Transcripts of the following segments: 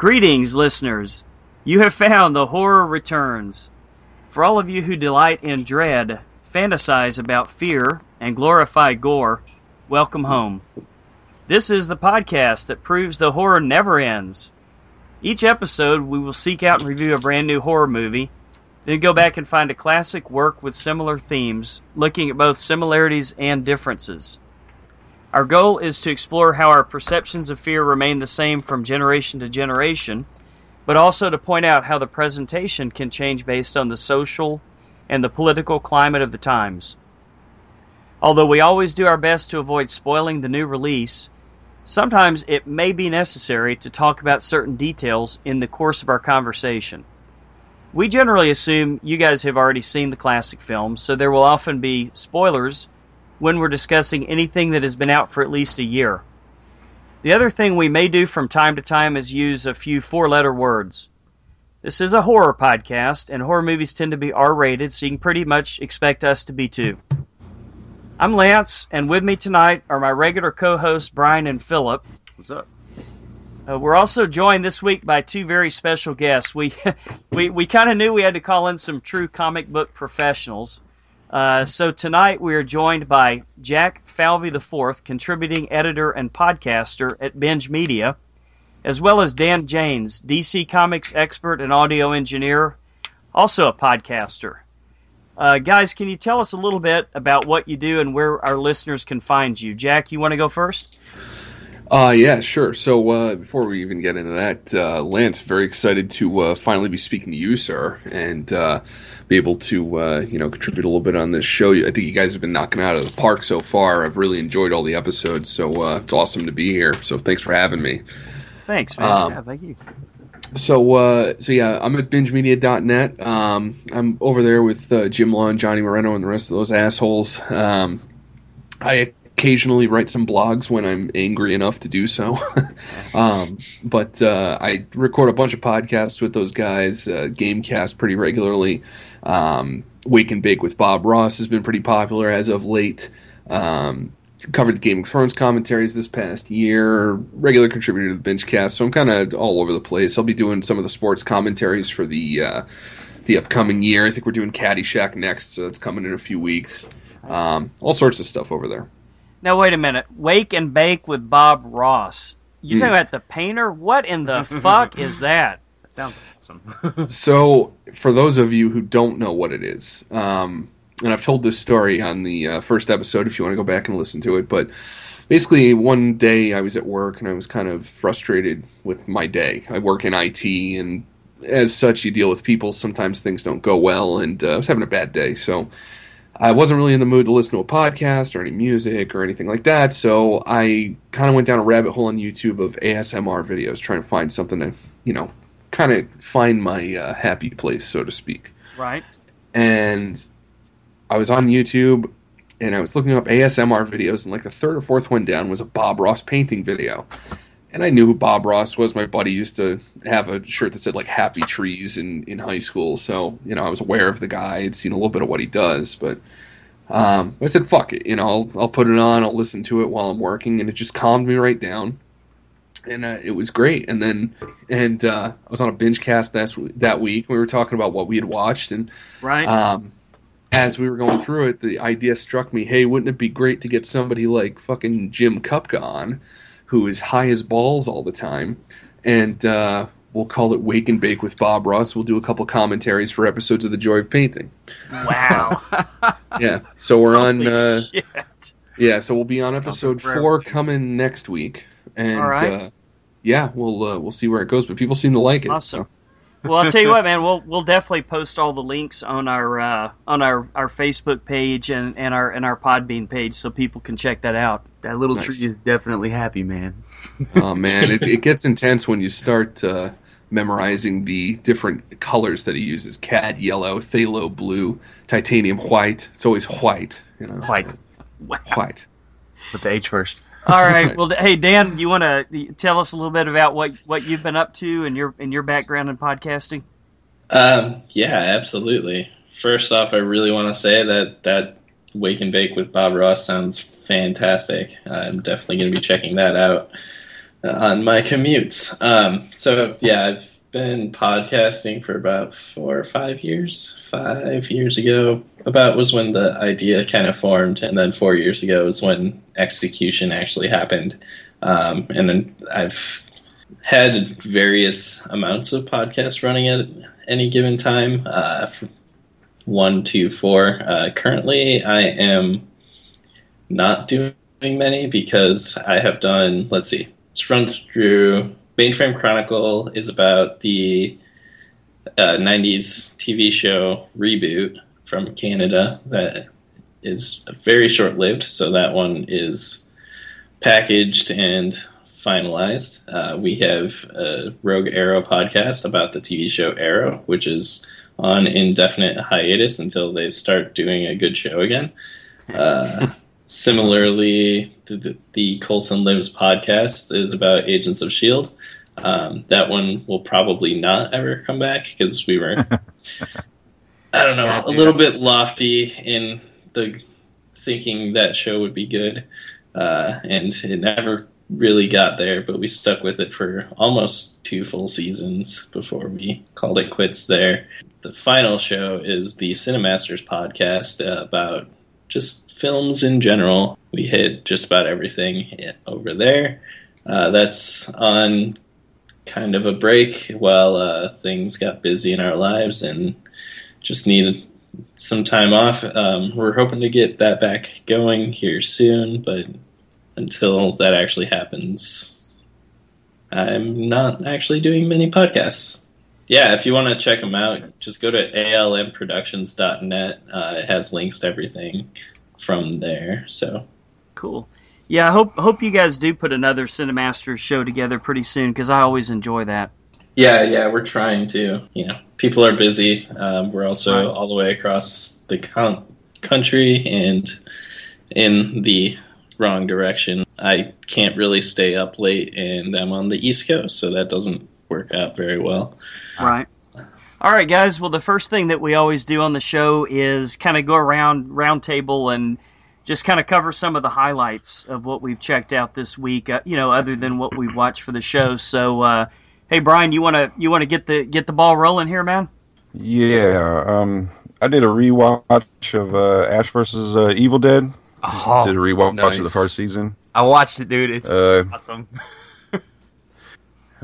Greetings, listeners. You have found the horror returns. For all of you who delight in dread, fantasize about fear, and glorify gore, welcome home. This is the podcast that proves the horror never ends. Each episode, we will seek out and review a brand new horror movie, then go back and find a classic work with similar themes, looking at both similarities and differences. Our goal is to explore how our perceptions of fear remain the same from generation to generation, but also to point out how the presentation can change based on the social and the political climate of the times. Although we always do our best to avoid spoiling the new release, sometimes it may be necessary to talk about certain details in the course of our conversation. We generally assume you guys have already seen the classic film, so there will often be spoilers when we're discussing anything that has been out for at least a year. The other thing we may do from time to time is use a few four letter words. This is a horror podcast, and horror movies tend to be R rated, so you can pretty much expect us to be too. I'm Lance, and with me tonight are my regular co hosts, Brian and Philip. What's up? Uh, we're also joined this week by two very special guests. We we, we kind of knew we had to call in some true comic book professionals. Uh, so tonight we are joined by Jack Falvey IV, contributing editor and podcaster at Binge Media, as well as Dan Janes, DC Comics expert and audio engineer, also a podcaster. Uh, guys, can you tell us a little bit about what you do and where our listeners can find you? Jack, you want to go first? Uh, yeah, sure. So uh, before we even get into that, uh, Lance, very excited to uh, finally be speaking to you, sir, and uh, be able to uh, you know contribute a little bit on this show. I think you guys have been knocking out of the park so far. I've really enjoyed all the episodes, so uh, it's awesome to be here. So thanks for having me. Thanks, man. Um, yeah, thank you. So, uh, so yeah, I'm at bingemedia.net. Um, I'm over there with uh, Jim Law and Johnny Moreno and the rest of those assholes. Um, I occasionally write some blogs when I'm angry enough to do so. um, but uh, I record a bunch of podcasts with those guys, uh, Gamecast pretty regularly. Um, Wake and Bake with Bob Ross has been pretty popular as of late. Um, covered the Game of Thrones commentaries this past year, regular contributor to the Benchcast, so I'm kind of all over the place. I'll be doing some of the sports commentaries for the uh, the upcoming year. I think we're doing Caddyshack next, so it's coming in a few weeks. Um, all sorts of stuff over there. Now wait a minute. Wake and Bake with Bob Ross. You Hmm. talking about the painter? What in the fuck is that? That sounds awesome. So, for those of you who don't know what it is, um, and I've told this story on the uh, first episode if you want to go back and listen to it, but basically, one day I was at work and I was kind of frustrated with my day. I work in IT, and as such, you deal with people. Sometimes things don't go well, and uh, I was having a bad day. So, I wasn't really in the mood to listen to a podcast or any music or anything like that. So, I kind of went down a rabbit hole on YouTube of ASMR videos, trying to find something to, you know, kind of find my uh, happy place, so to speak. Right. And I was on YouTube and I was looking up ASMR videos, and like the third or fourth one down was a Bob Ross painting video. And I knew who Bob Ross was. My buddy used to have a shirt that said like Happy Trees in, in high school. So, you know, I was aware of the guy. I'd seen a little bit of what he does. But um, I said, fuck it. You know, I'll, I'll put it on. I'll listen to it while I'm working. And it just calmed me right down and uh, it was great. And then, and uh, I was on a binge cast that that week. We were talking about what we had watched, and Right. um, as we were going through it, the idea struck me: Hey, wouldn't it be great to get somebody like fucking Jim Kupka on, who is high as balls all the time, and uh, we'll call it Wake and Bake with Bob Ross. We'll do a couple commentaries for episodes of The Joy of Painting. wow. Yeah, so we're on. Uh, shit. yeah, so we'll be on episode four coming next week, and All right. uh, yeah, we'll uh, we'll see where it goes. But people seem to like it. Awesome. so. Well, I'll tell you what, man. We'll we'll definitely post all the links on our uh, on our, our Facebook page and, and our and our Podbean page so people can check that out. That little Nice. tree is definitely happy, man. Oh man, it, it gets intense when you start uh, memorizing the different colors that he uses: cad yellow, phthalo blue, titanium white. It's always white, you know. White. White. Put the H first. All right. Well, hey Dan, you want to tell us a little bit about what, what you've been up to and your and your background in podcasting? Um, yeah, absolutely. First off, I really want to say that that Wake and Bake with Bob Ross sounds fantastic. I'm definitely going to be checking that out. on my commutes. Um, so yeah, I've been podcasting for about four or five years. Five years ago, about was when the idea kind of formed, and then four years ago was when execution actually happened. Um, and then I've had various amounts of podcasts running at any given time. Uh, one, two, four. Uh, currently, I am not doing many because I have done. Let's see. Let's run through. Mainframe Chronicle is about the uh, 90s TV show reboot from Canada that is very short lived. So that one is packaged and finalized. Uh, we have a Rogue Arrow podcast about the TV show Arrow, which is on indefinite hiatus until they start doing a good show again. Uh, similarly, the, the Coulson Lives podcast is about Agents of S.H.I.E.L.D. Um, that one will probably not ever come back because we were, I don't know, a little bit lofty in the thinking that show would be good. Uh, and it never really got there, but we stuck with it for almost two full seasons before we called it quits there. The final show is the Cinemasters podcast uh, about just films in general. We hit just about everything over there. Uh, that's on kind of a break while uh, things got busy in our lives and just needed some time off. Um, we're hoping to get that back going here soon, but until that actually happens, I'm not actually doing many podcasts. Yeah, if you want to check them out, just go to almproductions.net. Uh, it has links to everything from there. So cool. Yeah, I hope hope you guys do put another Cinemasters show together pretty soon because I always enjoy that. Yeah, yeah, we're trying to. You know, people are busy. Um, we're also right. all the way across the con- country and in the wrong direction. I can't really stay up late, and I'm on the East Coast, so that doesn't work out very well. Right. All right, guys. Well, the first thing that we always do on the show is kind of go around round table and just kind of cover some of the highlights of what we've checked out this week. Uh, you know, other than what we've watched for the show. So, uh, hey, Brian, you want to you want to get the get the ball rolling here, man? Yeah. Um, I did a rewatch of uh, Ash versus uh, Evil Dead. Oh, did a rewatch nice. of the first season. I watched it, dude. It's Uh, awesome.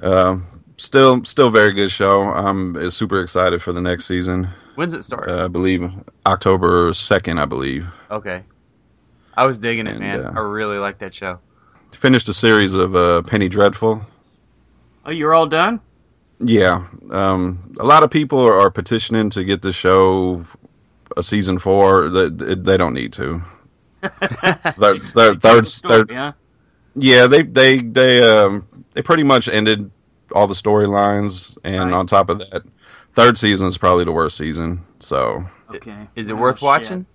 Um, still, still very good show. I'm super excited for the next season. When's it start? Uh, I believe October second. I believe okay. I was digging it, and, man. uh, I really like that show. finished a series of uh, Penny Dreadful. Oh, you're all done? Yeah, um, a lot of people are, are petitioning to get the show a season four. They, they don't need to. They're, they're, they're, Story, they're, yeah, they they they um they pretty much ended all the storylines, and Right. on top of that, third season is probably the worst season. So Okay. Is it Oh, worth shit. watching?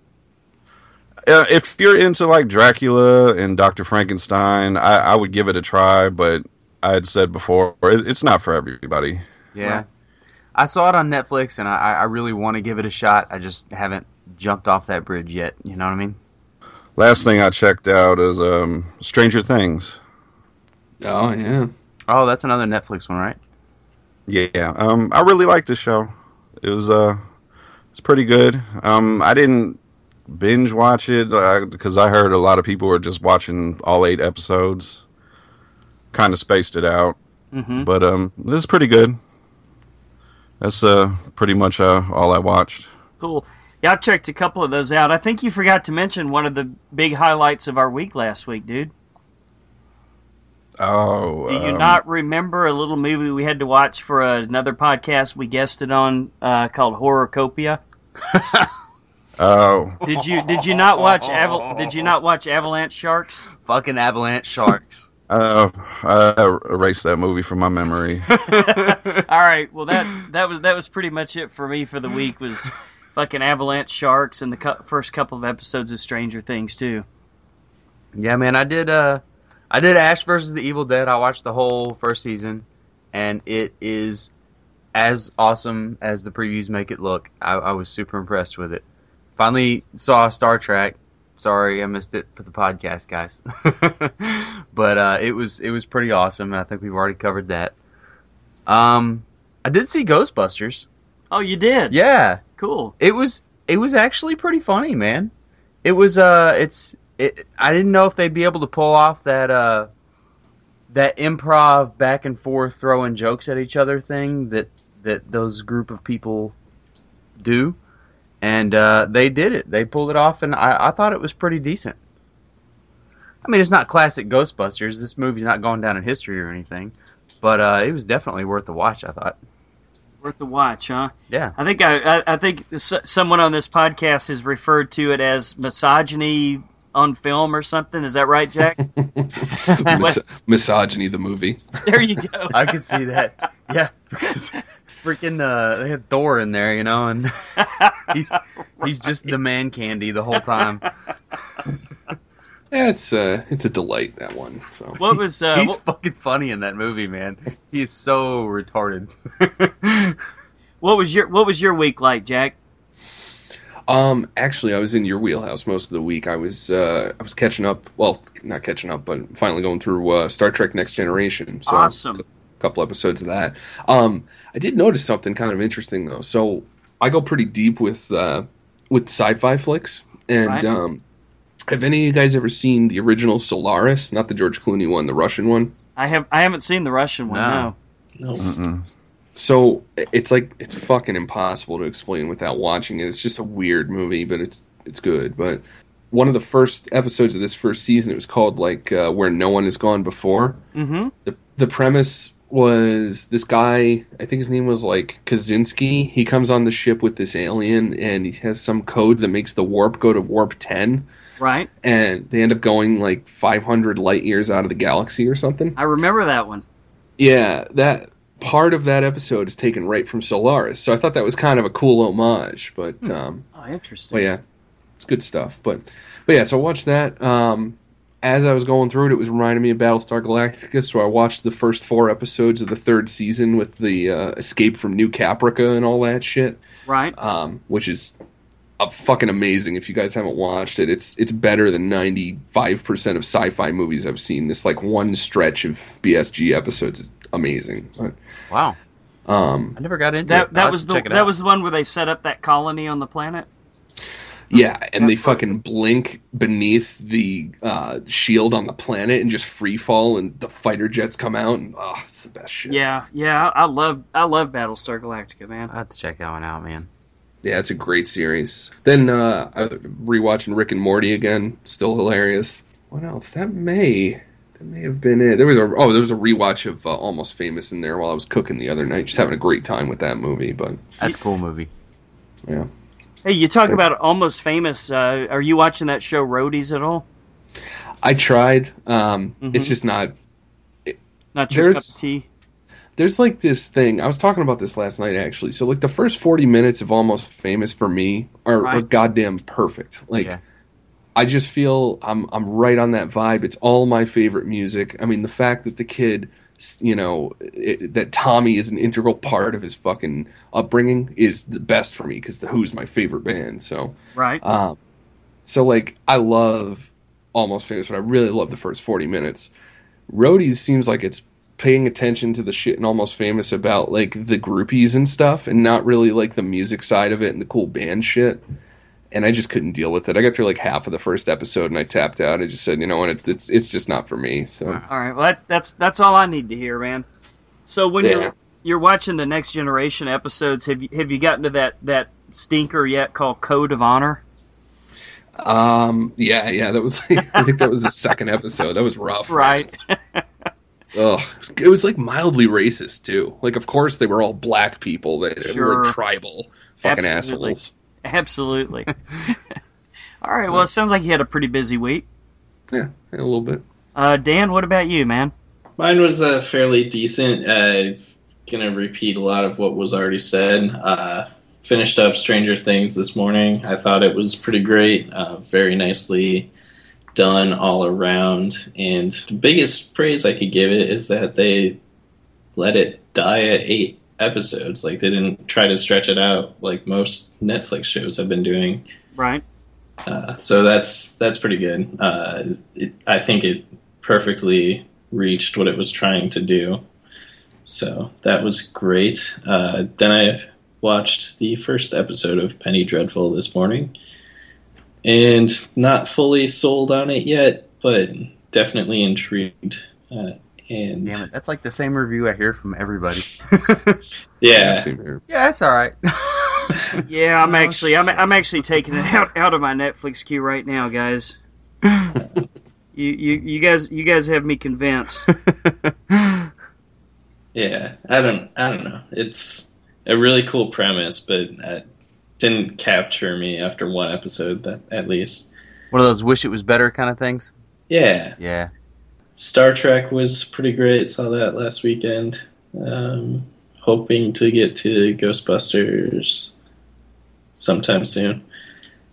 uh, if you're into like Dracula and Doctor Frankenstein, I, I would give it a try. But I had said before, it's not for everybody. Yeah. Right. I saw it on Netflix, and I, I really want to give it a shot. I just haven't jumped off that bridge yet. You know what I mean? Last thing I checked out is um, Stranger Things. Oh yeah. Oh, that's another Netflix one, right? Yeah, um, I really liked the show. It was uh, it's pretty good. Um, I didn't binge watch it because I heard a lot of people were just watching all eight episodes. Kind of spaced it out, Mm-hmm. but um, this is pretty good. That's uh, pretty much uh, all I watched. Cool. Yeah, I checked a couple of those out. I think you forgot to mention one of the big highlights of our week last week, dude. Oh, Do you um, not remember a little movie we had to watch for another podcast we guested on uh, called Horrorcopia? Oh, Did you did you not watch Aval- did you not watch Avalanche Sharks? Fucking Avalanche Sharks. Uh, I erased that movie from my memory. All right, well that that was that was pretty much it for me for the week was fucking Avalanche Sharks and the cu- first couple of episodes of Stranger Things too. yeah, man. I did. Uh, I did Ash versus the Evil Dead. I watched the whole first season, and it is as awesome as the previews make it look. I, I was super impressed with it. Finally saw Star Trek. Sorry, I missed it for the podcast, guys. but uh, it was it was pretty awesome, and I think we've already covered that. Um, I did see Ghostbusters. Oh, you did? Yeah, Cool. it was it was actually pretty funny, man. It was uh, it's it. I didn't know if they'd be able to pull off that uh, that improv back and forth throwing jokes at each other thing that that those group of people do, and uh, they did it. They pulled it off, and I, I thought it was pretty decent. I mean, it's not classic Ghostbusters. This movie's not going down in history or anything, but uh, it was definitely worth the watch. I thought. Worth the watch, huh? Yeah. I think I, I, I think s- someone on this podcast has referred to it as misogyny on film or something. Is that right, Jack? Mis- misogyny, the movie. there you go. I could see that. Yeah, because freaking uh, they had Thor in there, you know, and he's he's just the man candy the whole time. Yeah, it's uh, it's a delight that one. So What was uh, he's what, fucking funny in that movie, man. He is so retarded. what was your what was your week like, Jack? Um, actually, I was in your wheelhouse most of the week. I was uh, I was catching up. Well, not catching up, but finally going through uh, Star Trek: Next Generation. So Awesome. A couple episodes of that. Um, I did notice something kind of interesting though. So I go pretty deep with uh, with sci-fi flicks, and Right. um, have any of you guys ever seen the original Solaris? Not the George Clooney one, the Russian one. I have I haven't seen the Russian one. No. No. No. So it's like it's fucking impossible to explain without watching it. It's just a weird movie, but it's it's good. But one of the first episodes of this first season, it was called like uh, "Where No One Has Gone Before." Mm-hmm. the The premise was this guy, I think his name was like Kosinski. He comes on the ship with this alien, and he has some code that makes the warp go to warp ten, Right. and they end up going like 500 light years out of the galaxy or something. I remember that one. Yeah, that part of that episode is taken right from Solaris. So I thought that was kind of a cool homage. But um, Oh, interesting. but yeah, it's good stuff. But but yeah, so watch that. Um, as I was going through it, it was reminding me of Battlestar Galactica. So I watched the first four episodes of the third season with the uh, escape from New Caprica and all that shit, Right. um, which is. Uh, fucking amazing! If you guys haven't watched it, it's it's better than ninety five percent of sci-fi movies I've seen. This like one stretch of BSG episodes is amazing. But, Wow, um, I never got into That it. I'll that was the it that out. was the one where they set up that colony on the planet. Yeah, and they fucking blink beneath the uh, shield on the planet and just free fall, and the fighter jets come out, and oh, it's the best shit. Yeah, yeah. I I love I love Battlestar Galactica, man. I have to check that one out, man. yeah, it's a great series. Then uh, I rewatching Rick and Morty again, still hilarious. What else? That may that may have been it. There was a oh, there was a rewatch of uh, Almost Famous in there while I was cooking the other night, just having a great time with that movie. But That's a cool movie. yeah. Hey, you talk Sure. about almost famous. Uh, are you watching that show Roadies at all? I tried. Um, It's Mhm. just not. Not your cup of tea. There's like this thing. I was talking about this last night actually. So like the first 40 minutes of Almost Famous for me are, are goddamn perfect. Like Yeah. I just feel I'm I'm right on that vibe. It's all my favorite music. I mean the fact that the kid, you know, it, that Tommy is an integral part of his fucking upbringing is the best for me because the Who's my favorite band. So Right. um, so like I love Almost Famous, but I really love the first forty minutes. Roadies seems like it's paying attention to the shit in Almost Famous about like the groupies and stuff, and not really like the music side of it and the cool band shit. And I just couldn't deal with it. I got through like half of the first episode and I tapped out. I just said, you know what, it's it's, it's just not for me. So All right. Well, that, that's that's all I need to hear, man. So when Yeah. you're you're watching the next generation episodes, have you have you gotten to that that stinker yet called Code of Honor? um, yeah, yeah, that was I think that was the second episode. That was rough. Right. Ugh, it was like mildly racist too. Like, of course, they were all black people. They, they were tribal fucking Absolutely. assholes. Absolutely. all right. Well, it sounds like you had a pretty busy week. Yeah, a little bit. Uh, Dan, what about you, man? Mine was uh, fairly decent. Uh, gonna repeat a lot of what was already said. Uh, finished up Stranger Things this morning. I thought it was pretty great. Uh, very nicely done all around. And the biggest praise I could give it is that they let it die at eight episodes. Like they didn't try to stretch it out like most Netflix shows have been doing. Right. Uh, so that's that's pretty good. Uh, it, I think it perfectly reached what it was trying to do. So that was great. Uh, then I watched the first episode of Penny Dreadful this morning, and not fully sold on it yet, but definitely intrigued. And Damn it, that's like the same review I hear from everybody. yeah, Same yeah, it's all right. Yeah, I'm Oh, actually I'm. I'm actually taking it out, out of my Netflix queue right now, guys. you, you you guys you guys have me convinced. yeah. I don't I don't know. It's a really cool premise, but it didn't capture me after one episode. That at least. One of those wish it was better kind of things. Yeah, Yeah. Star Trek was pretty great. Saw that last weekend. Um, hoping to get to Ghostbusters sometime soon.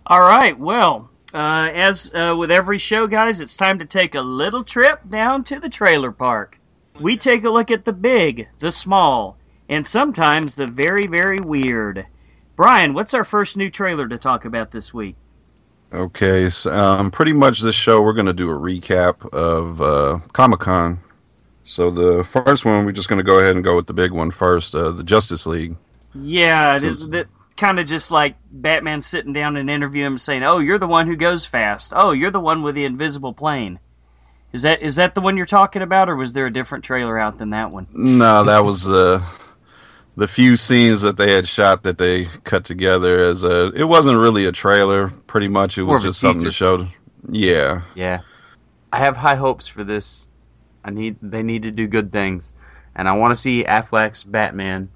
All right, well, uh, as uh, with every show, guys, it's time to take a little trip down to the trailer park. We take a look at the big, the small, and sometimes the very, very weird. Brian, what's our first new trailer to talk about this week? Okay, so um, pretty much this show we're going to do a recap of uh, Comic Con. So the first one we're just going to go ahead and go with the big one first, uh, the Justice League. Yeah, So- that, that kind of just like Batman sitting down and interviewing him, saying, "Oh, you're the one who goes fast. Oh, you're the one with the invisible plane." Is that is that the one you're talking about, or was there a different trailer out than that one? No, that was the the few scenes that they had shot that they cut together as a. It wasn't really a trailer. Pretty much, it was just something to show. Yeah, Yeah. I have high hopes for this. I need they need to do good things. And I want to see Affleck's Batman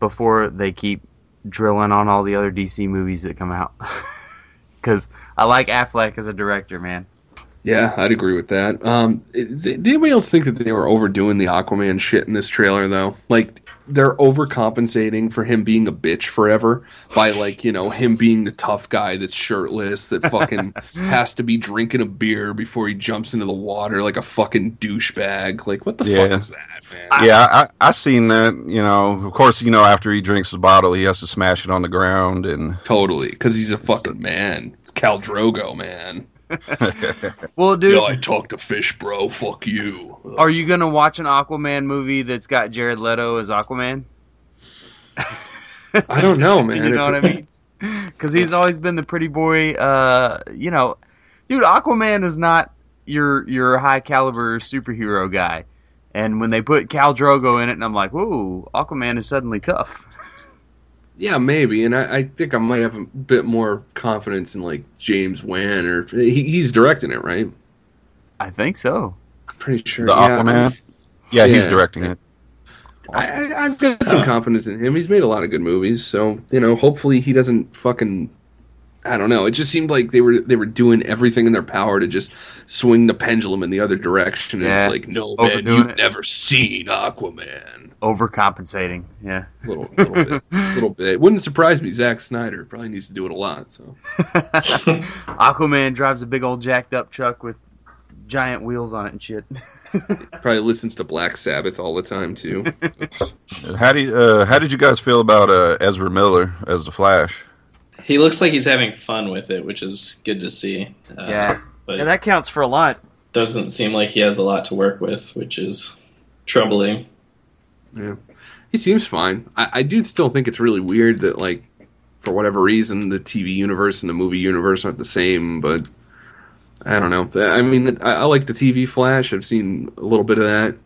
before they keep drilling on all the other DC movies that come out. Cuz I like Affleck as a director, man. Yeah, I'd agree with that. Um, it- did anybody else think that they were overdoing the Aquaman shit in this trailer though? Like they're overcompensating for him being a bitch forever by like you know him being the tough guy that's shirtless that fucking has to be drinking a beer before he jumps into the water like a fucking douchebag. Like what the Yeah. fuck is that, man? yeah, I, I seen that. You know, of course, you know after he drinks the bottle, he has to smash it on the ground, and Totally, because he's a fucking man. It's Khal Drogo, man. Well, dude, Yo, I talk to fish, bro. Fuck you. are you going to watch an Aquaman movie that's got Jared Leto as Aquaman? I don't know, man. you know what I mean? Because he's always been the pretty boy. Uh, you know, dude, Aquaman is not your your high caliber superhero guy. And when they put Khal Drogo in it, and I'm like, whoa, Aquaman is suddenly tough. Yeah, maybe, and I, I think I might have a bit more confidence in like James Wan, or he, he's directing it, right? I think so. I'm pretty sure. the yeah, Aquaman. Yeah, he's Yeah. directing it. I, I, I've got some confidence in him. He's made a lot of good movies, so you know, hopefully he doesn't fucking. I don't know. It just seemed like they were they were doing everything in their power to just swing the pendulum in the other direction. And Yeah. it's like, no man, Overdoing you've it. never seen Aquaman. Overcompensating. Yeah. Little little bit, little bit. Wouldn't surprise me. Zack Snyder probably needs to do it a lot. So Aquaman drives a big old jacked up truck with giant wheels on it and shit. probably listens to Black Sabbath all the time too. How do you, uh, how did you guys feel about uh, Ezra Miller as the Flash? He looks like he's having fun with it, which is good to see. Uh, Yeah. but Yeah, that counts for a lot. doesn't seem like he has a lot to work with, which is troubling. Yeah, he seems fine. I, I do still think it's really weird that like for whatever reason the TV universe and the movie universe aren't the same. But I don't know. I mean, I, I like the TV Flash. I've seen a little bit of that.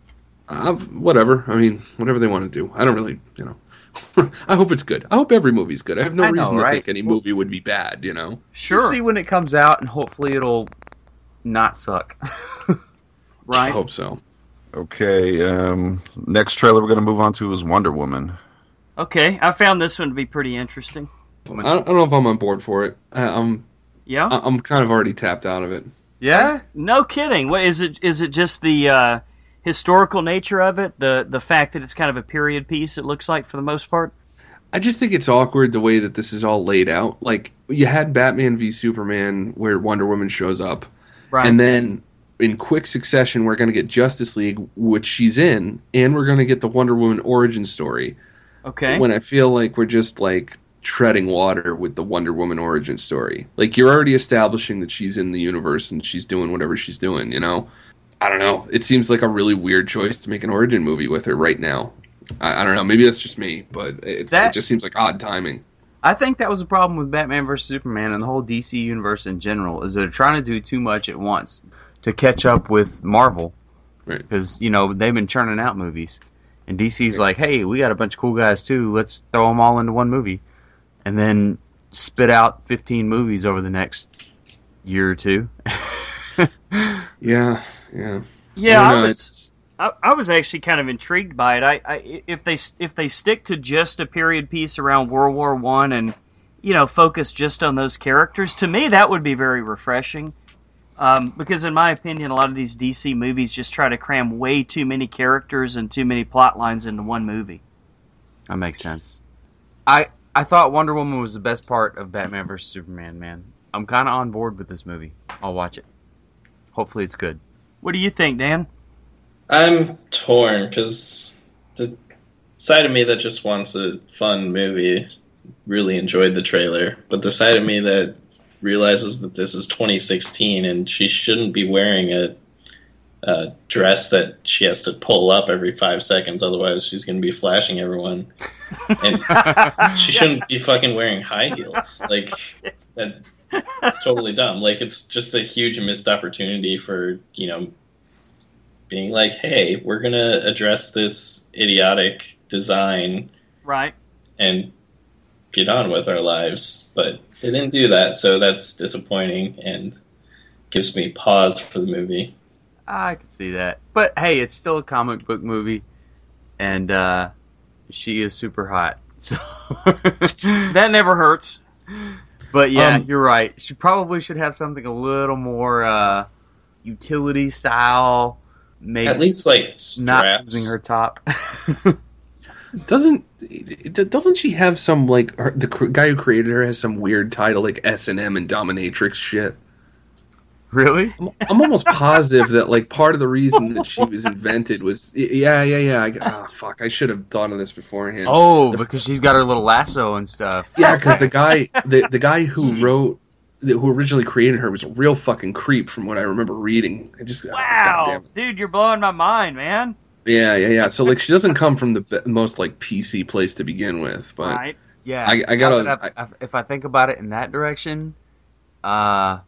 I've, whatever. I mean, whatever they want to do. I don't really, you know. I hope it's good. I hope every movie's good. I have no I know, reason to think any movie would be bad. You know. Sure. Just see when it comes out, and hopefully it'll not suck. Right. I hope so. Okay, um, next trailer we're going to move on to is Wonder Woman. Okay, I found this one to be pretty interesting. I don't, I don't know if I'm on board for it. I, I'm Yeah, I- I'm kind of already tapped out of it. yeah. no kidding. What is it? Is it just the uh, historical nature of it? The the fact that it's kind of a period piece. It looks like for the most part. I just think it's awkward the way that this is all laid out. Like you had Batman v Superman where Wonder Woman shows up, Right. and then in quick succession we're going to get Justice League, which she's in, and we're going to get the Wonder Woman origin story. okay. When I feel like we're just like treading water with the Wonder Woman origin story. Like you're already establishing that she's in the universe and she's doing whatever she's doing, you know? I don't know. It seems like a really weird choice to make an origin movie with her right now. I, I don't know. Maybe that's just me, but it, That- it just seems like odd timing. I think that was the problem with Batman vs Superman and the whole DC universe in general is they're trying to do too much at once to catch up with Marvel. Right. Because you know they've been churning out movies, and DC's like, "Hey, we got a bunch of cool guys too. Let's throw them all into one movie," and then spit out fifteen movies over the next year or two. Yeah, yeah. Yeah, I I was. it's- I, I was actually kind of intrigued by it. I, I if they if they stick to just a period piece around World War One and you know focus just on those characters, to me that would be very refreshing. Um, because in my opinion, a lot of these DC movies just try to cram way too many characters and too many plot lines into one movie. That makes sense. I I thought Wonder Woman was the best part of Batman vs Superman. Man, I'm kind of on board with this movie. I'll watch it. Hopefully, it's good. What do you think, Dan? I'm torn because the side of me that just wants a fun movie really enjoyed the trailer, but the side of me that realizes that this is 2016 and she shouldn't be wearing a, a dress that she has to pull up every five seconds, otherwise she's going to be flashing everyone. And she shouldn't be fucking wearing high heels. Like that. It's totally dumb. Like it's just a huge missed opportunity for you know being like, hey, we're going to address this idiotic design Right. and get on with our lives. But they didn't do that, so that's disappointing and gives me pause for the movie. I can see that. But hey, it's still a comic book movie, and uh, she is super hot. So, That never hurts. But yeah, Um, you're right. She probably should have something a little more uh, utility style. Maybe At least like not straps. losing her top. Doesn't doesn't she have some like her, the cr- guy who created her has some weird title like S and M and dominatrix shit? Really? I'm, I'm almost positive that like part of the reason that she was invented was yeah yeah yeah. I, oh fuck, I should have thought of this beforehand. Oh, because she's got her little lasso and stuff. Yeah, because the guy, the the guy who wrote, who originally created her was a real fucking creep, from what I remember reading. I just, oh, Wow, goddamn dude, you're blowing my mind, man. yeah, yeah, yeah. So like, she doesn't come from the most like PC place to begin with, but Right. Yeah, I- I gotta- that I've- if I think about it in that direction, uh,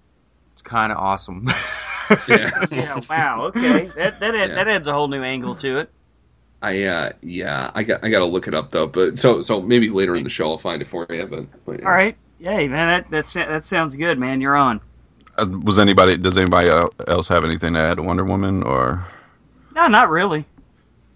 it's kind of awesome. yeah, Yeah. Wow. Okay. That that Yeah. that adds a whole new angle to it. I uh, yeah, I got I got to look it up though. But so so maybe later in the show I'll find it for you. But, but yeah. All right. Yay, man. That that that sounds good, man. You're on. Uh, was anybody? Does anybody else have anything to add to Wonder Woman? Or No, not really.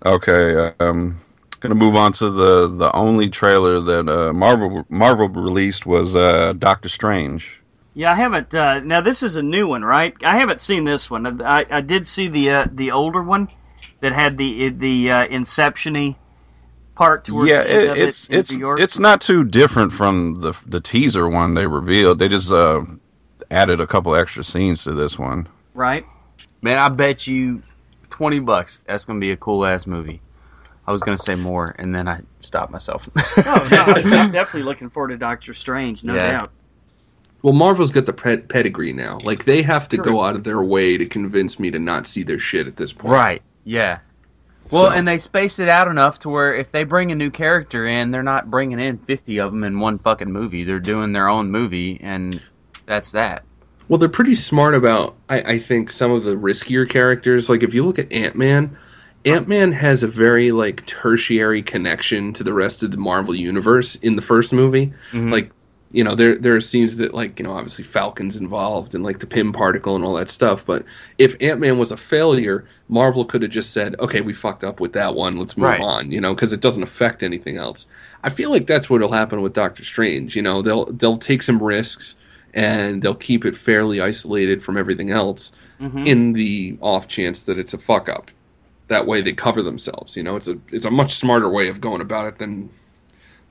okay, um, gonna move on to the the only trailer that uh, Marvel Marvel released was uh, Doctor Strange. Yeah, I haven't. Uh, now this is a new one, right? I haven't seen this one. I, I did see the uh, the older one that had the the uh, Inception-y part towards yeah, the end it, of it's it in it's it's not too different from the the teaser one they revealed. They just uh, added a couple extra scenes to this one. right. Man, I bet you twenty bucks that's gonna be a cool ass movie. I was gonna say more, and then I stopped myself. Oh no, I'm, I'm definitely looking forward to Doctor Strange, no Yeah. doubt. Well, Marvel's got the ped- pedigree now. Like they have to True. go out of their way to convince me to not see their shit at this point. right? Yeah. Well, So- and they space it out enough to where if they bring a new character in, they're not bringing in fifty of them in one fucking movie. They're doing their own movie, and that's that. Well, they're pretty smart about, I, I think, some of the riskier characters. Like, if you look at Ant Man, Ant Man has a very, like, tertiary connection to the rest of the Marvel Universe in the first movie. Mhm. Like, you know, there there are scenes that, like, you know, obviously Falcon's involved and, like, the Pym particle and all that stuff. But if Ant Man was a failure, Marvel could have just said, okay, we fucked up with that one. Let's move Right. on, you know, because it doesn't affect anything else. I feel like that's what'll happen with Doctor Strange. You know, they'll they'll take some risks and they'll keep it fairly isolated from everything else hmm in the off chance that it's a fuck up. That way they cover themselves. You know, it's a it's a much smarter way of going about it than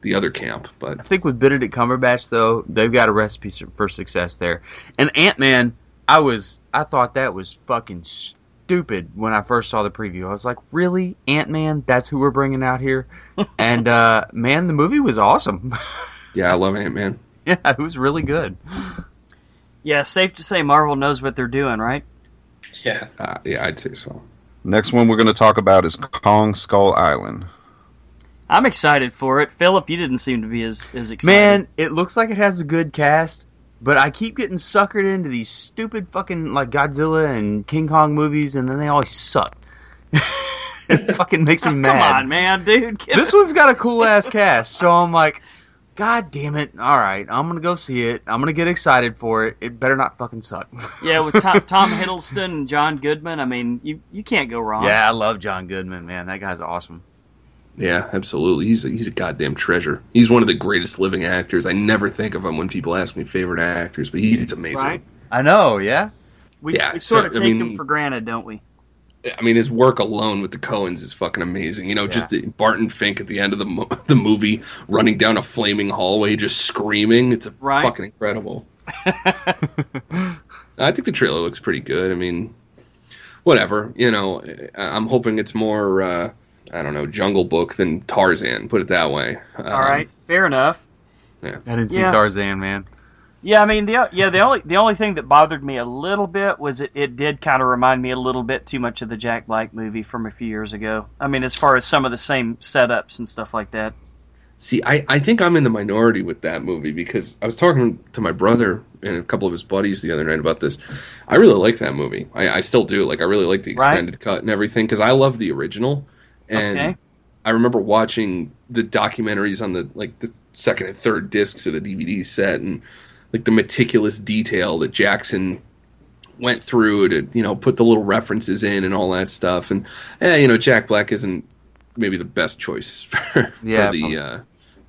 the other camp. But I think with Benedict Cumberbatch though, they've got a recipe for success there. And Ant Man, I was I thought that was fucking stupid when I first saw the preview. I was like, really, Ant Man? That's who we're bringing out here? and uh, man, the movie was awesome. Yeah, I love Ant Man. Yeah, it was really good. Yeah, safe to say Marvel knows what they're doing, right? Yeah. Uh, yeah, I'd say so. Next one we're going to talk about is Kong Skull Island. I'm excited for it. Philip, you didn't seem to be as, as excited. Man, it looks like it has a good cast, but I keep getting suckered into these stupid fucking like Godzilla and King Kong movies, and then they always suck. it fucking makes me Oh, mad. come on, man, dude. This one's got a cool ass cast, so I'm like, God damn it! All right, I'm gonna go see it. I'm gonna get excited for it. It better not fucking suck. Yeah, with Tom, Tom Hiddleston and John Goodman, I mean, you you can't go wrong. yeah, I love John Goodman, man. That guy's awesome. Yeah, absolutely. He's a, he's a goddamn treasure. He's one of the greatest living actors. I never think of him when people ask me favorite actors, but he's amazing. right. I know, yeah. We, Yeah, we sort of so, I take mean- him for granted, don't we? I mean, his work alone with the Coens is fucking amazing. You know, just the Barton Fink at the end of the mo- the movie running down a flaming hallway, just screaming. It's a Right. fucking incredible. I think the trailer looks pretty good. I mean, whatever. You know, I- I'm hoping it's more. Uh, I don't know, Jungle Book than Tarzan. Put it that way. Um, All right, fair enough. Yeah, I didn't see Yeah. Tarzan, man. Yeah, I mean the yeah the only the only thing that bothered me a little bit was it, it did kind of remind me a little bit too much of the Jack Black movie from a few years ago. I mean, as far as some of the same setups and stuff like that. See, I, I think I'm in the minority with that movie because I was talking to my brother and a couple of his buddies the other night about this. I really like that movie. I, I still do. Like, I really like the Right. extended cut and everything because I love the original. And Okay. I remember watching the documentaries on the like the second and third discs of the DVD set and like the meticulous detail that Jackson went through to you know put the little references in and all that stuff. And eh, you know, Jack Black isn't maybe the best choice for, Yeah, for the uh,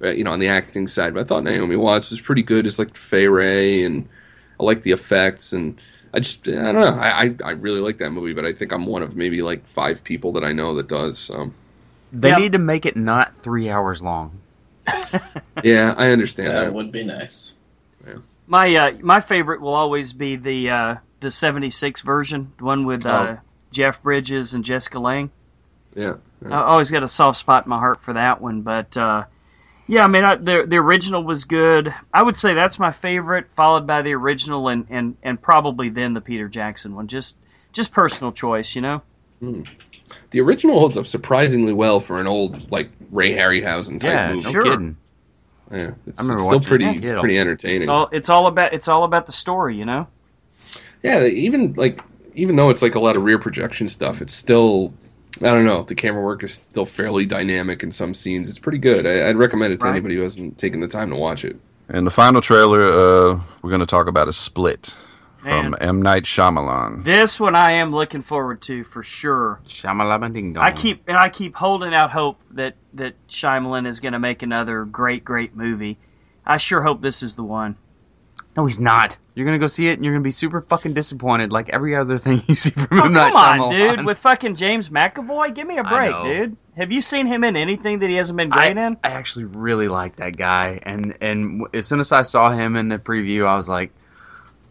uh, you know on the acting side, but I thought Naomi Watts was pretty good as like Fay Wray, and I like the effects and. I just I don't know I, I I really like that movie, but I think I'm one of maybe like five people that I know that does. So They Yeah. need to make it not three hours long. yeah, I understand That that. would be nice. My uh, my favorite will always be the uh, the '76 version, the one with uh, Jeff Bridges and Jessica Lange. Yeah, I always got a soft spot in my heart for that one, but uh, yeah, I mean I, the the original was good. I would say that's my favorite, followed by the original and, and, and probably then the Peter Jackson one. Just just personal choice, you know. Hmm. the original holds up surprisingly well for an old like Ray Harryhausen type Yeah, movie. no Sure. kidding. Yeah, it's, it's still pretty as pretty entertaining. It's all it's all about it's all about the story, you know. yeah, even like even though it's like a lot of rear projection stuff, it's still I don't know. The camera work is still fairly dynamic in some scenes. It's pretty good. I, I'd recommend it to Right. anybody who hasn't taken the time to watch it. And the final trailer uh, we're going to talk about is Split from M. Night Shyamalan. This one I am looking forward to for sure. Shamalama ding dong. I keep and I keep holding out hope that that Shyamalan is going to make another great great movie. I sure hope this is the one. No, he's not. You're gonna go see it, and you're gonna be super fucking disappointed, like every other thing you see from Oh, M. come on, Shyamalan. dude! With fucking James McAvoy, give me a break, dude. Have you seen him in anything that he hasn't been I, great in? I actually really like that guy, and and as soon as I saw him in the preview, I was like,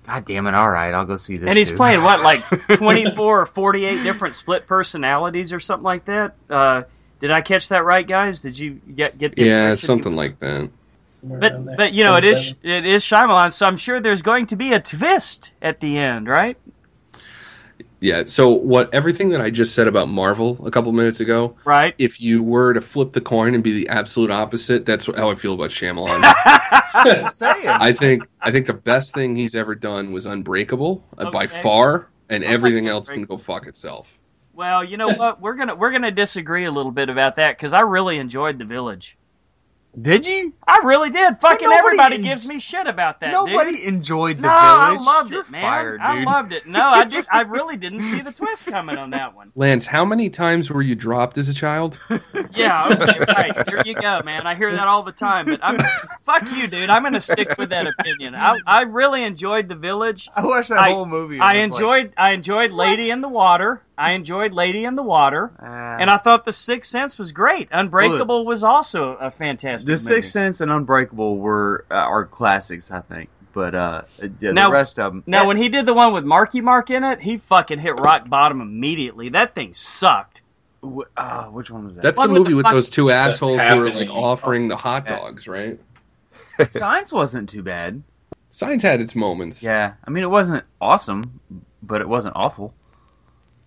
God damn it! All right, I'll go see this. And he's dude." playing what, like twenty four or forty eight different split personalities or something like that. Uh, did I catch that right, guys? Did you get get? The Yeah, impression something was- like that. Somewhere But there. but you know it is 27. it is Shyamalan, so I'm sure there's going to be a twist at the end, right? Yeah. So what everything that I just said about Marvel a couple minutes ago, Right. if you were to flip the coin and be the absolute opposite, that's how I feel about Shyamalan. I'm saying. I think I think the best thing he's ever done was Unbreakable uh, by far, and I like everything else can go fuck itself. Well, you know what? We're gonna we're gonna disagree a little bit about that because I really enjoyed the village. Did you? I really did. Fucking everybody en- gives me shit about that. Nobody dude. enjoyed the No, I loved You're it, man. Fired, I loved it. No, I did. I really didn't see the twist coming on that one. Lance, how many times were you dropped as a child? Yeah, okay, right. There you go, man. I hear that all the time. But I'm fuck you, dude. I'm gonna stick with that opinion. I I really enjoyed the village. I watched that I- whole movie. I and was enjoyed I enjoyed Lady What? in the Water. I enjoyed Lady in the Water. Like, And I thought The Sixth Sense was great. Unbreakable was also a fantastic The movie. Sixth Sense and Unbreakable were uh, are classics, I think. But uh, yeah, Now- the rest of them. Now, when he did the one with Marky Mark in it, he fucking hit rock bottom immediately. That thing sucked. uh, which one was that? That's One the with movie the with those two assholes who were like happening. offering the hot Yeah. dogs, right? Signs wasn't too bad. Signs had its moments. Yeah, I mean it wasn't awesome, but it wasn't awful.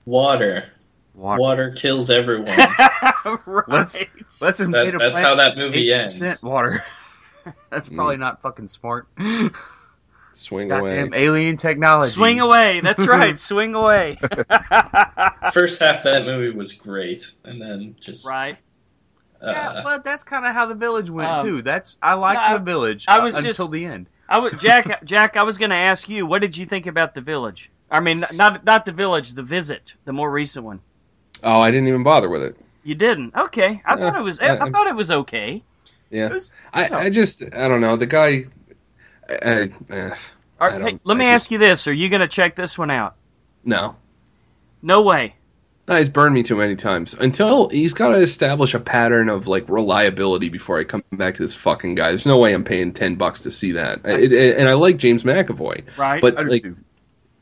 Water. Water. Water kills everyone. right. Let's- Let's invade a that's how that movie 8% ends. Water. that's probably not fucking smart. Swing Goddamn away. alien technology. Swing away. That's right. Swing away. First half of that movie was great, and then just right. uh, Yeah, but that's kind of how the village went Um, too. That's I like no, the village I uh, was until just- the end. I was Jack. Jack, I was going to ask you, what did you think about the village? I mean, not not the village, the visit, the more recent one. Oh, I didn't even bother with it. You didn't? Okay. I thought it was. I- I, thought it was okay. Yeah. It was- I, so- I just I don't know the guy. I, uh, All I right, hey, let me I ask you this: Are you going to check this one out? no, No way. no, he's burned me too many times. Until he's got to establish a pattern of like reliability before I come back to this fucking guy. There's no way I'm paying ten bucks to see that. It, it- and I like James McAvoy, Right. but I like too.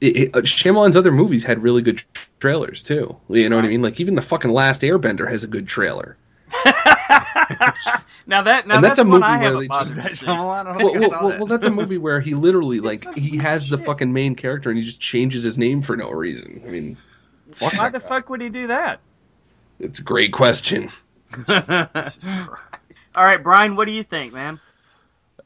It, it, uh, Shyamalan's other movies had really good tra- trailers too. You know what I mean? Like even the fucking Last Airbender has a good trailer. now that now that's, that's a movie I where haven't they just- to see. Shyamalan, I don't Well, well, well, well, that's a movie where he literally like he weird has the fucking main character and he just changes his name for no reason. I mean, fuck Why the guy. fuck would he do that? It's a great question. All right, Brian, what do you think, man?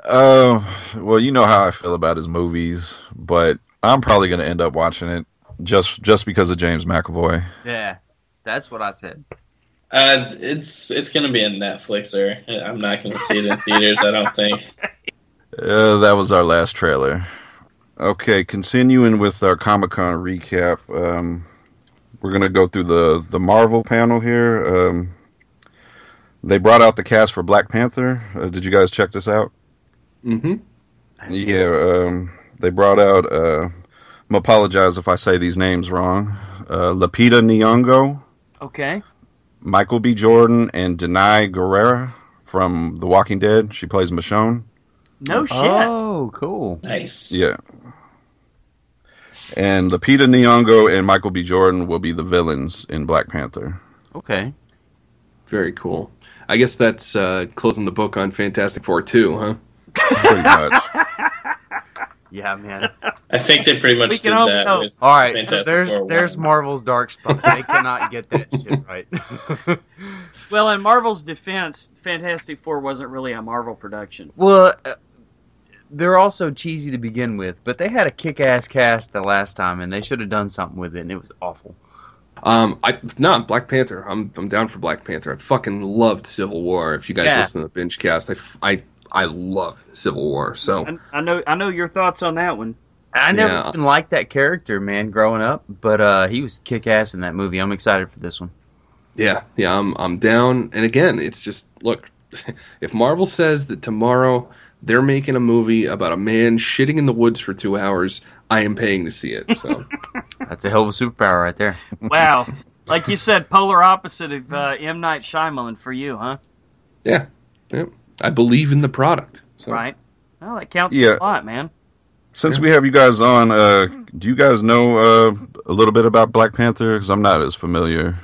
Uh, well, you know how I feel about his movies, but I'm probably going to end up watching it just just because of James McAvoy. yeah, that's what I said. uh, it's it's gonna be a Netflixer. I'm not gonna see it in theaters. I don't think. Uh, that was our last trailer. Okay, continuing with our Comic Con recap. Um, we're gonna go through the the Marvel panel here. Um, they brought out the cast for Black Panther. Uh, did you guys check this out? Mm-hmm. Yeah, um, they brought out. Uh, I'm apologize if I say these names wrong. Uh, Lupita Nyong'o, Okay. Michael B. Jordan, and Danai Gurira from The Walking Dead. She plays Michonne. No shit. Oh, cool. Nice. Yeah. And Lupita Nyong'o and Michael B. Jordan will be the villains in Black Panther. Okay. Very cool. I guess that's uh, closing the book on Fantastic Four too, huh? Pretty much. Yeah, man. I think they pretty much We did that hope. with All right, Fantastic so there's Four there's one. Marvel's dark spot. They cannot get that shit right. Well, in Marvel's defense, Fantastic Four wasn't really a Marvel production. well, uh, they're also cheesy to begin with, but they had a kick-ass cast the last time, and they should have done something with it, and it was awful. Um, I no Black Panther. I'm I'm down for Black Panther. I fucking loved Civil War. If you guys Yeah. listen to the binge cast, I f- I I love Civil War. So I, I know I know your thoughts on that one. I never Yeah. even liked that character, man, growing up, but uh, he was kick-ass in that movie. I'm excited for this one. yeah, yeah, I'm I'm down. And again, it's just look, if Marvel says that tomorrow they're making a movie about a man shitting in the woods for two hours, I am paying to see it. So That's a hell of a superpower right there. Wow. like you said, polar opposite of uh, M Night Shyamalan for you, huh? yeah, yeah, I believe in the product. So Right. Well, that counts Yeah. a lot, man. Since we have you guys on, uh, do you guys know uh, a little bit about Black Panther? Because I'm not as familiar.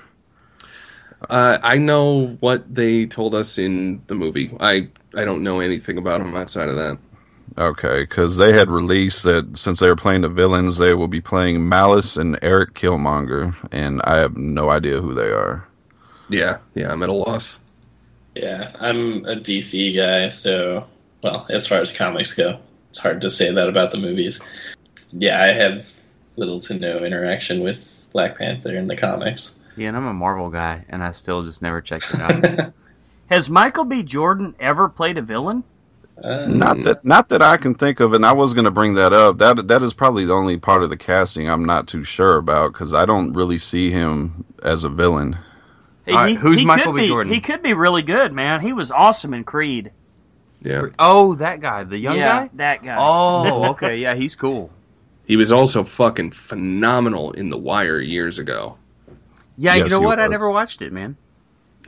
Uh, I know what they told us in the movie. I I don't know anything about them outside of that. Okay, because they had released that since they were playing the villains, they will be playing Malice and Eric Killmonger, and I have no idea who they are. Yeah, yeah, I'm at a loss. Yeah, I'm a DC guy, so well, as far as comics go, it's hard to say that about the movies. Yeah, I have little to no interaction with Black Panther in the comics. See, and I'm a Marvel guy, and I still just never checked it out. Has Michael B. Jordan ever played a villain? Uh, Not that, not that I can think of, and I was going to bring that up. That that is probably the only part of the casting I'm not too sure about because I don't really see him as a villain. He, All right, he- who's he Michael could B. be- Jordan? He could be really good, man. He was awesome in Creed. Yeah, oh, that guy, the young yeah, guy. that guy. Oh, okay, yeah, he's cool. he was also fucking phenomenal in The Wire years ago. Yeah, Yes, you know he what? I never watched it, man.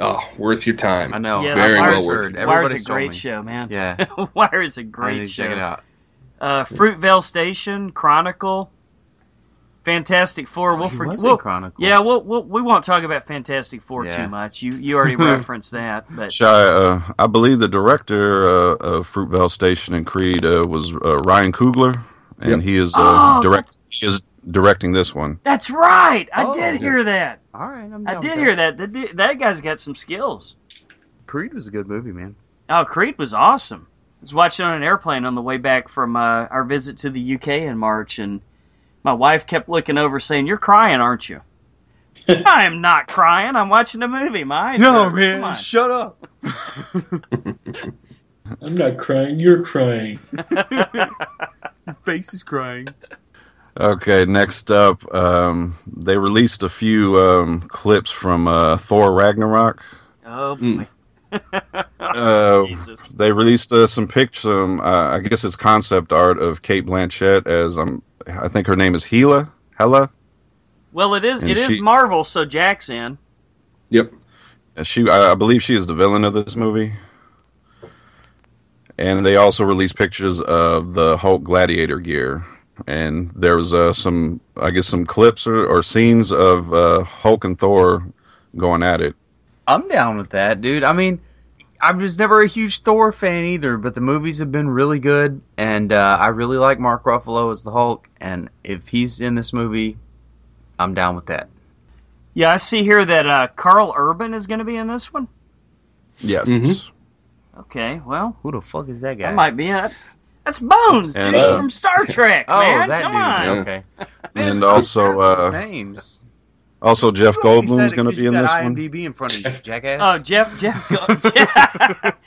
Oh, worth your time. I know. Yeah, very The well Wire's- worth it. Wire's a great me. show, man. Yeah, Wire is a I need great to show. check it out. Uh, Fruitvale Station, Chronicle, Fantastic Four. we'll forget. We'll, Chronicle. yeah, we'll, we'll, we won't talk about Fantastic Four Yeah. too much. You you already referenced that, but Shy, uh, I believe the director uh, of Fruitvale Station and Creed uh, was uh, Ryan Coogler, and Yep. he is uh, Oh, direct. He is directing this one. that's right. I Oh, did yeah. hear that. All right, I'm I did with hear that. That that guy's got some skills. Creed was a good movie, man. Oh, Creed was awesome. I was watching on an airplane on the way back from uh, our visit to the UK in March, and my wife kept looking over saying, "You're crying, aren't you?" I am not crying. I'm watching a movie. My eyes hurt. Come on. shut up. I'm not crying. You're crying. Face is crying. Okay, next up, um, they released a few um, clips from uh, Thor Ragnarok. Oh Mm. boy. Uh, Jesus. they released uh, some pictures. Um, uh, I guess it's concept art of Cate Blanchett as um, I think her name is Hela. Hela. Well, it is. And It is she- Marvel, so Jack's in. Yep. She, I I believe, she is the villain of this movie. And they also released pictures of the Hulk Gladiator gear, and there was uh, some, I guess, some clips or, or scenes of uh, Hulk and Thor going at it. I'm down with that, dude. I mean, I was never a huge Thor fan either, but the movies have been really good, and uh, I really like Mark Ruffalo as the Hulk. And if he's in this movie, I'm down with that. Yeah, I see here that uh, Karl Urban is going to be in this one. Yes. Mhm. Okay, well, Who the fuck is that guy? that might be it. That's Bones, dude, And, uh, from Star Trek, oh, man. that Come dude. on. Yeah. Okay. And also, uh, names. Also Jeff You only Goldblum's going to be in got this one. IMDb in front of you, jackass. Oh, Jeff, Jeff, Go- Jeff,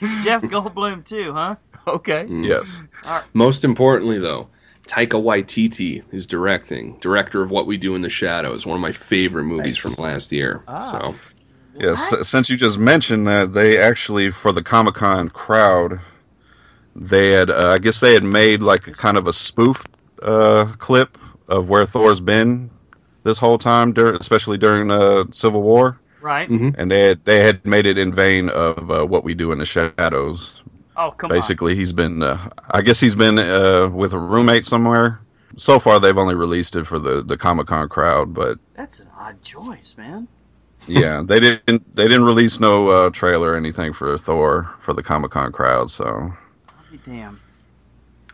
Jeff Goldblum too, huh? okay. Mm. Yes. Most importantly, though, Taika Waititi is directing, director of What We Do in the Shadows, one of my favorite movies Nice. from last year. Ah. So Yes. Since you just mentioned that, they actually for the Comic Con crowd, they had, uh, I guess, they had made like a kind of a spoof uh, clip of where Thor's been this whole time, dur- especially during uh, Civil War, Right? Mhm. and they had they had made it in vein of uh, what we do in the shadows. Oh, come on. Basically, he's been, uh, I guess, he's been uh, with a roommate somewhere. So far, they've only released it for the the Comic Con crowd, but. That's an odd choice, man. yeah, they didn't they didn't release no uh, trailer or anything for Thor for the Comic Con crowd. So I'll be damned.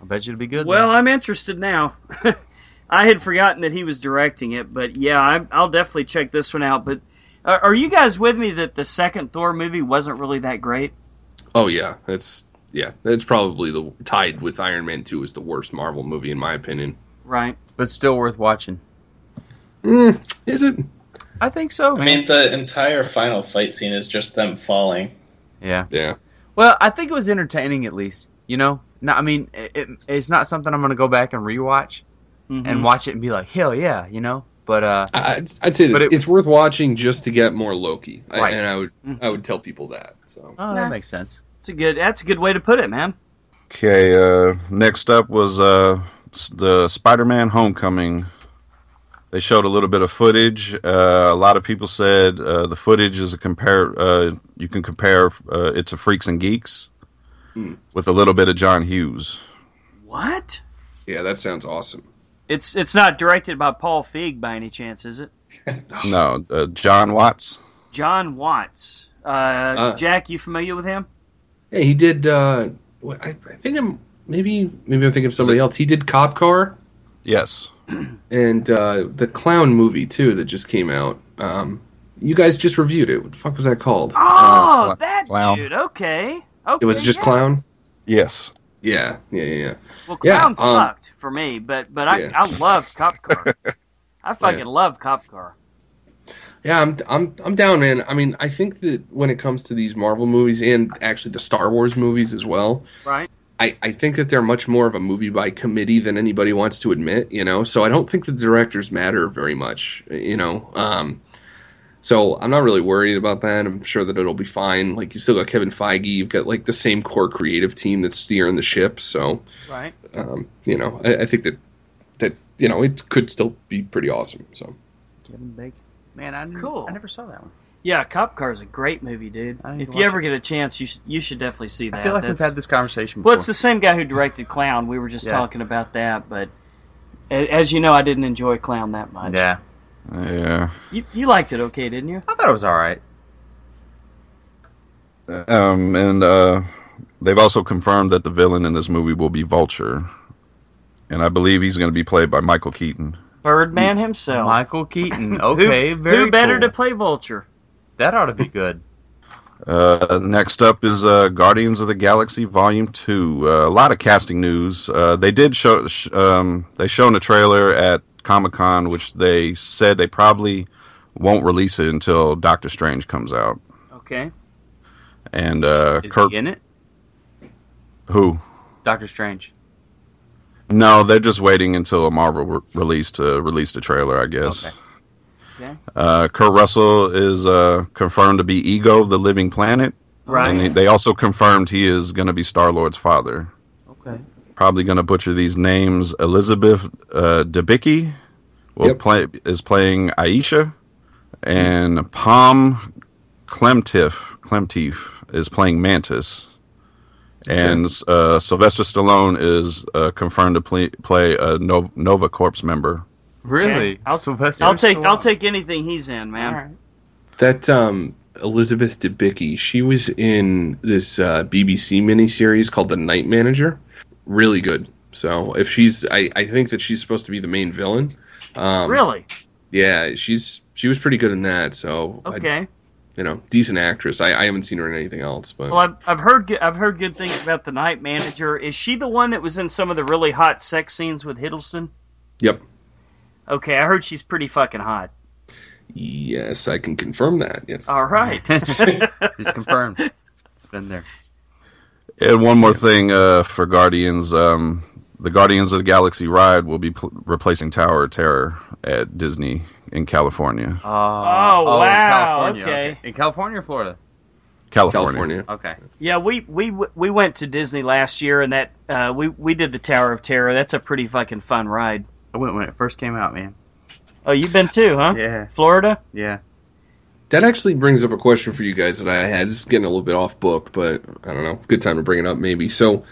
I bet you it'll be good. Well, I'm interested now. I had forgotten that he was directing it, but yeah, I, I'll definitely check this one out. But are, are you guys with me that the second Thor movie wasn't really that great? Oh yeah, that's yeah, that's probably the tied with Iron Man Two is the worst Marvel movie in my opinion. Right? but still worth watching. Mm, is it? I think so. I mean, the entire final fight scene is just them falling. yeah. Yeah. Well, I think it was entertaining at least. You know, no, I mean, it, it, it's not something I'm going to go back and rewatch Mhm. and watch it and be like, hell yeah, you know. But uh, I- I'd, I'd say But this, it it's was- worth watching just to get more Loki, I- and I would Mhm. I would tell people that. So oh, Nah. that makes sense. It's a good. That's a good way to put it, man. okay, uh, next up was uh, the Spider-Man: Homecoming. They showed a little bit of footage. Uh, a lot of people said uh, the footage is a compare. Uh, you can compare uh, it to Freaks and Geeks Hmm. with a little bit of John Hughes. What? yeah, that sounds awesome. It's it's not directed by Paul Feig by any chance, is it? No, uh, Jon Watts. Jon Watts. Uh, Uh, Jack, you familiar with him? Yeah, he did. Uh, I, I think I'm maybe maybe I'm thinking of somebody else. He did Cop Car Yes. and uh, the clown movie too that just came out. Um, you guys just reviewed it. What the fuck was that called? Uh, Oh, Cla- that Clown. dude. Okay. Okay. it was just yeah. clown. Yes. Yeah, yeah, yeah. yeah. Well, Yeah, Clown um, sucked for me, but but I Yeah. I love Cop Car. I fucking Yeah. love Cop Car. Yeah, I'm I'm I'm down, man. I mean, I think that when it comes to these Marvel movies and actually the Star Wars movies as well, Right. I, I think that they're much more of a movie by committee than anybody wants to admit, you know. So I don't think the directors matter very much, you know. Um, so I'm not really worried about that. I'm sure that it'll be fine. Like you still got Kevin Feige, you've got like the same core creative team that's steering the ship. So Right. um, you know, I, I think that that you know it could still be pretty awesome. So Kevin Bacon. Man, I Cool. I never saw that one. Yeah, Cop Car is a great movie, dude. If you watch ever get a chance, you sh- you should definitely see that. I feel like That's- we've had this conversation before. Well, it's the same guy who directed Clown. We were just Yeah. talking about that, but As you know, I didn't enjoy Clown that much. Yeah, Yeah. You, you liked it okay, didn't you? I thought it was all right. Um, and uh, they've also confirmed that the villain in this movie will be Vulture, and I believe he's going to be played by Michael Keaton. Birdman himself. Michael Keaton. Okay, who, very who better cool. to play Vulture? That ought to be good. Uh, next up is uh, Guardians of the Galaxy Volume Two. Uh, a lot of casting news. Uh, they did show. Sh- um, they shown a trailer at Comic Con, which they said they probably won't release it until Doctor Strange comes out. Okay. And uh, Is Kirk, he in it? who? Doctor Strange. No, they're just waiting until a Marvel re- release to release the trailer, I guess. Okay. Okay. Uh, Kurt Russell is uh, confirmed to be Ego the Living Planet. Right. And he- they also confirmed he is going to be Star Lord's father. Okay. Probably going to butcher these names. Elizabeth uh, Debicki will Yep. play is playing Ayesha, and Palm Clemtiff Clemtief is playing Mantis. And uh, Sylvester Stallone is uh, confirmed to play, play a Nova, Nova Corps member. Really? Okay. I'll- Sylvester I'll take I'll take anything he's in, man. All right. That um, Elizabeth Debicki, she was in this uh, BBC miniseries called The Night Manager. Really good. So if she's, I, I think that she's supposed to be the main villain. Um, Really? Yeah, she's she was pretty good in that. So I- Okay. you know, decent actress. I, I haven't seen her in anything else, but Well, I've, I've heard good, I've heard good things about the night manager. Is she the one that was in some of the really hot sex scenes with Hiddleston? yep. Okay, I heard she's pretty fucking hot. Yes, I can confirm that. Yes. All right. It's confirmed. It's been there. And one more thing uh, for Guardians, um, the Guardians of the Galaxy ride will be pl- replacing Tower of Terror at Disney in California. Uh, Oh, in wow, California. okay. In California or Florida? California. California. Okay. yeah, we, we we went to Disney last year, and that uh, we we did the Tower of Terror. That's a pretty fucking fun ride. I went when it first came out, man. Oh, you've been too, huh? Yeah. Florida. Yeah. That actually brings up a question for you guys that I had. This is getting a little bit off book, but I don't know. Good time to bring it up, maybe. So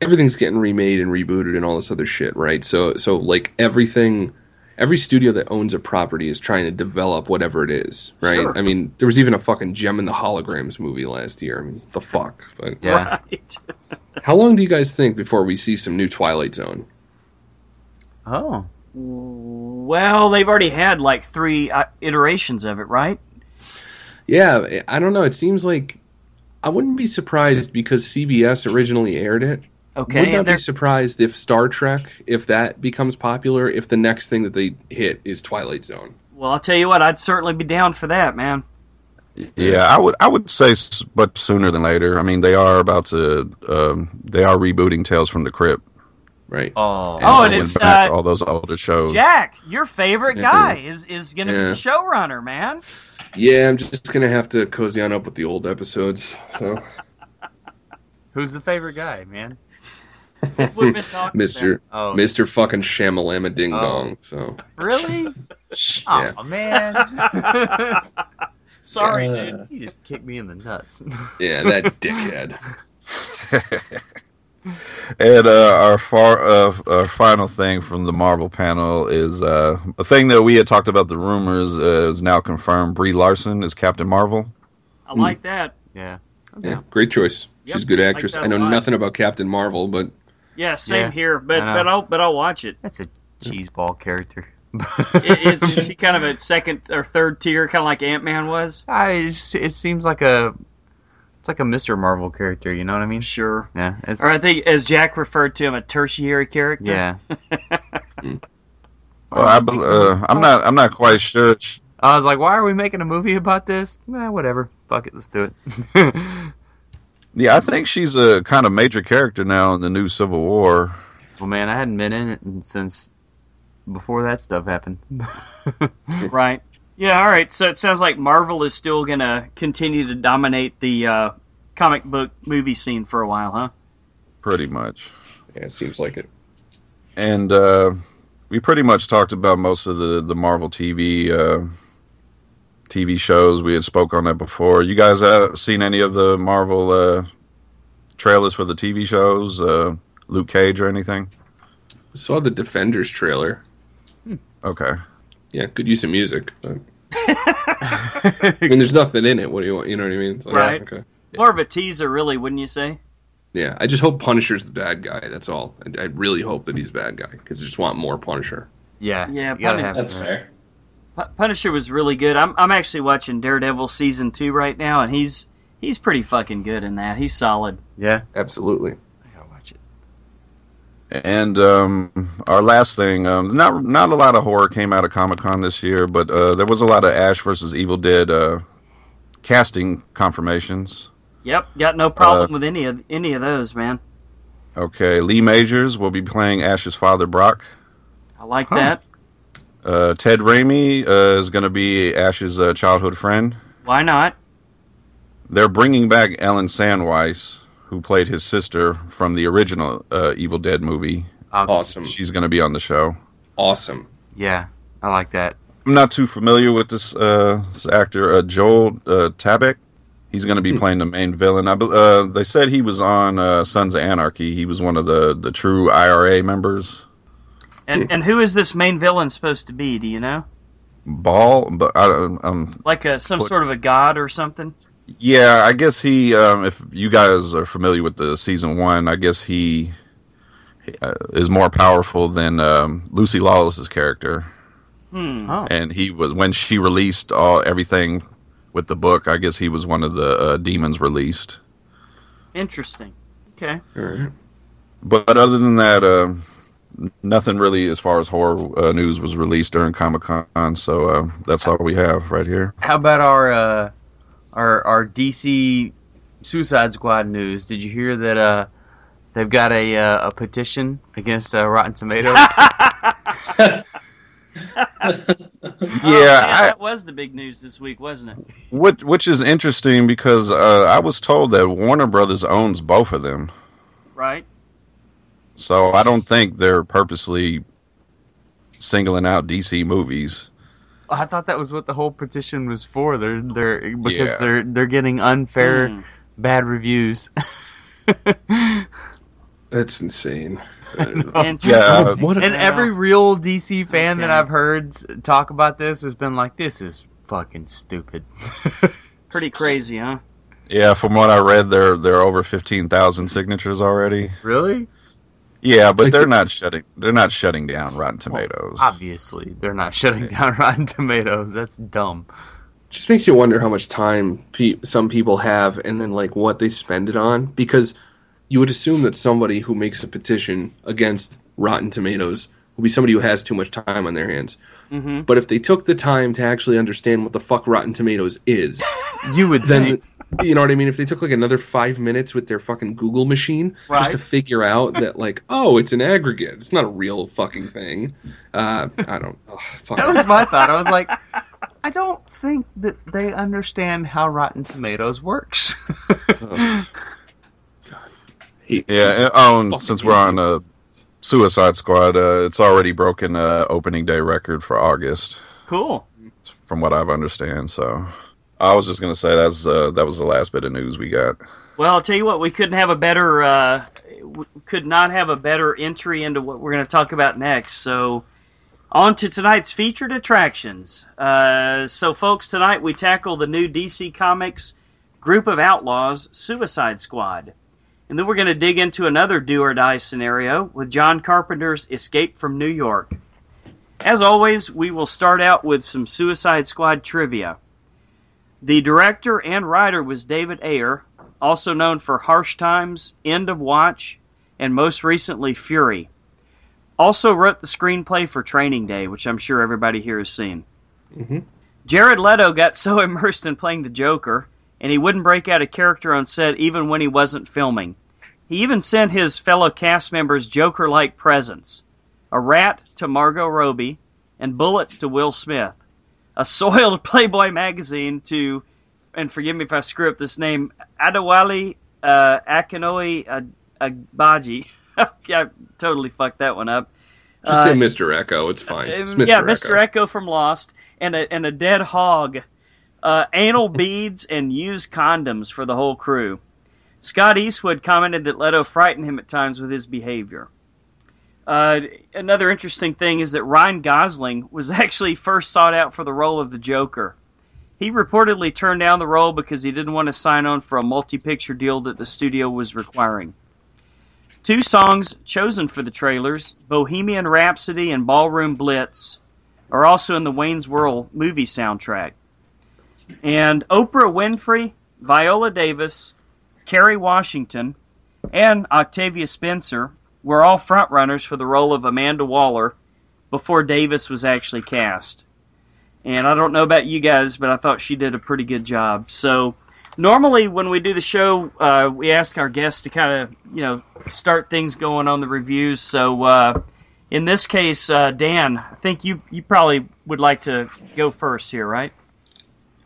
everything's getting remade and rebooted and all this other shit, right? So, so like everything, every studio that owns a property is trying to develop whatever it is, right? Sure. I mean, there was even a fucking Jem and the Holograms movie last year. I mean, the fuck. But Yeah. Right. how long do you guys think before we see some new Twilight Zone? Oh. Well, they've already had like three uh, iterations of it, right? Yeah, I don't know. It seems like I wouldn't be surprised because CBS originally aired it. Okay, Would not be surprised if Star Trek, if that becomes popular, if the next thing that they hit is Twilight Zone. well. I'll tell you what, I'd certainly be down for that, man. Yeah, I would I would say, but sooner than later. I mean, they are about to um, they are rebooting Tales from the Crypt. Right. Oh. Oh, and it's, uh, all those older shows. Jack, your favorite Yeah. guy is is going to be the showrunner, man. Yeah, I'm just gonna have to cozy on up with the old episodes. So, Who's the favorite guy, man? We've been talking Mister, Oh. Mister fucking Shamalama Ding Oh. Dong. So, Really? Yeah. Oh, man. Sorry, Uh, dude. you just kicked me in the nuts. yeah, that dickhead. And uh, our far uh, our final thing from the Marvel panel is uh, a thing that we had talked about. The rumors uh, is now confirmed. Brie Larson is Captain Marvel. I like that. yeah. Yeah, great choice. Yep, She's a good like actress. that I a know nothing about Captain Marvel, but Yeah, same Yeah, here. But I but I'll but I'll watch it. That's a cheeseball character. I- Is, is she kind of a second or third tier, kind of like Ant Man was? I, it seems like a it's like a Mr. Marvel character, you know what I mean? Sure. Yeah. It's Or I think, as Jack referred to him, a tertiary character. yeah. Well, I, uh, I'm not I'm not quite sure. I was like, why are we making a movie about this? Nah, whatever. Fuck it, let's do it. Yeah, I think she's a kind of major character now in the new Civil War. well, man, I hadn't been in it since before that stuff happened. Right. Yeah. All right. So it sounds like Marvel is still going to continue to dominate the uh, comic book movie scene for a while, huh? Pretty much. yeah, it seems like it. and uh, we pretty much talked about most of the the Marvel TV uh, TV shows. We had spoke on that before. You guys have seen any of the Marvel uh, trailers for the TV shows? Uh, Luke Cage or anything? Saw the Defenders trailer. Okay. Yeah, good use of music. But... I mean, there's nothing in it. What do you want? You know what I mean? It's like, Right. Okay. More of a teaser, really, wouldn't you say? Yeah, I just hope Punisher's the bad guy. That's all. I, I really hope that he's the bad guy because I just want more Punisher. Yeah, Yeah, you gotta Punisher- have That's that. fair. Pu- Punisher was really good. I'm I'm actually watching Daredevil season two right now, and he's he's pretty fucking good in that. He's solid. Yeah, Absolutely. I gotta watch it. And um, our last thing, um, not not a lot of horror came out of Comic Con this year, but uh, there was a lot of Ash versus Evil Dead uh, casting confirmations. Yep, got no problem Uh, with any of any of those, man. Okay, Lee Majors will be playing Ash's father, Brock. I like Huh. that. Uh, Ted Raimi uh, is going to be Ash's uh, childhood friend. Why not? They're bringing back Ellen Sandweiss, who played his sister from the original uh, Evil Dead movie. Awesome. She's going to be on the show. Awesome. Yeah, I like that. I'm not too familiar with this, uh, this actor, uh, Joel uh, Tabak. He's going to be playing the main villain. I, uh, they said he was on uh, Sons of Anarchy. He was one of the, the true IRA members. And and who is this main villain supposed to be? Do you know? Ball, but I, don't- um, Like a some What- sort of a god or something? Yeah, I guess he. Um, if you guys are familiar with the season one, I guess he uh, is more powerful than um, Lucy Lawless's character. Hmm. Oh, and he was when she released all everything with the book. I guess he was one of the uh, demons released. Interesting. Okay. All right. But other than that, uh, nothing really as far as horror uh, news was released during Comic Con. So uh, that's all we have right here. how about our uh, our our DC Suicide Squad news? Did you hear that? Uh, they've got a uh, a petition against uh, Rotten Tomatoes. Oh, Yeah, man, I, that was the big news this week, wasn't it? which which is interesting because uh, I was told that Warner Brothers owns both of them. Right. So I don't think they're purposely singling out DC movies. I thought that was what the whole petition was for. They're they're because Yeah. they're they're getting unfair Hmm. bad reviews. That's insane. Interesting. Yeah. what and every real DC fan that I've heard talk about this has been like, "This is fucking stupid." Pretty crazy, huh? Yeah, from what I read, there there are over fifteen thousand signatures already. really? Yeah, but Like they're the- not shutting. They're not shutting down Rotten Tomatoes. Obviously, they're not shutting down Rotten Tomatoes. That's dumb. just makes you wonder how much time pe- some people have and then like what they spend it on because you would assume that somebody who makes a petition against Rotten Tomatoes will be somebody who has too much time on their hands. Mm-hmm. But if they took the time to actually understand what the fuck Rotten Tomatoes is, You would then think. You know what I mean. If they took like another five minutes with their fucking Google machine just to figure out that like, oh, it's an aggregate, it's not a real fucking thing. Uh, I don't. Oh, fuck. That was my thought. I was like, I don't think that they understand how Rotten Tomatoes works. Ugh. Yeah. and- Oh, and since we're on a. Suicide Squad, uh, it's already broken uh, opening day record for August, Cool. from what I've understand. So I was just gonna say that's uh, that was the last bit of news we got. Well, I'll tell you what, we couldn't have a better, uh, could not have a better entry into what we're going to talk about next. So, on to tonight's featured attractions. Uh, so, folks, tonight we tackle the new DC Comics Group of Outlaws Suicide Squad. And then we're going to dig into another do or die scenario with John Carpenter's Escape from New York. As always, we will start out with some Suicide Squad trivia. The director and writer was David Ayer, also known for Harsh Times, End of Watch, and most recently Fury. Also wrote the screenplay for Training Day, which I'm sure everybody here has seen. Mhm. Jared Leto got so immersed in playing the Joker, and he wouldn't break out a character on set even when he wasn't filming. He even sent his fellow cast members Joker like presents a rat to Margot Robbie, and bullets to Will Smith, a soiled Playboy magazine to and forgive me if I screw up this name, Adewale uh, Akinoi uh, Agbaji. I totally fucked that one up. Just Uh, say Mr. Eko. It's fine. It's uh, Mr. yeah, Eko. Mr. Eko from Lost, and a and a dead hog, uh, anal beads, and used condoms for the whole crew. Scott Eastwood commented that Leto frightened him at times with his behavior. Uh, another interesting thing is that Ryan Gosling was actually first sought out for the role of the Joker. He reportedly turned down the role because he didn't want to sign on for a multi picture deal that the studio was requiring. Two songs chosen for the trailers, Bohemian Rhapsody and Ballroom Blitz, are also in the Wayne's World movie soundtrack. And Oprah Winfrey, Viola Davis, Kerry Washington, and Octavia Spencer were all frontrunners for the role of Amanda Waller before Davis was actually cast. And I don't know about you guys, but I thought she did a pretty good job. So normally when we do the show, uh, we ask our guests to kind of you know start things going on the reviews. So uh, in this case, uh, Dan, I think you you probably would like to go first here, right?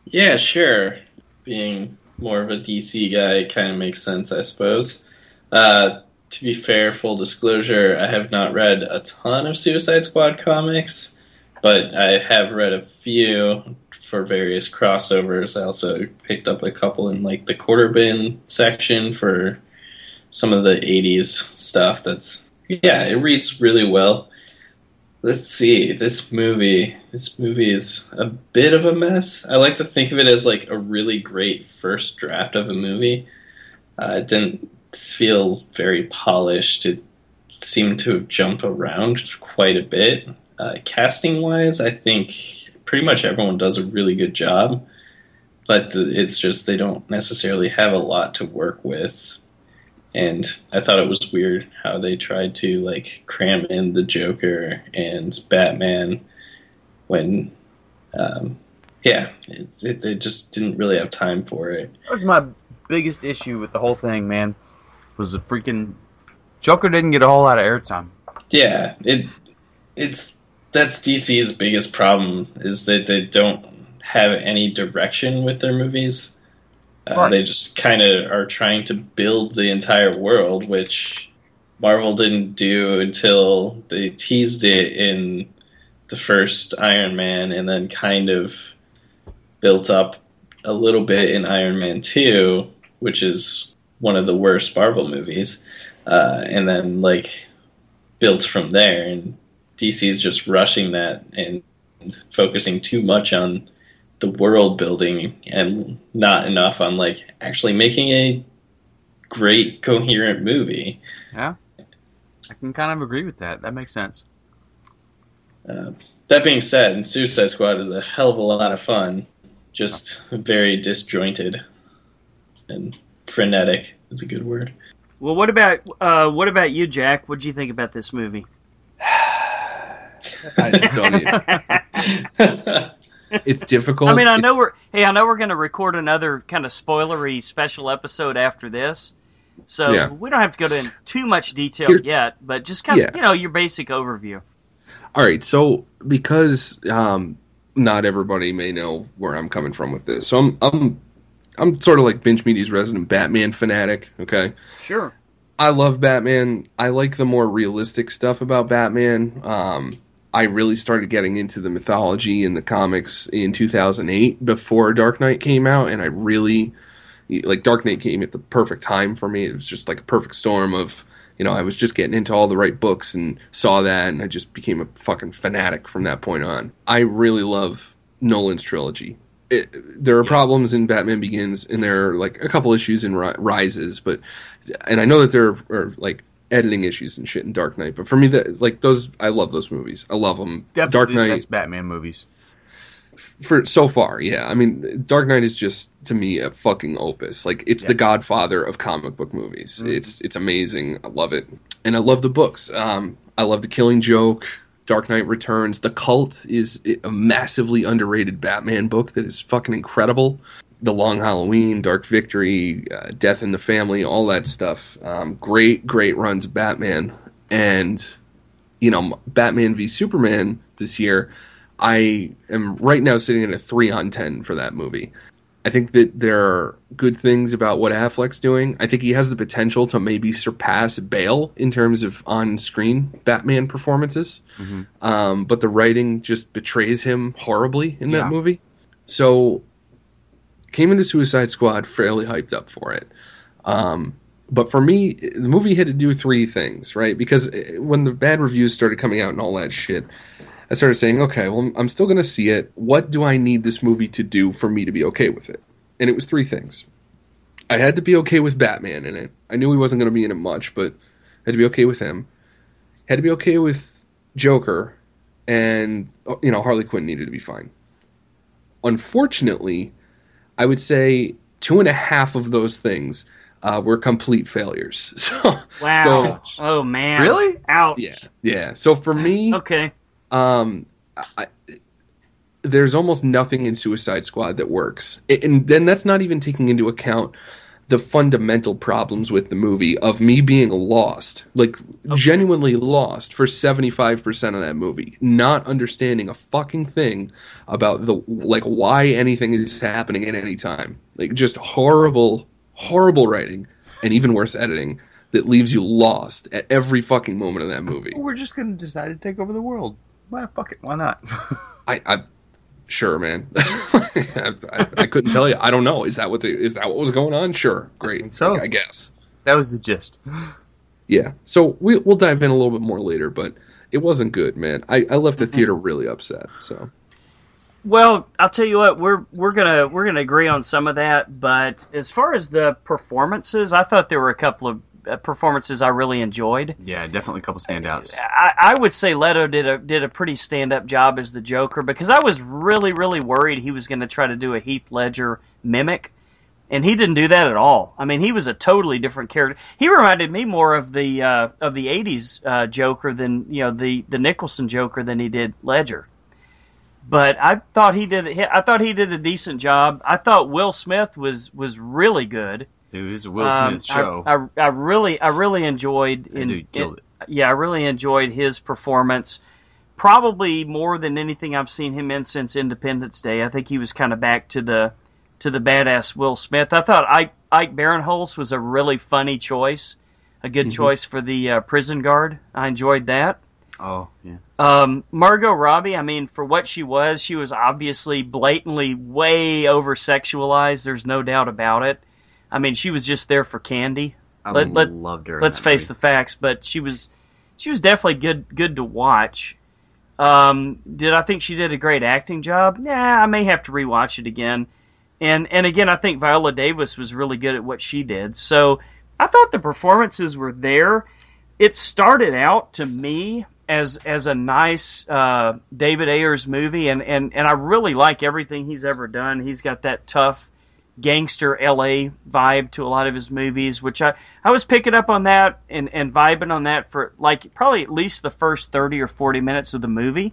Yeah, sure. Being more of a DC guy kind of makes sense, I suppose. Uh, to be fair, full disclosure, I have not read a ton of Suicide Squad comics, but I have read a few for various crossovers. I also picked up a couple in like the quarter bin section for some of the 80s stuff that's yeah, it reads really well. Let's see. This movie, this movie is a bit of a mess. I like to think of it as like a really great first draft of a movie. Uh, it didn't feel very polished. It seemed to jump around quite a bit. Uh, casting wise, I think pretty much everyone does a really good job, but the, it's just they don't necessarily have a lot to work with. And I thought it was weird how they tried to like cram in the Joker and Batman when, um, yeah, it, it, they just didn't really have time for it. That was my biggest issue with the whole thing, man. Was the freaking Joker didn't get a whole lot of airtime. Yeah, it it's that's DC's biggest problem is that they don't have any direction with their movies. Uh, Right. They just kind of are trying to build the entire world, which Marvel didn't do until they teased it in the first Iron Man, and then kind of built up a little bit in Iron Man Two, which is one of the worst Marvel movies, uh, and then like built from there. And DC's just rushing that and focusing too much on the world building and not enough on like actually making a great coherent movie. Yeah, I can kind of agree with that. That makes sense. Uh, that being said, Suicide Squad is a hell of a lot of fun, just very disjointed and frenetic is a good word. Well, what about uh, what about you, Jack? What do you think about this movie? I don't. It's difficult. I mean, I It's- know we're hey, I know we're going to record another kind of spoilery special episode after this, so Yeah. we don't have to go into too much detail Here- yet. But just kind of Yeah. you know your basic overview. All right, so because um, not everybody may know where I'm coming from with this, so I'm I'm I'm sort of like Binge Media's resident Batman fanatic. Okay, Sure. I love Batman. I like the more realistic stuff about Batman. Um, I really started getting into the mythology and the comics in 2008 before Dark Knight came out, and I really like Dark Knight came at the perfect time for me. It was just like a perfect storm of you know I was just getting into all the right books and saw that, and I just became a fucking fanatic from that point on. I really love Nolan's trilogy. It, there are problems in Batman Begins, and there are like a couple issues in Ri- Rises, but and I know that there are like editing issues and shit in Dark Knight, but for me, that like those, I love those movies. I love them. Definitely Dark the Knight best Batman movies. for so far, yeah. I mean, Dark Knight is just to me a fucking opus. Like it's Yeah. the Godfather of comic book movies. Mhm. It's it's amazing. I love it, and I love the books. Um, I love the Killing Joke. Dark Knight Returns. The Cult is a massively underrated Batman book that is fucking incredible. The Long Halloween, Dark Victory, uh, Death in the Family, all that stuff. Um, great, great runs Batman. And, you know, Batman v Superman this year, I am right now sitting at a 3 on 10 for that movie. I think that there are good things about what Affleck's doing. I think he has the potential to maybe surpass Bale in terms of on screen Batman performances. Mhm. Um, but the writing just betrays him horribly in Yeah. that movie. So, came into Suicide Squad fairly hyped up for it. Um, but for me, the movie had to do three things, right? Because uh, when the bad reviews started coming out and all that shit, I started saying, okay, well, I'm still going to see it. What do I need this movie to do for me to be okay with it? And it was three things. I had to be okay with Batman in it. I knew he wasn't going to be in it much, but I had to be okay with him. Had to be okay with Joker, and you know Harley Quinn needed to be fine. Unfortunately, I would say two and a half of those things uh, were complete failures. So Wow. So- oh man. Really? Ouch. yeah, yeah. So for me, Okay. Um, I, there's almost nothing in Suicide Squad that works, A- and then that's not even taking into account the fundamental problems with the movie of me being lost, like genuinely lost for 75% of that movie, not understanding a fucking thing about the like why anything is happening at any time. Like just horrible horrible writing and even worse editing that leaves you lost at every fucking moment of that movie. We're just gonna decide to take over the world. Why fuck it? Why not? I, I sure, man. I, I couldn't tell you. I don't know. Is that what the, is that what was going on? Sure, great. think so. I guess. that was the gist. Yeah. So we we'll dive in a little bit more later, but it wasn't good, man. I, I left Mm-hmm. the theater really upset. So Well, I'll tell you what, we're we're gonna we're gonna agree on some of that, but as far as the performances, I thought there were a couple of performances I really enjoyed. Yeah, definitely a couple standouts. I, I would say Leto did a did a pretty stand up job as the Joker because I was really really worried he was going to try to do a Heath Ledger mimic, and he didn't do that at all. I mean, he was a totally different character. He reminded me more of the uh, of the '80s uh, Joker than you know the the Nicholson Joker than he did Ledger. But I thought he did. I thought he did a decent job. I thought Will Smith was was really good. Dude, it was a Will Um, Smith show. I, I, I really, I really enjoyed. In, dude killed it. Yeah, I really enjoyed his performance. Probably more than anything I've seen him in since Independence Day. I think he was kind of back to the to the badass Will Smith. I thought Ike, Ike Barinholtz was a really funny choice, a good choice for the uh, prison guard. I enjoyed that. Oh, yeah. Um, Margot Robbie, I mean, for what she was, she was obviously blatantly way over sexualized. There's no doubt about it. I mean, she was just there for candy. I let, let, loved her. Let's face the facts, but she was she was definitely good good to watch. Um, did I think she did a great acting job? Nah, I may have to rewatch it again. And and again, I think Viola Davis was really good at what she did. So I thought the performances were there. It started out to me as as a nice uh, David Ayers movie, and, and and I really like everything he's ever done. He's got that tough gangster LA vibe to a lot of his movies, which I, I was picking up on that and, and vibing on that for like probably at least the first 30 or 40 minutes of the movie.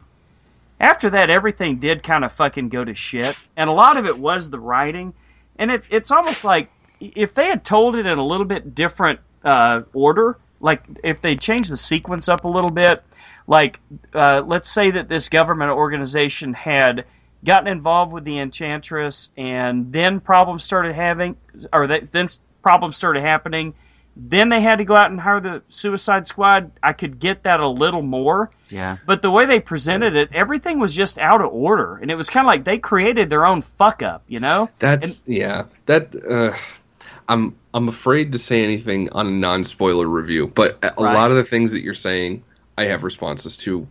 After that, everything did kind of fucking go to shit. And a lot of it was the writing. And it, it's almost like if they had told it in a little bit different uh, order, like if they changed the sequence up a little bit, like uh, let's say that this government organization had gotten involved with the enchantress and then problems started having or they, then problems started happening then they had to go out and hire the suicide squad i could get that a little more Yeah. but the way they presented it everything was just out of order and it was kind of like they created their own fuck up you know that's yeah. That uh, I'm I'm afraid to say anything on a non spoiler review, but a Right. lot of the things that you're saying, I have responses to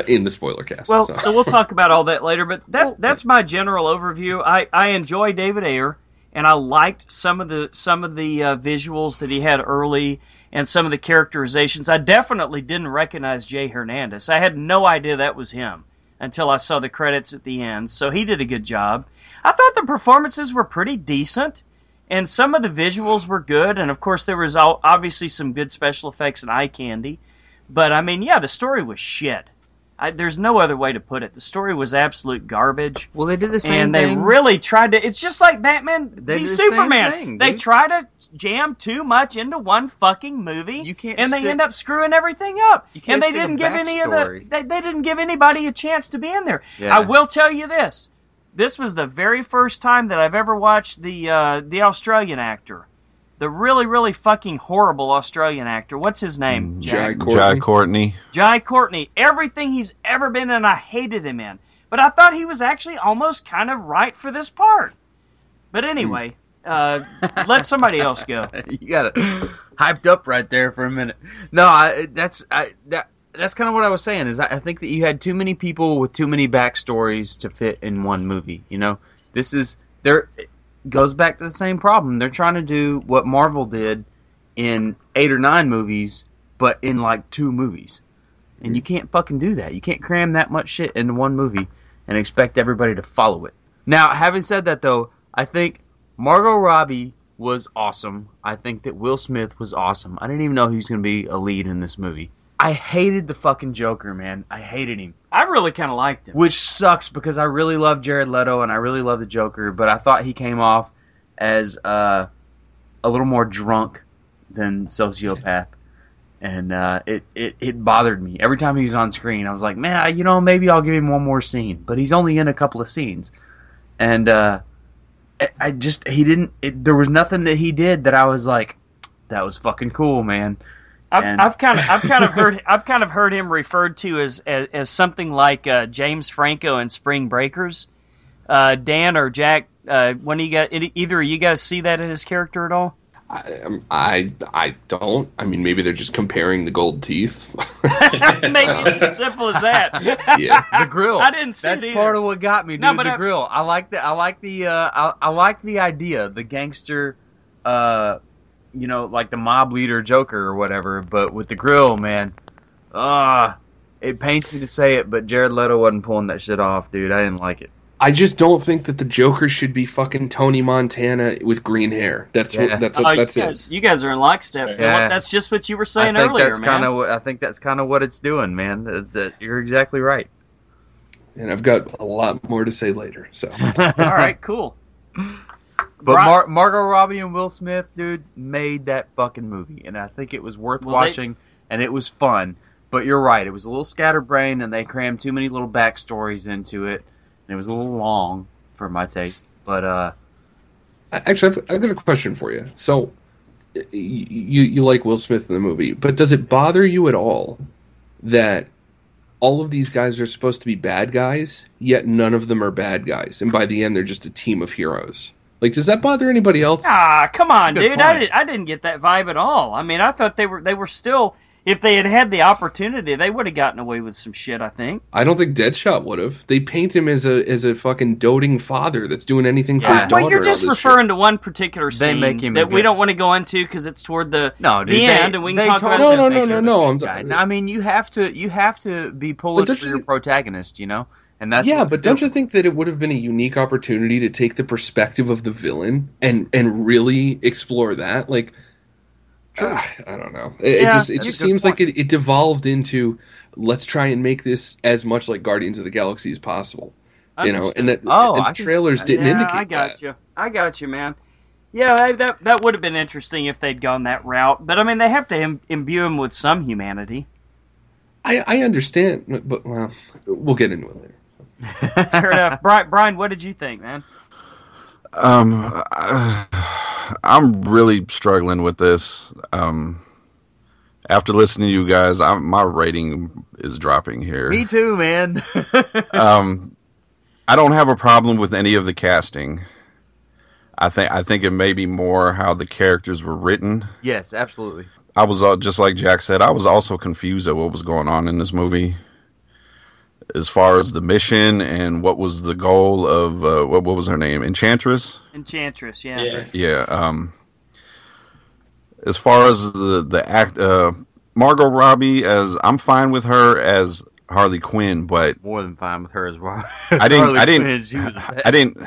in the spoiler cast. Well, so. so we'll talk about all that later, but that's that's my general overview. I, I enjoy David Ayer, and I liked some of the some of the uh, visuals that he had early, and some of the characterizations. I definitely didn't recognize Jay Hernandez. I had no idea that was him until I saw the credits at the end. So he did a good job. I thought the performances were pretty decent, and some of the visuals were good, and of course there was obviously some good special effects and eye candy. But I mean, yeah, the story was shit. I, there's no other way to put it. The story was absolute garbage, Well, they did the same thing. and they thing. really tried to. It's just like Batman They v did the same Superman. thing, they try to jam too much into one fucking movie, You can't and they stick- end up screwing everything up. You can't And they didn't give any of the. They, they didn't give anybody a chance to be in there. Yeah. I will tell you this: this was the very first time that I've ever watched the uh, the Australian actor, the really really fucking horrible Australian actor. What's his name? Jai Jack. Courtney. Jai Courtney. Jai Courtney, everything he's ever been in, I hated him in. But I thought he was actually almost kind of right for this part. But anyway, Uh, let somebody else go. you got it hyped up right there for a minute. No, I, that's I, that that's kind of what I was saying. Is I, I think that you had too many people with too many backstories to fit in one movie. You know, this is there it goes back to the same problem. They're trying to do what Marvel did in eight or nine movies, but in like two movies, and you can't fucking do that. You can't cram that much shit into one movie and expect everybody to follow it. Now, having said that, though, I think Margot Robbie was awesome. I think that Will Smith was awesome. I didn't even know he was going to be a lead in this movie. I hated the fucking Joker, man. I hated him. I really kind of liked him. Which sucks because I really love Jared Leto and I really love the Joker, but I thought he came off as uh, a little more drunk than sociopath. And uh, it, it, it bothered me. Every time he was on screen, I was like, man, you know, maybe I'll give him one more scene. But he's only in a couple of scenes. And uh, I- just, he didn't, it, there was nothing that he did that I was like, that was fucking cool, man. I've, And- I've kind of I've kind of heard I've kind of heard him referred to as as, as something like uh, James Franco and Spring Breakers. Uh, Dan or Jack, uh, when you got either of you guys see that in his character at all? I, um, I I don't. I mean, maybe they're just comparing the gold teeth. Maybe it's as simple as that. yeah. the grill. I didn't see That's it either. part of what got me, dude. No, but the I- grill. I like the. I like the. Uh, I, I like the idea, the gangster, uh, you know, like the mob leader Joker or whatever. But with the grill, man, ah, it pains me to say it, but Jared Leto wasn't pulling that shit off, dude. I didn't like it. I just don't think that the Joker should be fucking Tony Montana with green hair. That's Yeah. what. That's Oh, what. That's you it. you guys are in lockstep. Yeah. That's just what you were I saying think earlier, that's man. kind of. I think that's kind of what it's doing, man. That, that- you're exactly right. And I've got a lot more to say later. So All right, cool. But Bri- Mar- Margot Robbie and Will Smith, dude, made that fucking movie, and I think it was worth Well, they- watching, and it was fun. But you're right; it was a little scatterbrained, and they crammed too many little backstories into it, and it was a little long for my taste. But uh, actually, I've, I've got a question for you. So you you like Will Smith in the movie, but does it bother you at all that all of these guys are supposed to be bad guys, yet none of them are bad guys, and by the end they're just a team of heroes? Like, does that bother anybody else? Ah, come on, good dude. I, did, I didn't get that vibe at all. I mean, I thought they were they were still. If they had had the opportunity, they would have gotten away with some shit. I think. I don't think Deadshot would have. They paint him as a as a fucking doting father that's doing anything for Yeah. his daughter. Well, you're just this referring to one particular They scene make him that we don't want to go into because it's toward the no, dude, the they, end, and we can they talk about No, no, no, no, no, a I'm guy. I mean, you have to you have to be pulling But don't for your protagonist, you know, and that's yeah, but don't you think that it would have been a unique opportunity to take the perspective of the villain and and really explore that? Like, ah, I don't know. It, it just it just a good seems like it, it devolved into let's try and make this as much like Guardians of the Galaxy as possible. You know, and that Oh, and the trailers that. didn't yeah, indicate I got that. you. I got you, man. Yeah, I- that that would have been interesting if they'd gone that route. But I mean, they have to Im- imbue him with some humanity. I I understand, but well, we'll get into it later. Fair enough. Brian, Brian, what did you think, man? Um, I, I'm really struggling with this. Um, after listening to you guys, I'm, my rating is dropping here. Me too, man. Um, I don't have a problem with any of the casting. I think I think it may be more how the characters were written. yes, absolutely. I was uh, just like Jack said. I was also confused at what was going on in this movie, as far as the mission and what was the goal of uh, what, what was her name, Enchantress. Enchantress, yeah. Yeah. Yeah. Um, as far as the the act, uh, Margot Robbie as I'm fine with her as Harley Quinn, but More than fine with her as well. I didn't. Harley I didn't. Quinn, she was a I didn't.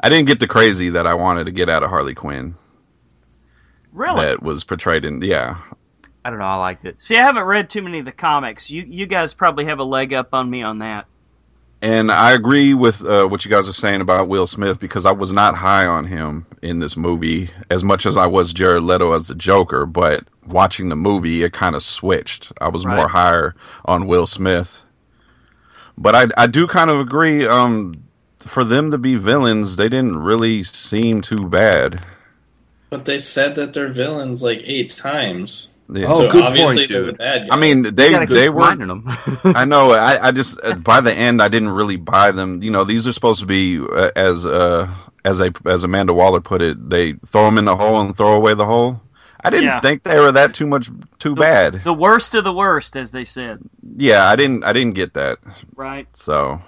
I didn't get the crazy that I wanted to get out of Harley Quinn Really? that was portrayed in. Yeah, I don't know. I liked it. See, I haven't read too many of the comics. You you guys probably have a leg up on me on that. and I agree with uh, what you guys are saying about Will Smith because I was not high on him in this movie as much as I was Jared Leto as the Joker. But watching the movie, it kind of switched. I was Right. more higher on Will Smith. But I I do kind of agree. Um, for them to be villains, they didn't really seem too bad. But they said that they're villains like eight times. Yeah. Oh, so good obviously point, they're the dude. bad guys. I mean, You they they were. reminding them. I know. I, I just uh, by the end, I didn't really buy them. You know, these are supposed to be uh, as uh, as a as Amanda Waller put it, they throw them in the hole and throw away the hole. I didn't Yeah. think they were that too much too bad. The worst of the worst, as they said. yeah, I didn't I didn't get that. Right. So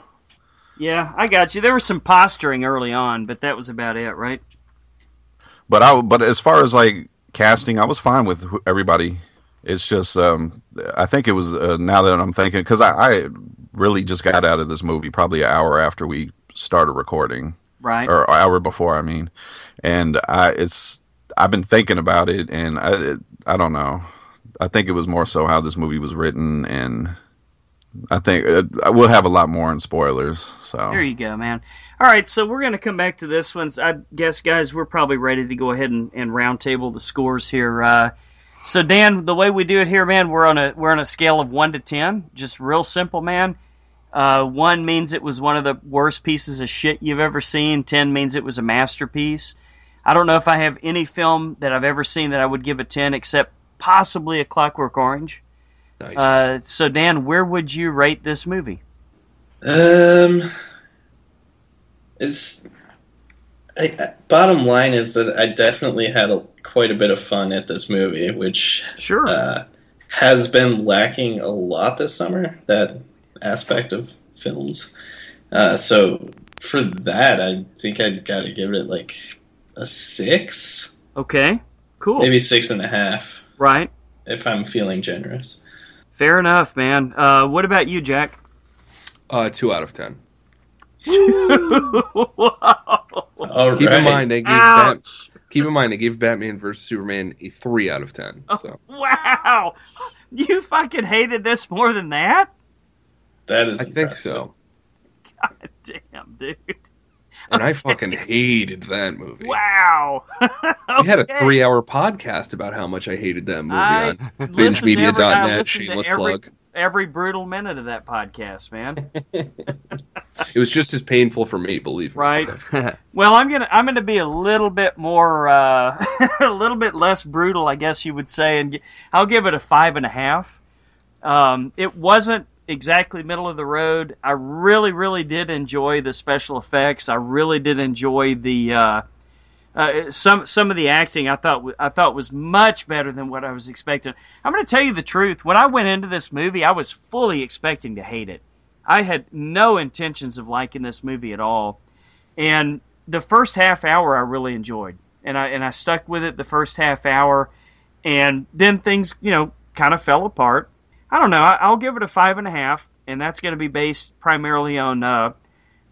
Yeah, I got you. There was some posturing early on, but that was about it, right? But I but as far as like casting, I was fine with everybody. It's just um, I think it was uh, now that I'm thinking because I, I really just got out of this movie probably an hour after we started recording Right. or an hour before I mean, and I it's I've been thinking about it and I it, I don't know. I think it was more so how this movie was written and. I think uh, we'll have a lot more in spoilers. So There you go, man. All right, so we're going to come back to this one. I guess, guys, we're probably ready to go ahead and, and round table the scores here. Uh, so, Dan, the way we do it here, man, we're on a we're on a scale of one to ten, just real simple, man. Uh, one means it was one of the worst pieces of shit you've ever seen. Ten means it was a masterpiece. I don't know if I have any film that I've ever seen that I would give a ten, except possibly A Clockwork Orange. Nice. Uh, so, Dan, where would you rate this movie? Um, is I, I- bottom line is that I definitely had a, quite a bit of fun at this movie, which Sure. uh, has been lacking a lot this summer. That aspect of films. Uh, so for that, I think I'd got to give it like a six, okay. Cool. maybe six and a half, Right. if I'm feeling generous. Fair enough, man. Uh, what about you, Jack? uh, two out of ten. Wow. All Keep right. in mind, I gave Bat- keep in mind I gave Batman vs Superman a three out of ten. Oh, so Wow. You fucking hated this more than that? that is I think so. God damn, dude. And I fucking hated that movie. Wow. We had a three-hour podcast about how much I hated that movie I on listened to every- BingeMedia.net. listened to Shameless every, plug. Every brutal minute of that podcast, man. It was just as painful for me, believe me. Right. So, Well, I'm gonna I'm gonna be a little bit more uh, a little bit less brutal, I guess you would say, and I'll give it a five and a half. Um, it wasn't exactly middle of the road. I really, really did enjoy the special effects. I really did enjoy the uh, uh, some some of the acting. I thought I thought was much better than what I was expecting. I'm going to tell you the truth. When I went into this movie, I was fully expecting to hate it. I had no intentions of liking this movie at all and the first half hour I really enjoyed, and I and I stuck with it the first half hour, and then things you know kind of fell apart. I don't know. I, I'll give it a five and a half, and that's going to be based primarily on uh,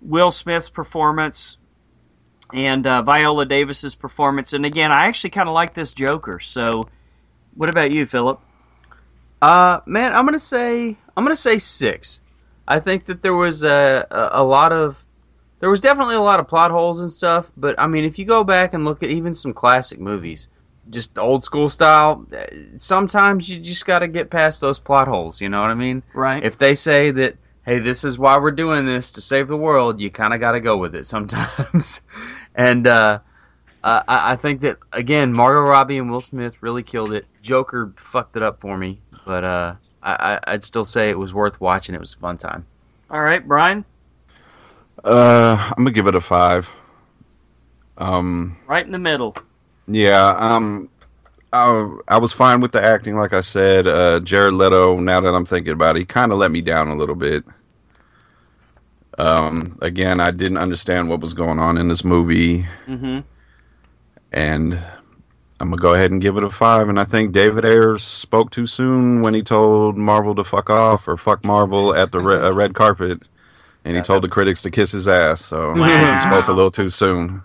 Will Smith's performance and uh, Viola Davis's performance. And again, I actually kind of like this Joker. So, what about you, Philip? Uh, man, I'm gonna say I'm gonna say six. I think that there was a, a a lot of there was definitely a lot of plot holes and stuff. But I mean, if you go back and look at even some classic movies, just old school style, eh, sometimes you just got to get past those plot holes. You know what I mean? Right. If they say that, hey, this is why we're doing this to save the world, you kind of got to go with it sometimes. and uh, I, I I think that again, Margot Robbie and Will Smith really killed it. Joker fucked it up for me, but uh, I, I, I'd still say it was worth watching. It was a fun time. All right, Brian. uh, I'm gonna give it a five. Um, Right in the middle. Yeah, um, I, I was fine with the acting, like I said. Uh, Jared Leto, now that I'm thinking about it, he kind of let me down a little bit. Um, again, I didn't understand what was going on in this movie, Mm-hmm. and I'm gonna go ahead and give it a five. And I think David Ayers spoke too soon when he told Marvel to fuck off or fuck Marvel at the re- uh, red carpet, and he told the critics to kiss his ass. So Wow. he spoke a little too soon.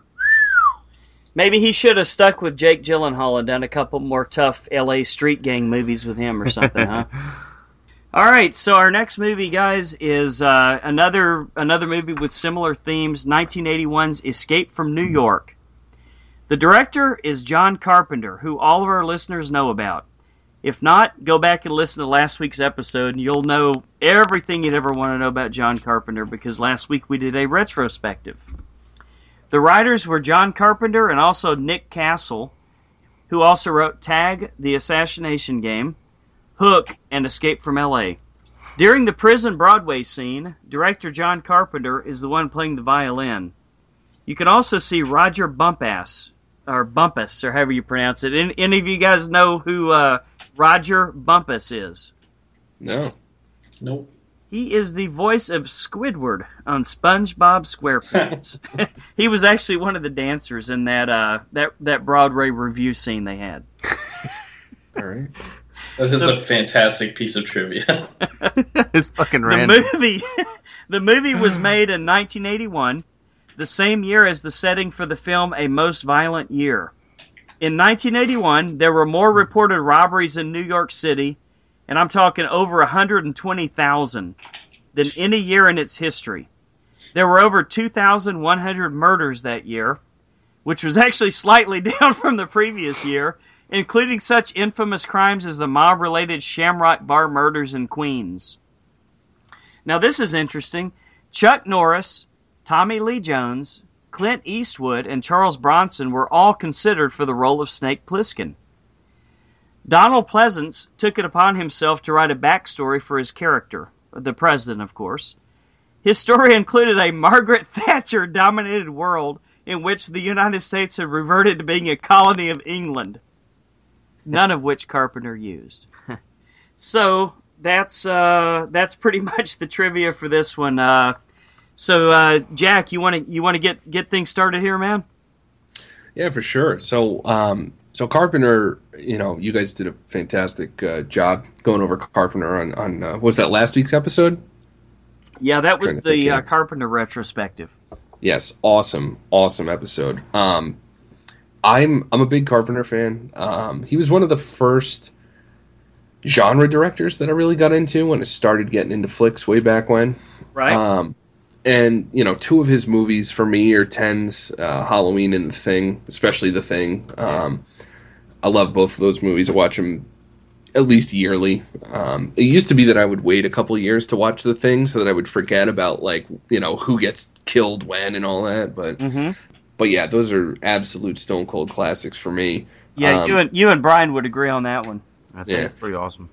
Maybe he should have stuck with Jake Gyllenhaal and done a couple more tough L.A. street gang movies with him or something, huh? All right, so our next movie, guys, is uh, another another movie with similar themes. 1981's Escape from New York. The director is John Carpenter, who all of our listeners know about. If not, go back and listen to last week's episode, and you'll know everything you'd ever want to know about John Carpenter because last week we did a retrospective. The writers were John Carpenter and also Nick Castle, who also wrote Tag, The Assassination Game, Hook, and Escape from LA. During the prison Broadway scene, director John Carpenter is the one playing the violin. You can also see Rodger Bumpass, or Bumpus, or however you pronounce it. Any, any of you guys know who uh, Roger Bumpus is? No. Nope. He is the voice of Squidward on SpongeBob SquarePants. he was actually one of the dancers in that uh, that that Broadway revue scene they had. All right. That is So- a fantastic piece of trivia. it's fucking random. The movie, the movie was made in 1981, the same year as the setting for the film A Most Violent Year. In 1981, there were more reported robberies in New York City, and I'm talking over 120,000, than any year in its history. There were over 2,100 murders that year, which was actually slightly down from the previous year, including such infamous crimes as the mob related Shamrock Bar murders in Queens. Now, this is interesting. Chuck Norris, Tommy Lee Jones, Clint Eastwood, and Charles Bronson were all considered for the role of Snake Plissken. Donald Pleasence took it upon himself to write a backstory for his character, the president, of course. His story included a Margaret Thatcher dominated world in which the United States had reverted to being a colony of England, none of which Carpenter used. so that's uh, that's pretty much the trivia for this one. Uh, so uh, Jack, you want to you want to get get things started here, man? Yeah, for sure. So, um, so Carpenter, you know, you guys did a fantastic uh, job going over Carpenter on on uh, was that last week's episode? Yeah, that was Trying to think the uh. Carpenter retrospective. Yes, awesome, awesome episode. Um, I'm I'm a big Carpenter fan. Um, he was one of the first genre directors that I really got into when I started getting into flicks way back when. Right. Um, and you know, two of his movies for me are tens, uh, Halloween and The Thing, especially The Thing. Um, I love both of those movies. I watch them at least yearly. Um, it used to be that I would wait a couple years to watch The Thing so that I would forget about like you know who gets killed when and all that. But hmm but yeah, those are absolute stone cold classics for me. Yeah, Um, you and you and Brian would agree on that one. I think Yeah. it's pretty awesome.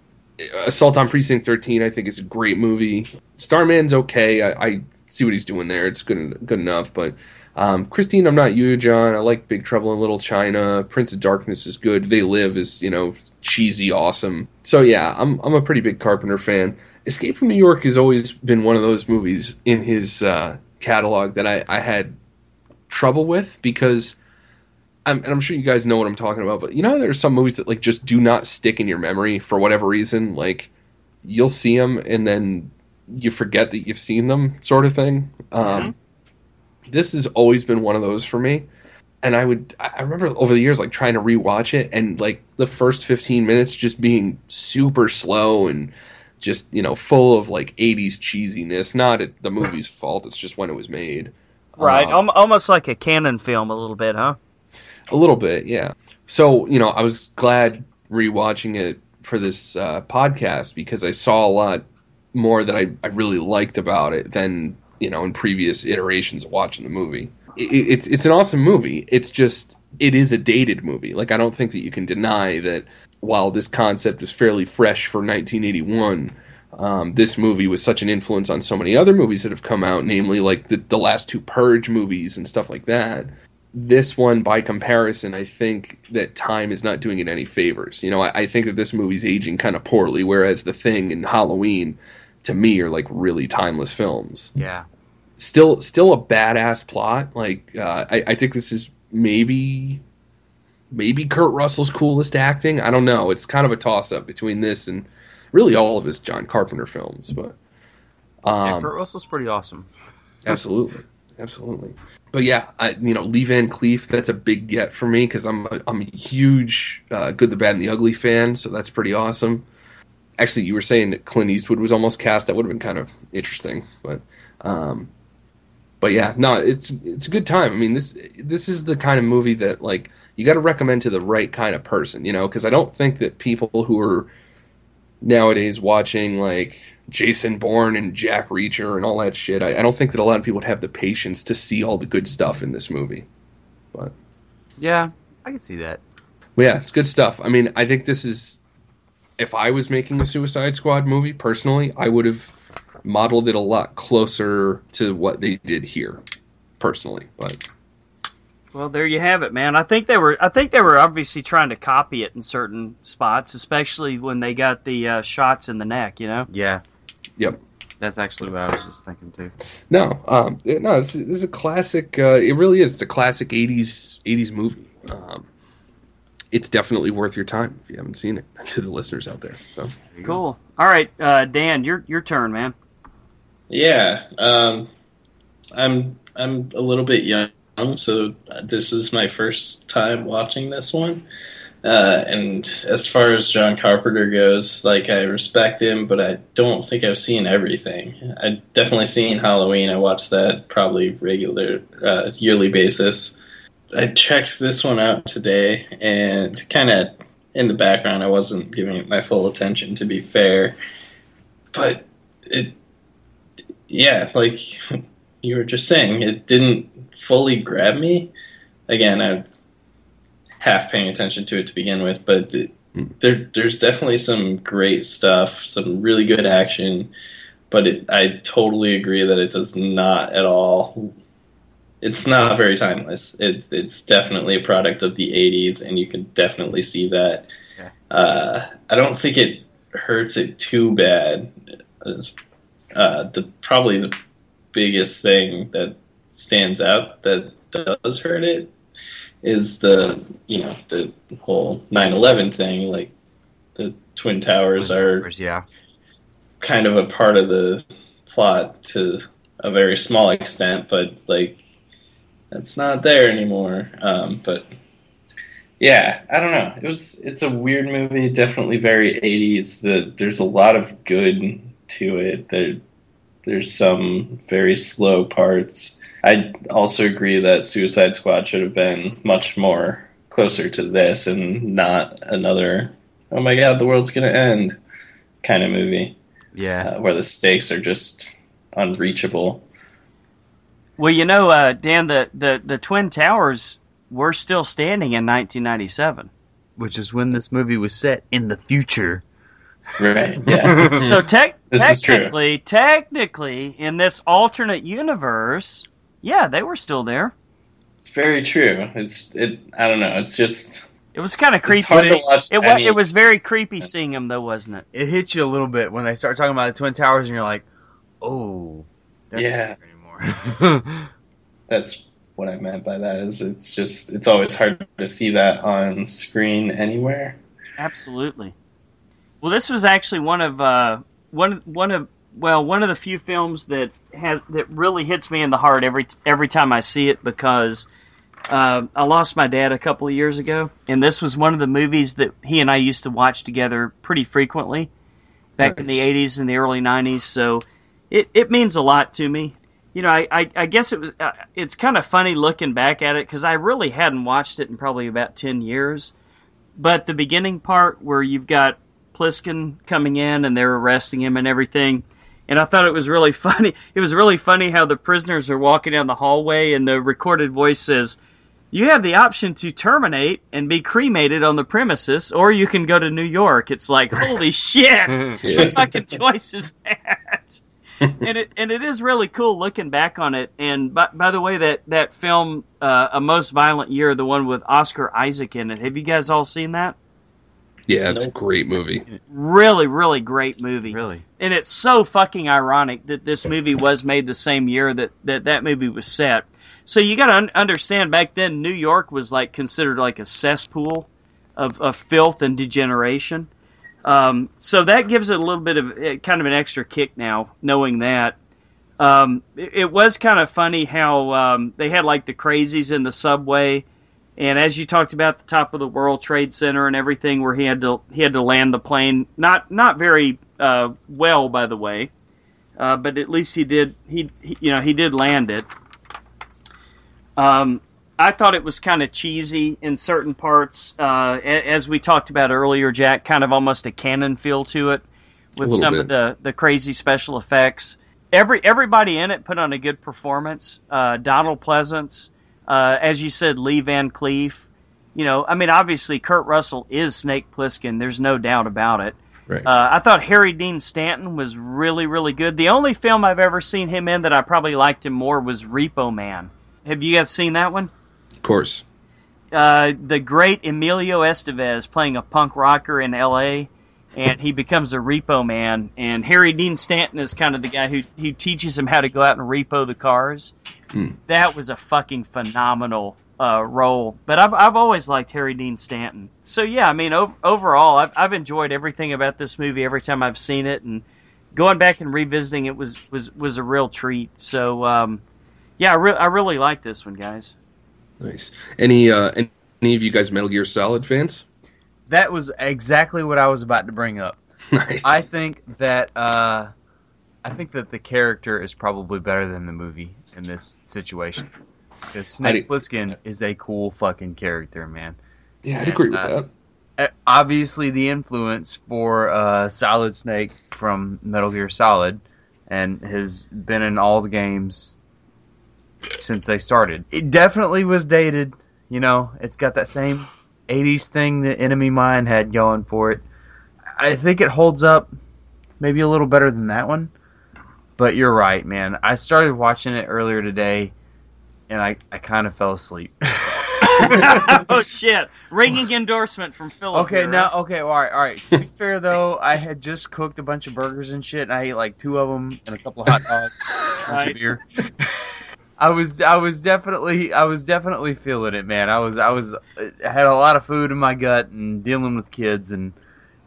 Assault on Precinct 13, I think, is a great movie. Starman's okay. I, I see what he's doing there. It's good good enough. But um, Christine, I'm not you, John. I like Big Trouble in Little China. Prince of Darkness is good. They Live is you know cheesy, awesome. So yeah, I'm I'm a pretty big Carpenter fan. Escape from New York has always been one of those movies in his uh, catalog that I, I had trouble with because. I'm, and I'm sure you guys know what I'm talking about, but you know, there's some movies that like just do not stick in your memory for whatever reason. Like, you'll see them and then you forget that you've seen them, sort of thing. Um, This has always been one of those for me. And I would, I I remember over the years, like trying to rewatch it and like the first 15 minutes just being super slow and just, you know, full of like 80s cheesiness. Not at the movie's fault, it's just when it was made. Right, Um, almost like a Cannon film, a little bit, huh? A little bit, yeah. So, you know, I was glad rewatching it for this uh, podcast because I saw a lot more that I, I really liked about it than, you know, in previous iterations of watching the movie. It, it's, it's an awesome movie. It's just, it is a dated movie. Like, I don't think that you can deny that while this concept was fairly fresh for 1981, um, this movie was such an influence on so many other movies that have come out, namely like the, the last two Purge movies and stuff like that. This one by comparison i think that time is not doing it any favors. You know i, I think that this movie's aging kind of poorly whereas the thing and halloween to me are like really timeless films. Yeah. still still a badass plot. Like uh, I, I think this is maybe maybe kurt russell's coolest acting. I don't know. It's kind of a toss up between this and really all of his john carpenter films but yeah um, Kurt Russell's pretty awesome. Absolutely, absolutely. But yeah, I, you know, Lee Van Cleef, that's a big get for me because I'm a, I'm a huge uh, Good, the Bad, and the Ugly fan, so that's pretty awesome. Actually, you were saying that Clint Eastwood was almost cast. That would have been kind of interesting, but um, but yeah, no, it's it's a good time. I mean this this is the kind of movie that like you got to recommend to the right kind of person, you know, because I don't think that people who are nowadays watching like Jason Bourne and Jack Reacher and all that shit, I, I don't think that a lot of people would have the patience to see all the good stuff in this movie. But Yeah, I can see that. But yeah, it's good stuff. I mean, I think this is if I was making a Suicide Squad movie personally, I would have modeled it a lot closer to what they did here, personally. But Well, there you have it, man. I think they were. I think they were obviously trying to copy it in certain spots, especially when they got the uh, shots in the neck. You know. Yeah. Yep. That's actually what I was just thinking too. No, um, no, this, this is a classic. Uh, it really is. It's a classic '80s '80s movie. Um, it's definitely worth your time if you haven't seen it. To the listeners out there, so Cool. All right, uh, Dan, your your turn, man. Yeah, um, I'm I'm a little bit young, so this is my first time watching this one. Uh, and as far as John Carpenter goes, like I respect him, but I don't think I've seen everything. I've definitely seen Halloween. I watched that probably regular uh, yearly basis. I checked this one out today, and kind of in the background, I wasn't giving it my full attention. To be fair, but it, yeah, like you were just saying, it didn't fully grab me. Again, I'm half paying attention to it to begin with, but it, there there's definitely some great stuff, some really good action, but it, I totally agree that it does not at all. It's not very timeless. It, it's definitely a product of the '80s, and you can definitely see that. Yeah. Uh, I don't think it hurts it too bad. Uh, the probably the biggest thing that stands out that does hurt it is the you know the whole 9/11 thing. Like the twin towers are yeah. kind of a part of the plot to a very small extent, but like it's not there anymore. Um, but yeah, I don't know. It was it's a weird movie, definitely very 80s. The there's a lot of good to it. There there's some very slow parts. I also agree that Suicide Squad should have been much more closer to this and not another oh my god, the world's going to end kind of movie Yeah. uh, where the stakes are just unreachable. Well, you know, uh, Dan, the, the the twin towers were still standing in 1997. Which is when this movie was set in the future. Right. Yeah. So tech This is true. technically, technically, in this alternate universe, yeah, they were still there. it's very true. It's it I don't know. It's just It was kind of creepy. hard to watch It was, any- it was very creepy seeing them, though, wasn't it? It hits you a little bit when they start talking about the Twin Towers and you're like, oh. they're Yeah. not there anymore. that's what I meant by that is it's just it's always hard to see that on screen anywhere. Absolutely. Well, this was actually one of uh, one one of well one of the few films that has that really hits me in the heart every every time I see it because uh, I lost my dad a couple of years ago, and this was one of the movies that he and I used to watch together pretty frequently back in the '80s and the early '90s. So it, it means a lot to me. You know, I, I, I guess it was uh, it's kind of funny looking back at it because I really hadn't watched it in probably about ten years. But the beginning part where you've got Plissken coming in and they're arresting him and everything, and I thought it was really funny. It was really funny how the prisoners are walking down the hallway and the recorded voice says, "You have the option to terminate and be cremated on the premises, or you can go to New York." It's like, holy shit! what fucking choice is that? and it and it is really cool looking back on it. And by, by the way, that that film, uh, A Most Violent Year, the one with Oscar Isaac in it. Have you guys all seen that? Yeah, it's a great movie. Really, really great movie. really? And it's so fucking ironic that this movie was made the same year that that, that movie was set. So you got to un- understand back then New York was like considered like a cesspool of, of filth and degeneration. Um, so that gives it a little bit of eh, kind of an extra kick now, knowing that. Um, it, it was kind of funny how um, they had like the crazies in the subway, and as you talked about the top of the World Trade Center and everything, where he had to he had to land the plane, not not very uh, well, by the way, uh, but at least he did he, he you know he did land it. Um, I thought it was kind of cheesy in certain parts, uh, a- as we talked about earlier, Jack. Kind of almost a Cannon feel to it, with some bit. of the the crazy special effects. Every everybody in it put on a good performance. Uh, Donald Pleasence, uh, as you said, Lee Van Cleef. You know, I mean, obviously Kurt Russell is Snake Plissken. There's no doubt about it. Right. Uh, I thought Harry Dean Stanton was really, really good. The only film I've ever seen him in that I probably liked him more was Repo Man. Have you guys seen that one? Of course. uh, the great Emilio Estevez playing a punk rocker in L.A. and he becomes a repo man. And Harry Dean Stanton is kind of the guy who who teaches him how to go out and repo the cars. Hmm. That was a fucking phenomenal uh, role. But I've I've always liked Harry Dean Stanton. So yeah, I mean o- overall, I've I've enjoyed everything about this movie every time I've seen it, and going back and revisiting it was was was a real treat. So. Um, yeah, I, re- I really like this one, guys. Nice. Any uh, any of you guys Metal Gear Solid fans? That was exactly what I was about to bring up. nice. I think that uh, I think that the character is probably better than the movie in this situation. Because Snake Plissken is a cool fucking character, man. yeah, I'd agree with uh, that. Uh, Obviously, the influence for uh, Solid Snake from Metal Gear Solid, and has been in all the games since they started. It definitely was dated. You know, it's got that same '80s thing that Enemy Mine had going for it. I think it holds up maybe a little better than that one. But you're right, man. I started watching it earlier today, and I, I kind of fell asleep. oh shit! Ringing endorsement from Philip. Okay, here, now right? okay, all right, all right. To be fair though, I had just cooked a bunch of burgers and shit, and I ate like two of them and a couple of hot dogs, a bunch Right. of beer. I was, I was definitely, I was definitely feeling it, man. I was, I was, I had a lot of food in my gut and dealing with kids and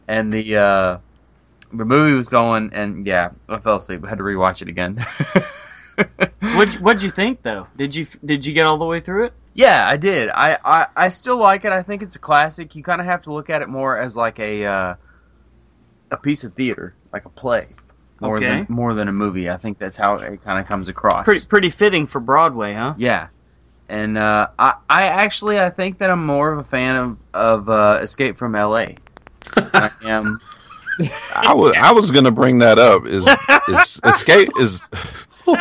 and the uh the movie was going, and yeah, I fell asleep. I had to rewatch it again. What what'd you think though? Did you did you get all the way through it? Yeah, I did. I, I, I still like it. I think it's a classic. You kind of have to look at it more as like a uh, a piece of theater, like a play, more Okay. than more than a movie. I think that's how it kind of comes across. Pretty pretty fitting for Broadway, huh? Yeah, and uh, I I actually I think that I'm more of a fan of of uh, Escape from L.A. I am. I was I was gonna bring that up. Is is escape is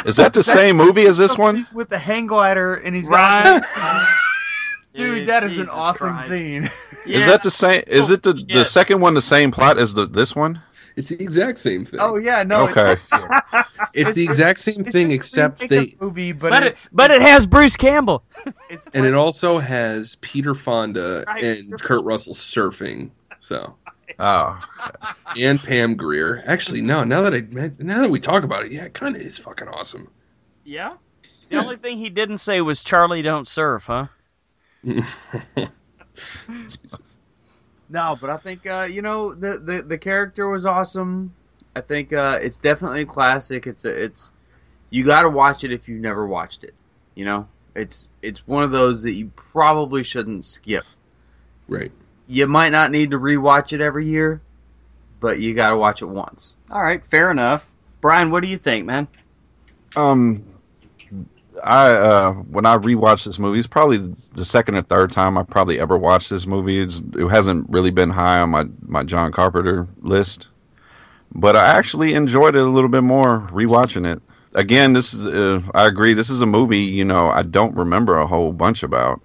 is that the same movie as this one? with the hang glider, and he's Right. got. Dude, that is Jesus an awesome Christ. scene. Is that the same? Is it the the second one the same plot as the this one? It's the exact same thing. Oh yeah, no. Okay. It's, it's, the exact same it's thing just except remake they the movie, but, But it's it but it has Bruce Campbell. it's and like- it also has Peter Fonda Right. and Kurt Russell surfing. So Oh, and Pam Grier. Actually, no. Now that I now that we talk about it, yeah, it kind of is fucking awesome. Yeah. The only thing he didn't say was Charlie don't surf, huh? Jesus. No, but I think uh, you know the, the the character was awesome. I think uh, it's definitely a classic. It's a, it's you got to watch it if you've never watched it. You know, it's it's one of those that you probably shouldn't skip. Right. You might not need to rewatch it every year, but you got to watch it once. All right, fair enough. Brian, what do you think, man? um, I uh when I rewatched this movie, it's probably the second or third time I probably ever watched this movie. It's, it hasn't really been high on my my John Carpenter list, but I actually enjoyed it a little bit more rewatching it. Again, this is uh, I agree. This is a movie you know I don't remember a whole bunch about.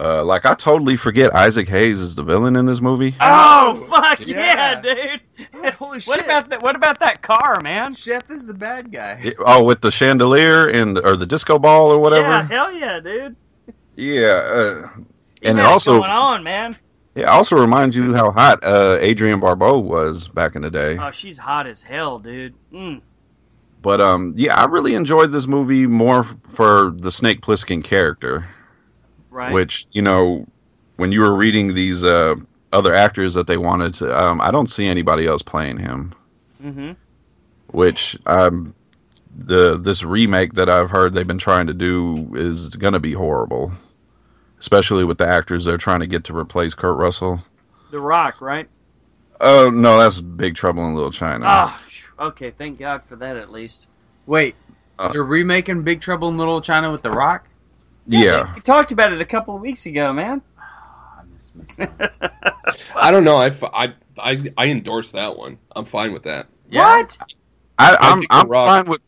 Uh, like I totally forget Isaac Hayes is the villain in this movie. Oh fuck yeah, Yeah. dude! Holy What about that? What about that car, man? Chef is the bad guy. Oh, with the chandelier and or the disco ball or whatever. Yeah, whatever. hell yeah, dude. Yeah, uh, and it also going on, man. it also reminds you how hot uh, Adrienne Barbeau was back in the day. Oh, she's hot as hell, dude. Mm. But um, yeah, I really enjoyed this movie more for the Snake Plissken character, Right. which you know, when you were reading these uh, other actors that they wanted to, um, I don't see anybody else playing him. hmm Which um, the this remake that I've heard they've been trying to do is going to be horrible, especially with the actors they're trying to get to replace Kurt Russell. The Rock, right? Oh no, that's Big Trouble in Little China. Oh, okay. Thank God for that, at least. Wait, Uh, they're remaking Big Trouble in Little China with The Rock? Yeah. We talked about it a couple of weeks ago, man. I miss missing I don't know. I, I, I endorse that one. I'm fine with that. What? I, I I'm think I'm fine with.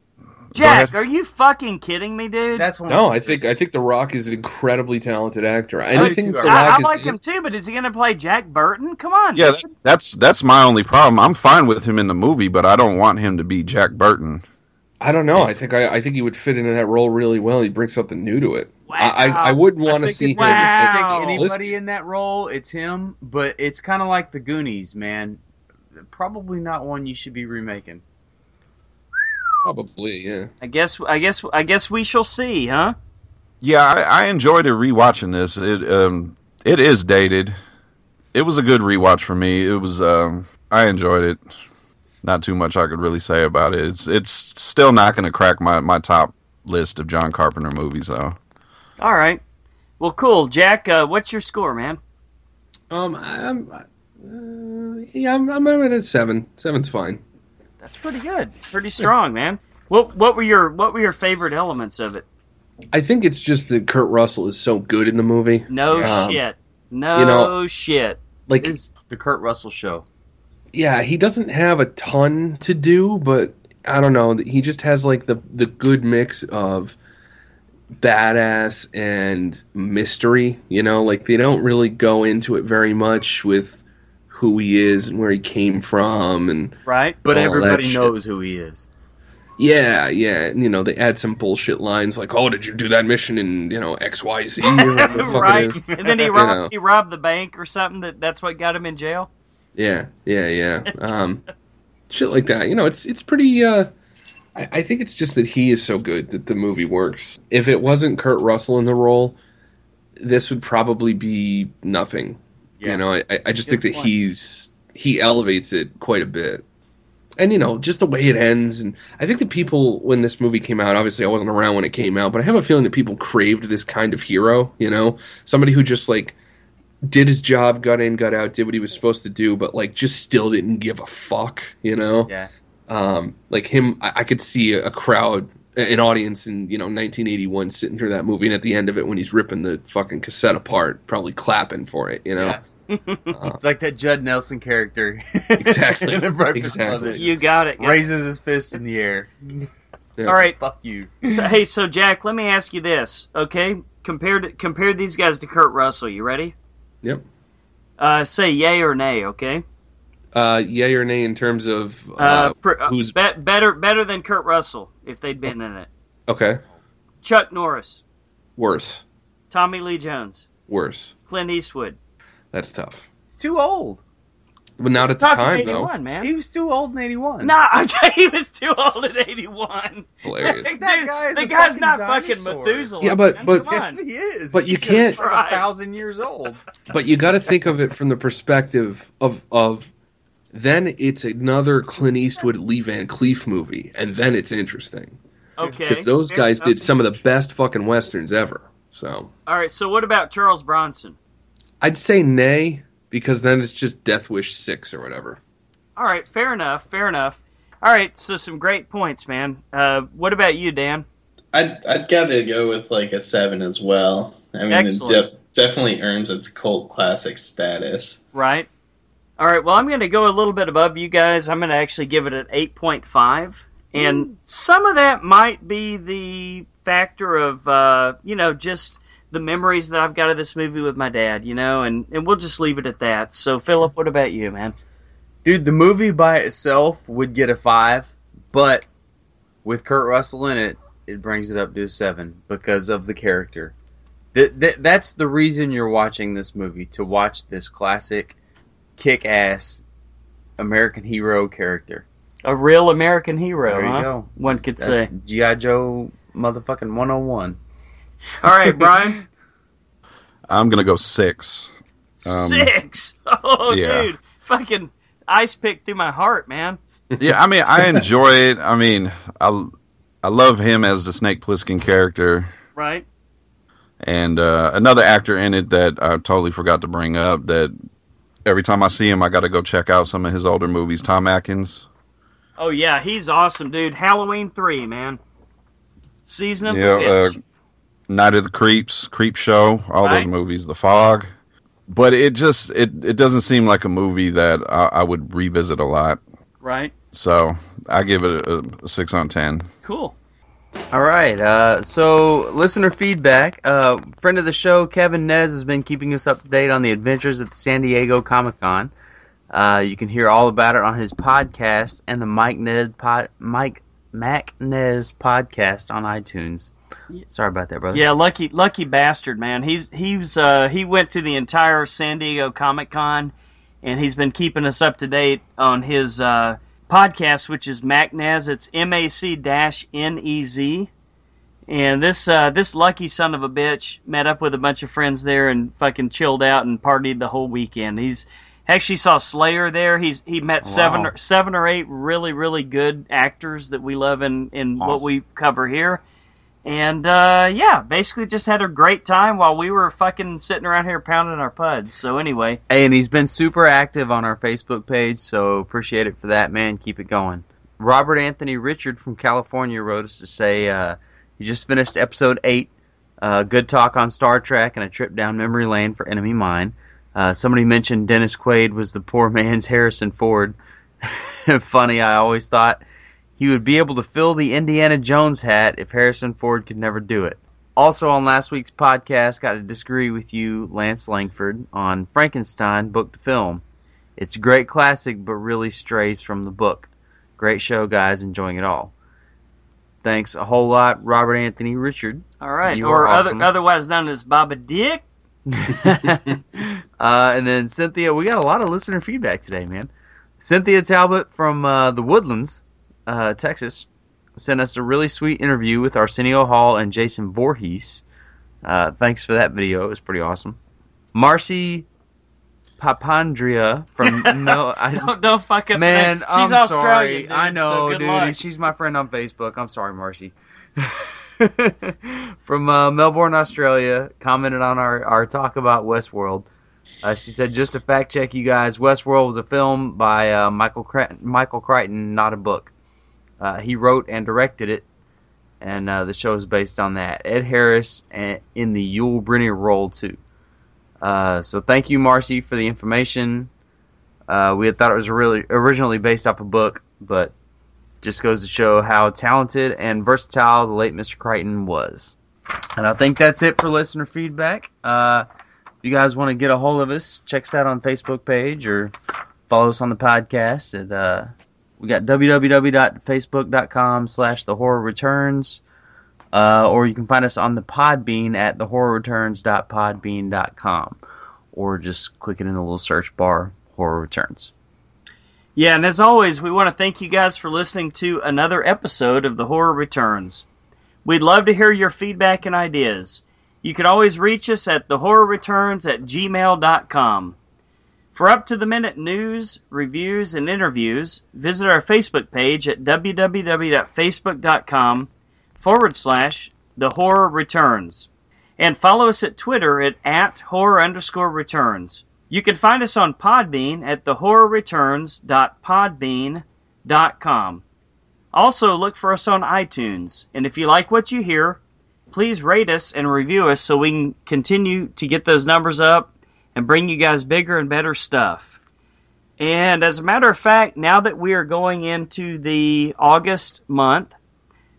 Jack, are you fucking kidding me, dude? That's one. No, I think I think The Rock is an incredibly talented actor. Oh, Anything too, The I, Rock I is like in- him too, but is he going to play Jack Burton? Come on. Yeah, dude. that's that's my only problem. I'm fine with him in the movie, but I don't want him to be Jack Burton. I don't know. I think I, I think he would fit into that role really well. He brings something new to it. I, I, I wouldn't want to see him. Wow. stick as- anybody in that role, it's him. But it's kind of like the Goonies, man. Probably not one you should be remaking. Probably, yeah. I guess I guess I guess we shall see, huh? Yeah, I, I enjoyed it rewatching this. It um, it is dated. It was a good rewatch for me. It was um, I enjoyed it. Not too much I could really say about it. It's it's still not going to crack my my top list of John Carpenter movies though. All right. Well, cool, Jack. Uh, what's your score, man? Um, I'm, uh, yeah, I'm, I'm at a seven. Seven's fine. That's pretty good. Pretty strong, man. What what were your what were your favorite elements of it? I think it's just that Kurt Russell is so good in the movie. No Um, shit. No you know- shit. Like, It's the Kurt Russell show. Yeah, he doesn't have a ton to do, but I don't know. He just has like the the good mix of badass and mystery. You know, like they don't really go into it very much with who he is and where he came from, and Right? But everybody knows who he is. yeah, yeah. And, you know, they add some bullshit lines like, "Oh, did you do that mission in you know X Y Z?" or whatever the fuck it right. And then he You robbed know. he robbed the bank or something. That that's what got him in jail. Yeah, yeah, yeah. Um, shit like that. You know, it's it's pretty. Uh, I, I think it's just that he is so good that the movie works. If it wasn't Kurt Russell in the role, this would probably be nothing. Yeah. You know, I, I- just Good think that point. he's he elevates it quite a bit. And you know, just the way it ends, and I think that people, when this movie came out, obviously I wasn't around when it came out, but I have a feeling that people craved this kind of hero. You know, somebody who just like did his job, got in, got out, did what he was supposed to do, but like just still didn't give a fuck. You know, Yeah. um, like him, I, I could see a, a crowd, an audience in you know 1981 sitting through that movie, and at the end of it, when he's ripping the fucking cassette apart, probably clapping for it. You know, Yeah. Uh, It's like that Judd Nelson character. Exactly. in the Breakfast Exactly. Brothers. You got it. Raises his fist in the air. yeah. All right. Fuck you. So, hey, so Jack, let me ask you this, okay? Compared compare these guys to Kurt Russell. You ready? Yep. Uh, say yay or nay, okay? Uh, yay or nay in terms of uh, Uh, pr- uh, who's- be- better better than Kurt Russell if they'd been in it? okay, Chuck Norris, worse, Tommy Lee Jones, worse. Clint Eastwood. That's tough. He's too old. But not at the Talking time though. 81, man. He was too old in 81. Nah, okay, he was too old in 81. Hilarious. That guy is the a guy's fucking not dinosaur. fucking Methuselah. Yeah, but- man. but- Come on. Yes, he is. But you He's can't- like Right. a thousand years old. but you got to think of it from the perspective of of then it's another Clint Eastwood Lee Van Cleef movie, and then it's interesting okay. because those guys enough. did some of the best fucking westerns ever. So All right, so what about Charles Bronson? I'd say nay because then it's just Death Wish six or whatever. All right, fair enough, fair enough. All right, so some great points, man. Uh, what about you, Dan? I'd I'd gotta go with like a seven as well. I mean, Excellent. it de- definitely earns its cult classic status. Right. All right. Well, I'm going to go a little bit above you guys. I'm going to actually give it an 8.5, and some of that might be the factor of uh, you know just the memories that I've got of this movie with my dad. You know, and and we'll just leave it at that. So, Philip, what about you, man? Dude, the movie by itself would get a five, but with Kurt Russell in it, it brings it up to a seven because of the character. Th- th- that's the reason you're watching this movie to watch this classic, kick-ass American hero character. A real American hero, There you huh? go. One could That's say. GI Joe, motherfucking 101. All right, Brian. I'm gonna go six. Um, Six. Oh, yeah. dude, fucking ice pick through my heart, man. yeah, I mean, I enjoy it. I mean, I I love him as the Snake Plissken character, Right. and uh, another actor in it that I totally forgot to bring up. That every time I see him, I got to go check out some of his older movies. Tom Atkins. Oh yeah, he's awesome, dude. Halloween three, man. Season of Yeah, the uh, Witch. Night of the Creeps, Creep Show, all Right. those movies, The Fog. But it just it it doesn't seem like a movie that I, I would revisit a lot. right. So I give it a, a six on ten. Cool. All right. Uh, so, listener feedback. Uh, friend of the show, Kevin Nez, has been keeping us up to date on the adventures at the San Diego Comic Con. Uh, you can hear all about it on his podcast and the Mike Ned pod, Mike Mac Nez podcast on iTunes. Sorry about that, brother. Yeah, lucky lucky bastard, man. He's he's uh, he went to the entire San Diego Comic Con, and he's been keeping us up to date on his uh, podcast, which is MacNez. It's M A C dash N E Z. And this uh, this lucky son of a bitch met up with a bunch of friends there and fucking chilled out and partied the whole weekend. He's actually saw Slayer there. He's he met seven or seven or eight really really good actors that we love in in what we cover here. And uh, yeah, basically just had a great time while we were fucking sitting around here pounding our puds. So anyway, Hey, and he's been super active on our Facebook page, so appreciate it for that, man. Keep it going. Robert Anthony Richard from California wrote us to say uh, he just finished episode 8. Uh, good talk on Star Trek and a trip down memory lane for Enemy Mine. Uh, somebody mentioned Dennis Quaid was the poor man's Harrison Ford. Funny, I always thought he would be able to fill the Indiana Jones hat if Harrison Ford could never do it. Also on last week's podcast, got to disagree with you, Lance Langford, on Frankenstein book to film. It's a great classic, but really strays from the book. Great show, guys. Enjoying it all. Thanks a whole lot, Robert Anthony Richard. all right, You or awesome. other, otherwise known as Baba Dick. uh, and then Cynthia, we got a lot of listener feedback today, man. Cynthia Talbot from uh, the Woodlands, uh, Texas, sent us a really sweet interview with Arsenio Hall and Jason Voorhees. Uh, thanks for that video; it was pretty awesome. Marcy Papandria from Mel. I, Don't, don't fuck up. the Man, name. I'm she's Australian. sorry. dude, I know, so dude. luck. She's my friend on Facebook. I'm sorry, Marcy. From uh, Melbourne, Australia, commented on our, our talk about Westworld. Uh, she said, "Just to fact check you guys, Westworld was a film by uh, Michael Cra- Michael Crichton, not a book. Uh, he wrote and directed it, and uh, the show is based on that. Ed Harris and, in the Yul Brynner role too. Uh, so thank you, Marcy, for the information. Uh, we had thought it was really originally based off a book, but just goes to show how talented and versatile the late Mr. Crichton was. And I think that's it for listener feedback. Uh, if you guys want to get a hold of us, check us out on Facebook page or follow us on the podcast. at uh, we got www.facebook.com slash the horror returns. Uh, or you can find us on the Podbean at the thehorrorreturns.podbean.com. Or just click it in the little search bar, Horror Returns. Yeah, and as always, we want to thank you guys for listening to another episode of The Horror Returns. We'd love to hear your feedback and ideas. You can always reach us at thehorrorreturns at gmail.com. For up to the minute news, reviews, and interviews, visit our Facebook page at www.facebook.com forward slash The Horror Returns. And follow us at Twitter at, at horror underscore returns. You can find us on Podbean at thehorrorreturns.podbean.com. Also, look for us on iTunes. And if you like what you hear, please rate us and review us so we can continue to get those numbers up and bring you guys bigger and better stuff. And as a matter of fact, now that we are going into the August month,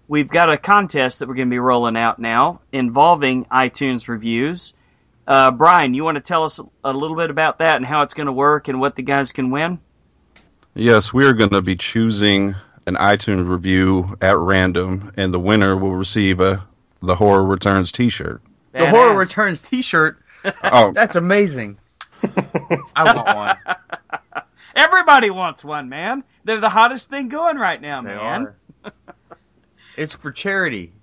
we've got a contest that we're going to be rolling out now involving iTunes reviews. Uh, Brian, you want to tell us a little bit about that and how it's going to work and what the guys can win? Yes, we are going to be choosing an iTunes review at random, and the winner will receive a the Horror Returns T-shirt. The Horror Returns T-shirt. Oh, That's amazing. I want one. Everybody wants one, man. They're the hottest thing going right now, They man. are. It's for charity.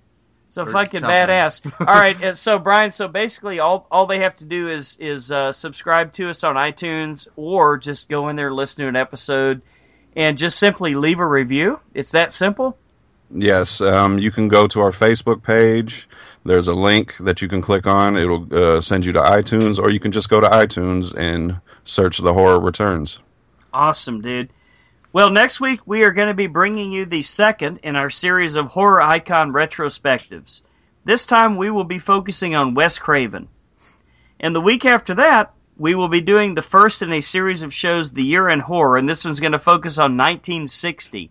So Or fucking something. badass. All right, so Brian, so basically all all they have to do is is uh, subscribe to us on iTunes or just go in there listen to an episode and just simply leave a review. It's that simple. yes. Um, you can go to our Facebook page. There's a link that you can click on. It'll uh, send you to iTunes, or you can just go to iTunes and search the Horror Returns. Awesome, dude. Well, next week we are going to be bringing you the second in our series of horror icon retrospectives. This time we will be focusing on Wes Craven. And the week after that, we will be doing the first in a series of shows, The Year in Horror, and this one's going to focus on 1960.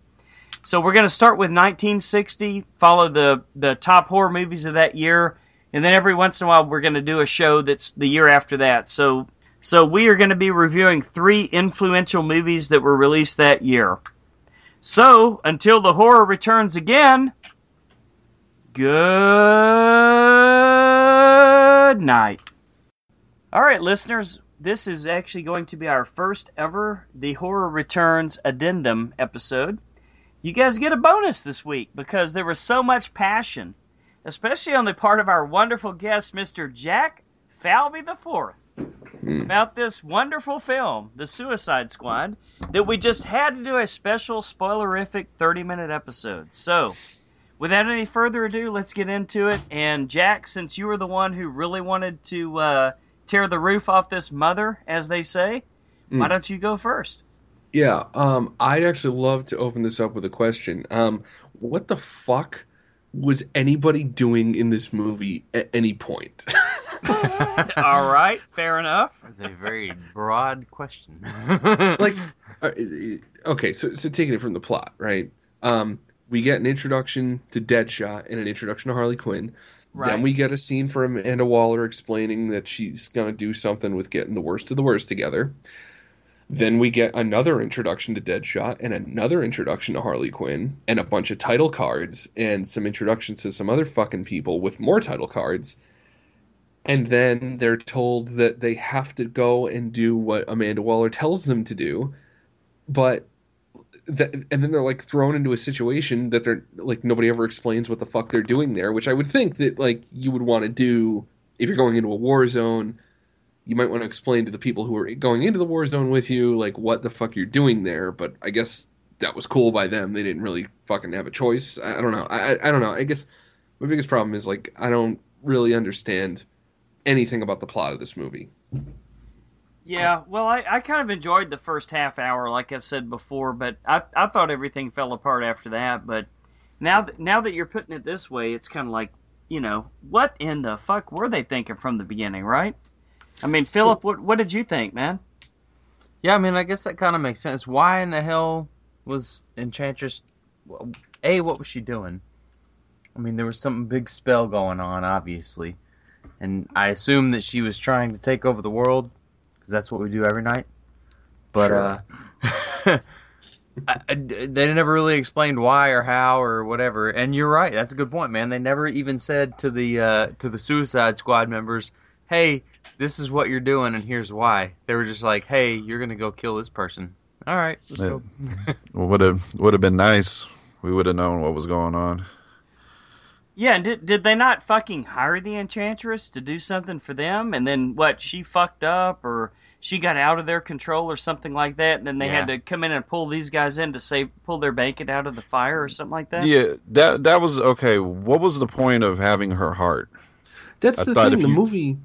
So we're going to start with 1960, follow the, the top horror movies of that year, and then every once in a while we're going to do a show that's the year after that. So so we are going to be reviewing three influential movies that were released that year. So until the horror returns again, good night. All right, listeners, this is actually going to be our first ever The Horror Returns addendum episode. You guys get a bonus this week because there was so much passion, especially on the part of our wonderful guest, Mr. Jack Falvey IV, about this wonderful film, The Suicide Squad, that we just had to do a special spoilerific 30 minute episode. So, without any further ado, let's get into it. And Jack, since you were the one who really wanted to uh, tear the roof off this mother, as they say, why Mm. don't you go first? Yeah, um, I'd actually love to open this up with a question. Um, what the fuck was anybody doing in this movie at any point? All right, fair enough. That's a very broad question. like, uh, okay, so so taking it from the plot, right? Um, we get an introduction to Deadshot and an introduction to Harley Quinn. Right. Then we get a scene from Amanda Waller explaining that she's gonna do something with getting the worst of the worst together. Then we get another introduction to Deadshot and another introduction to Harley Quinn and a bunch of title cards and some introductions to some other fucking people with more title cards. And then they're told that they have to go and do what Amanda Waller tells them to do. But that, and then they're like thrown into a situation that they're like nobody ever explains what the fuck they're doing there, which I would think that like you would want to do if you're going into a war zone you might want to explain to the people who are going into the war zone with you like what the fuck you're doing there but i guess that was cool by them they didn't really fucking have a choice i, I don't know I, I- don't know i guess my biggest problem is like i don't really understand anything about the plot of this movie Yeah, well, I, I kind of enjoyed the first half hour, like I said before, but I, I thought everything fell apart after that. But now now that you're putting it this way, it's kind of like, you know, what in the fuck were they thinking from the beginning, right? I mean, Philip, what what did you think, man? yeah, I mean, I guess that kind of makes sense. Why in the hell was Enchantress? well, A, what was she doing? I mean, there was some big spell going on, obviously, and I assume that she was trying to take over the world because that's what we do every night. But Sure. uh, I, I- they never really explained why or how or whatever. And you're right, that's a good point, man. They never even said to the uh, to the Suicide Squad members, "Hey, this is what you're doing, and here's why." They were just like, "Hey, you're gonna go kill this person." All right, let's Yeah. go. Would have would have been nice. We would have known what was going on. Yeah, and did did they not fucking hire the Enchantress to do something for them, and then what? She fucked up, or she got out of their control, or something like that, and then they had to come in and pull these guys in to save, pull their blanket out of the fire, or something like that. Yeah, that that was okay. What was the point of having her heart? that's I the thing the you- movie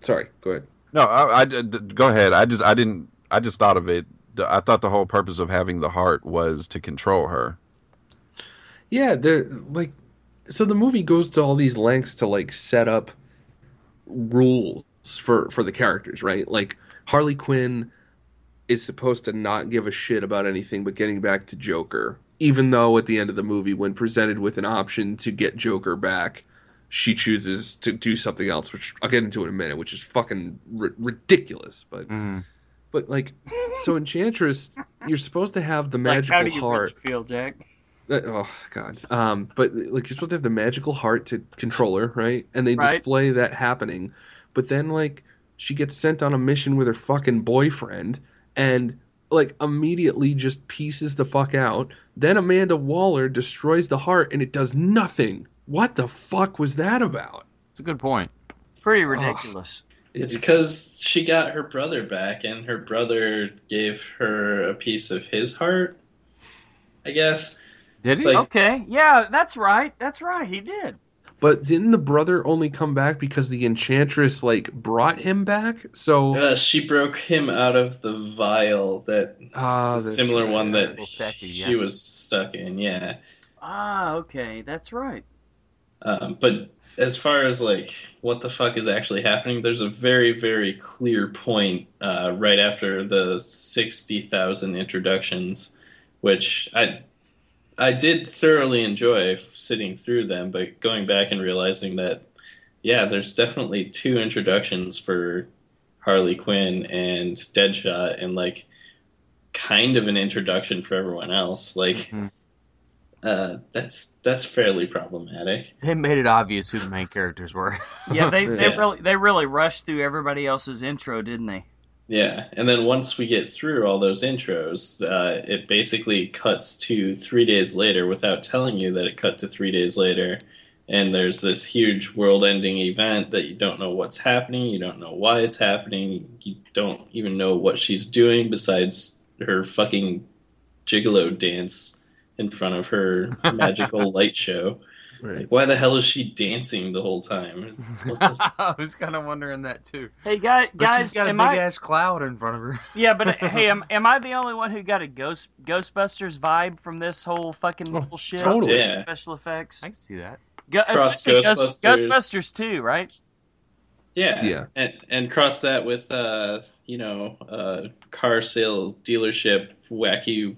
sorry go ahead No, I go ahead. I just I didn't. I just thought of it. I thought the whole purpose of having the heart was to control her. Yeah, they're like so the movie goes to all these lengths to like set up rules for for the characters, right? Like Harley Quinn is supposed to not give a shit about anything but getting back to Joker, even though at the end of the movie when presented with an option to get Joker back, she chooses to do something else, which I'll get into in a minute, which is fucking ri- ridiculous, but Mhm. but like so Enchantress, you're supposed to have the Like, magical how do you heart. really feel, Jack? Uh, oh god. Um, but like you're supposed to have the magical heart to control her, right? And they Right. display that happening. But then like she gets sent on a mission with her fucking boyfriend and like immediately just pieces the fuck out. Then Amanda Waller destroys the heart and it does nothing. What the fuck was that about? It's a good point. Pretty ridiculous. It's because she got her brother back, and her brother gave her a piece of his heart. I guess. Did he? Like- Okay, yeah, that's right. That's right. He did. But didn't the brother only come back because the enchantress like brought him back? So Uh, she broke him out of the vial that ah, the similar right. one that Well, Becky, she was stuck in. Yeah. Ah, okay, that's right. Um, but as far as like what the fuck is actually happening, there's a very very clear point uh, right after the sixty thousand introductions, which I I did thoroughly enjoy sitting through them, but going back and realizing that yeah, there's definitely two introductions for Harley Quinn and Deadshot, and like kind of an introduction for everyone else, like. Mhm. Uh, that's that's fairly problematic. They made it obvious who the main characters were. Yeah, they, they Yeah. really they really rushed through everybody else's intro, didn't they? Yeah, and then once we get through all those intros, uh, it basically cuts to three days later without telling you that it cut to three days later. And there's this huge world-ending event that you don't know what's happening, you don't know why it's happening, you don't even know what she's doing besides her fucking gigolo dance in front of her magical light show. Right. Like, why the hell is she dancing the whole time? I was kind of wondering that too. Hey guys, But guys, she's got a big I? ass cloud in front of her. Yeah, but hey, am, am I the only one who got a Ghost Ghostbusters vibe from this whole fucking Oh, bullshit? totally. Yeah. Special effects. I can see that. Go, Cross Ghost- Ghostbusters. Ghostbusters too, right? Yeah, Yeah. and and cross that with uh, you know, uh, car sale dealership wacky,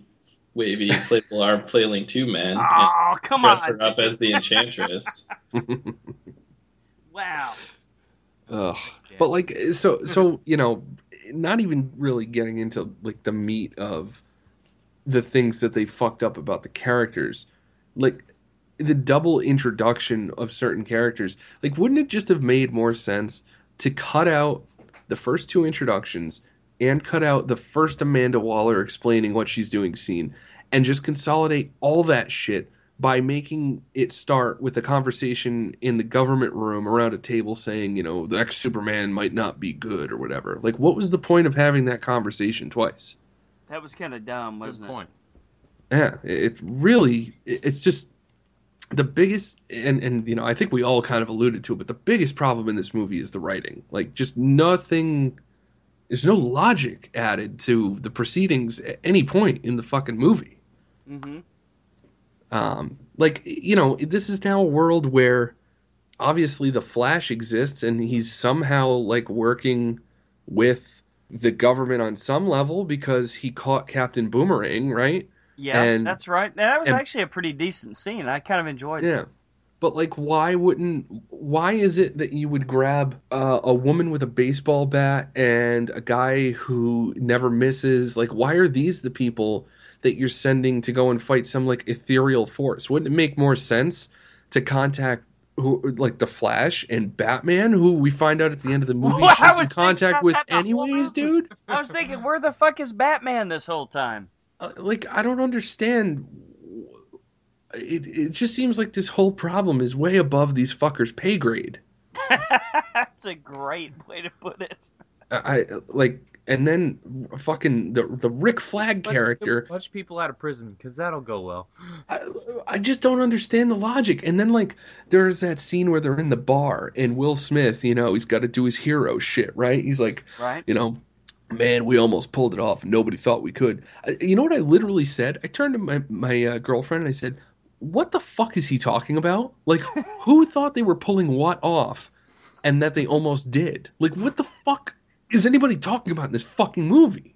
wavy inflatable arm flailing two man, oh, and Oh, come dress on! her up as the enchantress. Wow. Ugh. But like, so so you know, not even really getting into like the meat of the things that they fucked up about the characters, like the double introduction of certain characters. Like, wouldn't it just have made more sense to cut out the first two introductions and cut out the first Amanda Waller explaining what she's doing scene, and just consolidate all that shit by making it start with a conversation in the government room around a table saying, you know, the ex Superman might not be good or whatever. Like, what was the point of having that conversation twice? That was kind of dumb, wasn't it? point. Yeah, it it really, it's just the biggest, and, and, you know, I think we all kind of alluded to it, but the biggest problem in this movie is the writing. Like, just nothing, there's no logic added to the proceedings at any point in the fucking movie. Mm-hmm. um, like you know this is now a world where obviously the flash exists and he's somehow like working with the government on some level because he caught captain boomerang right Yeah, And- that's right. That was and- actually a pretty decent scene. I kind of enjoyed it. But like why wouldn't why is it that you would grab uh, a woman with a baseball bat and a guy who never misses? Like why are these the people that you're sending to go and fight some like ethereal force? Wouldn't it make more sense to contact who like the flash and batman who we find out at the end of the movie Well, she's in contact with that the whole anyways dude? I was thinking, where the fuck is Batman this whole time? Uh, like i don't understand it, it just seems like this whole problem is way above these fuckers pay grade That's a great way to put it. I I- like, and then fucking the the Rick Flag character. Punch people out of prison because that'll go well. I, I just don't understand the logic. And then like, there's that scene where they're in the bar and Will Smith, you know, he's got to do his hero shit, right? He's like, Right? you know, man, we almost pulled it off. Nobody thought we could. I, you know what I literally said? I turned to my my uh, girlfriend and I said, "What the fuck is he talking about? Like, who thought they were pulling what off, and that they almost did? Like, what the fuck is anybody talking about in this fucking movie?"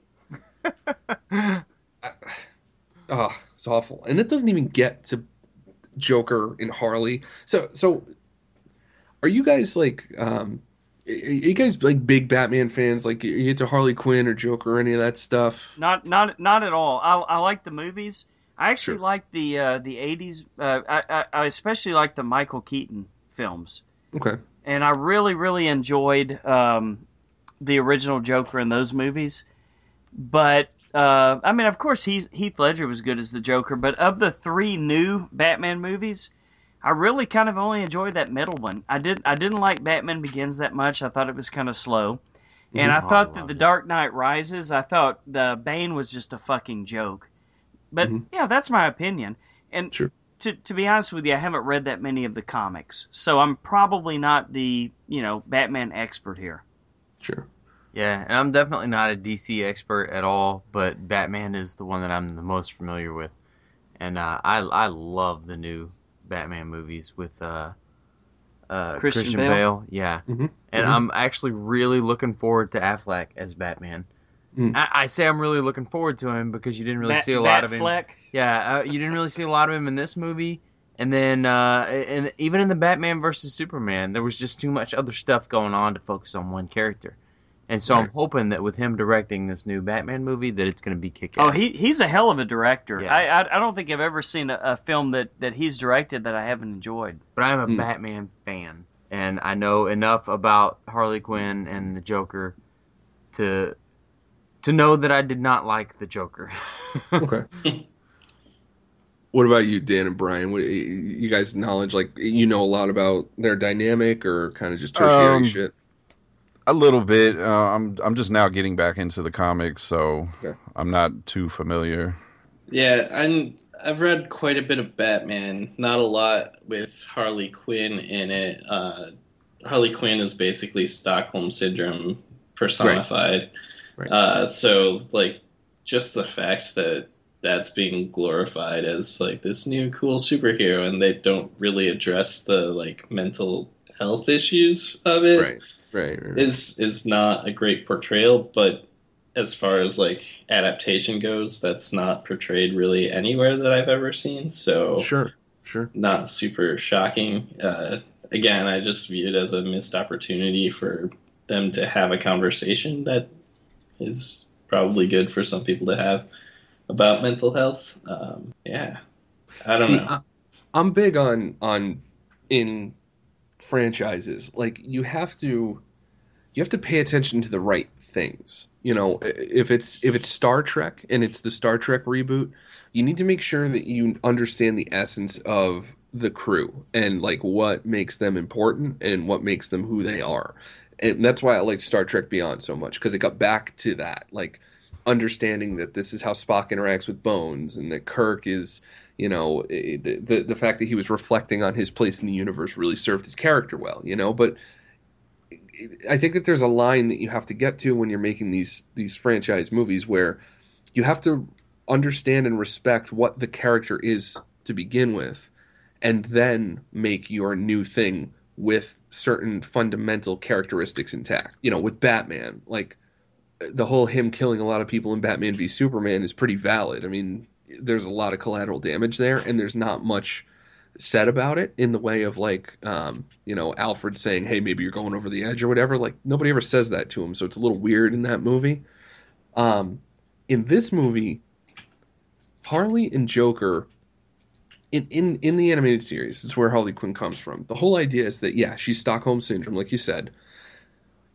Oh, it's awful, and it doesn't even get to Joker and Harley. So, so are you guys like, um, are you guys like big Batman fans? Like, you get to Harley Quinn or Joker or any of that stuff? Not not not at all. I I like the movies. I actually Sure. like the uh, the '80s. Uh, I, I I especially like the Michael Keaton films, Okay, and I really really enjoyed um, the original Joker in those movies. But uh, I mean, of course, Heath, Heath Ledger was good as the Joker. But of the three new Batman movies, I really kind of only enjoyed that middle one. I did I didn't like Batman Begins that much. I thought it was kind of slow. And I Mhm. thought Oh, I that The it. Dark Knight Rises, I thought the Bane was just a fucking joke. But Mhm. yeah, that's my opinion. And Sure. to to be honest with you, I haven't read that many of the comics, so I'm probably not the you know Batman expert here. sure. Yeah, and I'm definitely not a DC expert at all, but Batman is the one that I'm the most familiar with, and uh, I I love the new Batman movies with uh, uh, Christian Christian, Bale. Bale. Yeah, Mhm. and Mhm. I'm actually really looking forward to Affleck as Batman. Mm. I, I say I'm really looking forward to him because you didn't really Bat- see a lot of him. Batfleck. Yeah, uh, you didn't really see a lot of him in this movie, and then uh, and even in the Batman versus Superman, there was just too much other stuff going on to focus on one character. And so I'm hoping that with him directing this new Batman movie, that it's going to be kick Oh, ass. he he's a hell of a director. Yeah. I, I I don't think I've ever seen a, a film that, that he's directed that I haven't enjoyed. But I'm a Hmm. Batman fan, and I know enough about Harley Quinn and the Joker to to know that I did not like the Joker. Okay. what about you, Dan and Brian? What, you guys knowledge like you know a lot about their dynamic or kind of just tertiary Um, shit? A little bit. Uh, I'm I'm just now getting back into the comics, so Okay. I'm not too familiar. Yeah, I'm. I've read quite a bit of Batman. Not a lot with Harley Quinn in it. Uh, Harley Quinn is basically Stockholm syndrome personified. Right. Uh, so, like, just the fact that that's being glorified as like this new cool superhero, and they don't really address the like mental health issues of it Right. Right. right. is is not a great portrayal, but as far as like adaptation goes, that's not portrayed really anywhere that I've ever seen. So Sure. Sure. not super shocking. Uh, again, I just view it as a missed opportunity for them to have a conversation that is probably good for some people to have about mental health. Um, yeah, I don't See, know. I, I'm big on on in franchises. Like you have to you have to pay attention to the right things. You know, if it's if it's Star Trek and it's the Star Trek reboot, you need to make sure that you understand the essence of the crew and like what makes them important and what makes them who they are. And that's why I like Star Trek Beyond so much because it got back to that. Like understanding that this is how Spock interacts with Bones and that Kirk is you know the, the the fact that he was reflecting on his place in the universe really served his character well you know but i think that there's a line that you have to get to when you're making these these franchise movies where you have to understand and respect what the character is to begin with and then make your new thing with certain fundamental characteristics intact you know with batman like the whole him killing a lot of people in batman v superman is pretty valid i mean there's a lot of collateral damage there, and there's not much said about it in the way of like, um, you know, Alfred saying, "Hey, maybe you're going over the edge" or whatever. Like nobody ever says that to him, so it's a little weird in that movie. Um, in this movie, Harley and Joker. In, in, in the animated series, it's where Harley Quinn comes from. The whole idea is that, yeah, she's Stockholm Syndrome, like you said,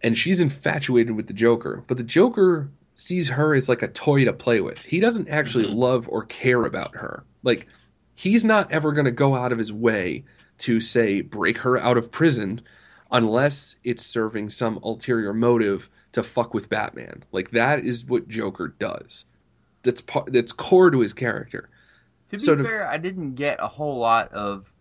and she's infatuated with the Joker. But the Joker sees her as like a toy to play with. He doesn't actually Mhm. love or care about her. Like he's not ever going to go out of his way to say break her out of prison unless it's serving some ulterior motive to fuck with Batman. Like that is what Joker does. That's part that's core to his character. To be So to- fair, I didn't get a whole lot of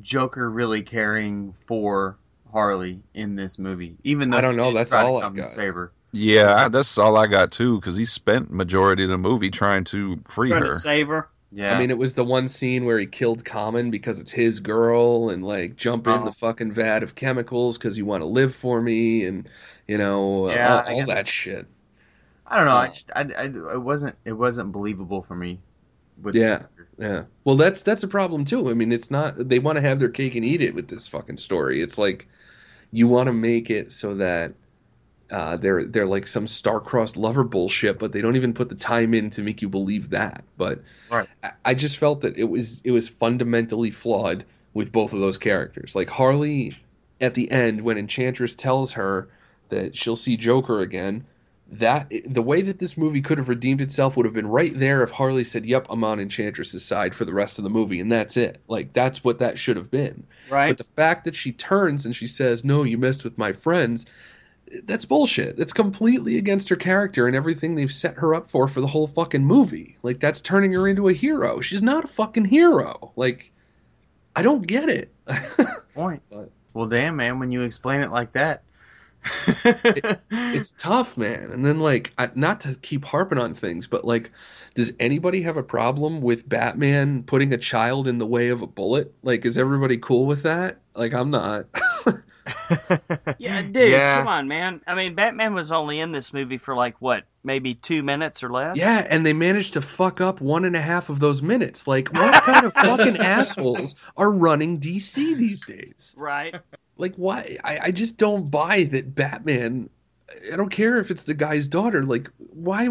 Joker really caring for Harley in this movie. Even though I don't know, that's all I got. Save her. Yeah, that's all I got too, because he spent majority of the movie trying to free Trying her. to save her. Yeah, I mean, it was the one scene where he killed Common because it's his girl, and like jump in Oh. the uh-huh. fucking vat of chemicals because you want to live for me, and you know uh, Yeah, all, all that shit. I don't know. I Oh. just, I, I, it wasn't, it wasn't believable for me. With Yeah. Yeah. Well, that's that's a problem too. I mean, it's not they want to have their cake and eat it with this fucking story. It's like you want to make it so that uh, they're they're like some star-crossed lover bullshit, but they don't even put the time in to make you believe that. But Right. I, I just felt that it was it was fundamentally flawed with both of those characters. Like Harley at the end when Enchantress tells her that she'll see Joker again, that the way that this movie could have redeemed itself would have been right there if Harley said, "Yep, I'm on Enchantress's side for the rest of the movie," and that's it. Like that's what that should have been. Right. But the fact that she turns and she says, "No, you messed with my friends," that's bullshit. That's completely against her character and everything they've set her up for for the whole fucking movie. Like that's turning her into a hero. She's not a fucking hero. Like I don't get it. Point. But- Well, damn, man, when you explain it like that, it's tough, man. And then like, I, not to keep harping on things, but like, does anybody have a problem with Batman putting a child in the way of a bullet? Like, is everybody cool with that? Like, I'm not. Yeah, dude, Yeah. come on, man. I mean, Batman was only in this movie for like what, maybe two minutes or less. yeah, and they managed to fuck up one and a half of those minutes. Like, what kind of fucking assholes are running DC these days? Right. Like, why? I, I just don't buy that Batman I don't care if it's the guy's daughter. Like, why?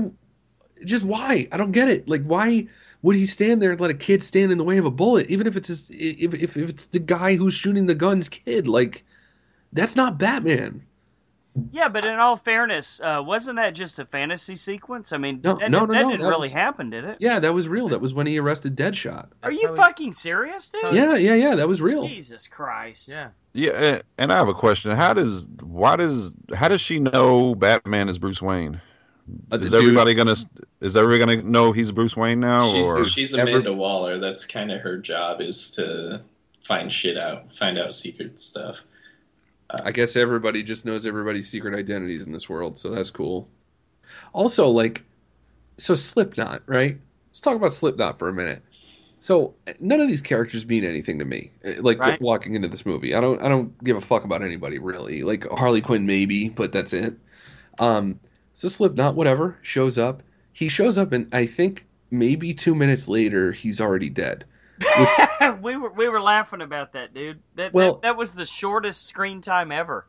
Just why? I don't get it. Like, why would he stand there and let a kid stand in the way of a bullet, even if it's his, if, if if it's the guy who's shooting the gun's kid? Like, that's not Batman. Yeah, but in all fairness, uh, wasn't that just a fantasy sequence? I mean, No, that, no, that no, no, didn't that really was- happen, did it? Yeah, that was real. That was when he arrested Deadshot. Are That's you how he- fucking serious, dude? Yeah, yeah, yeah. That was real. Jesus Christ. Yeah. Yeah, and I have a question. How does why does how does she know Batman is Bruce Wayne? Uh, the Is dude- everybody gonna is everybody gonna know he's Bruce Wayne now? She's, or she's Ever- Amanda Waller. That's kind of her job is to find shit out, find out secret stuff. I guess everybody just knows everybody's secret identities in this world, so that's cool. Also, like, so Slipknot, right? Let's talk about Slipknot for a minute. So none of these characters mean anything to me. eh, Like Right. walking into this movie, I don't, I don't give a fuck about anybody really. Like Harley Quinn, maybe, but that's it. Um, so Slipknot, whatever, shows up. He shows up, and I think maybe two minutes later, he's already dead. we were we were laughing about that, dude. That, Well- that that was the shortest screen time ever.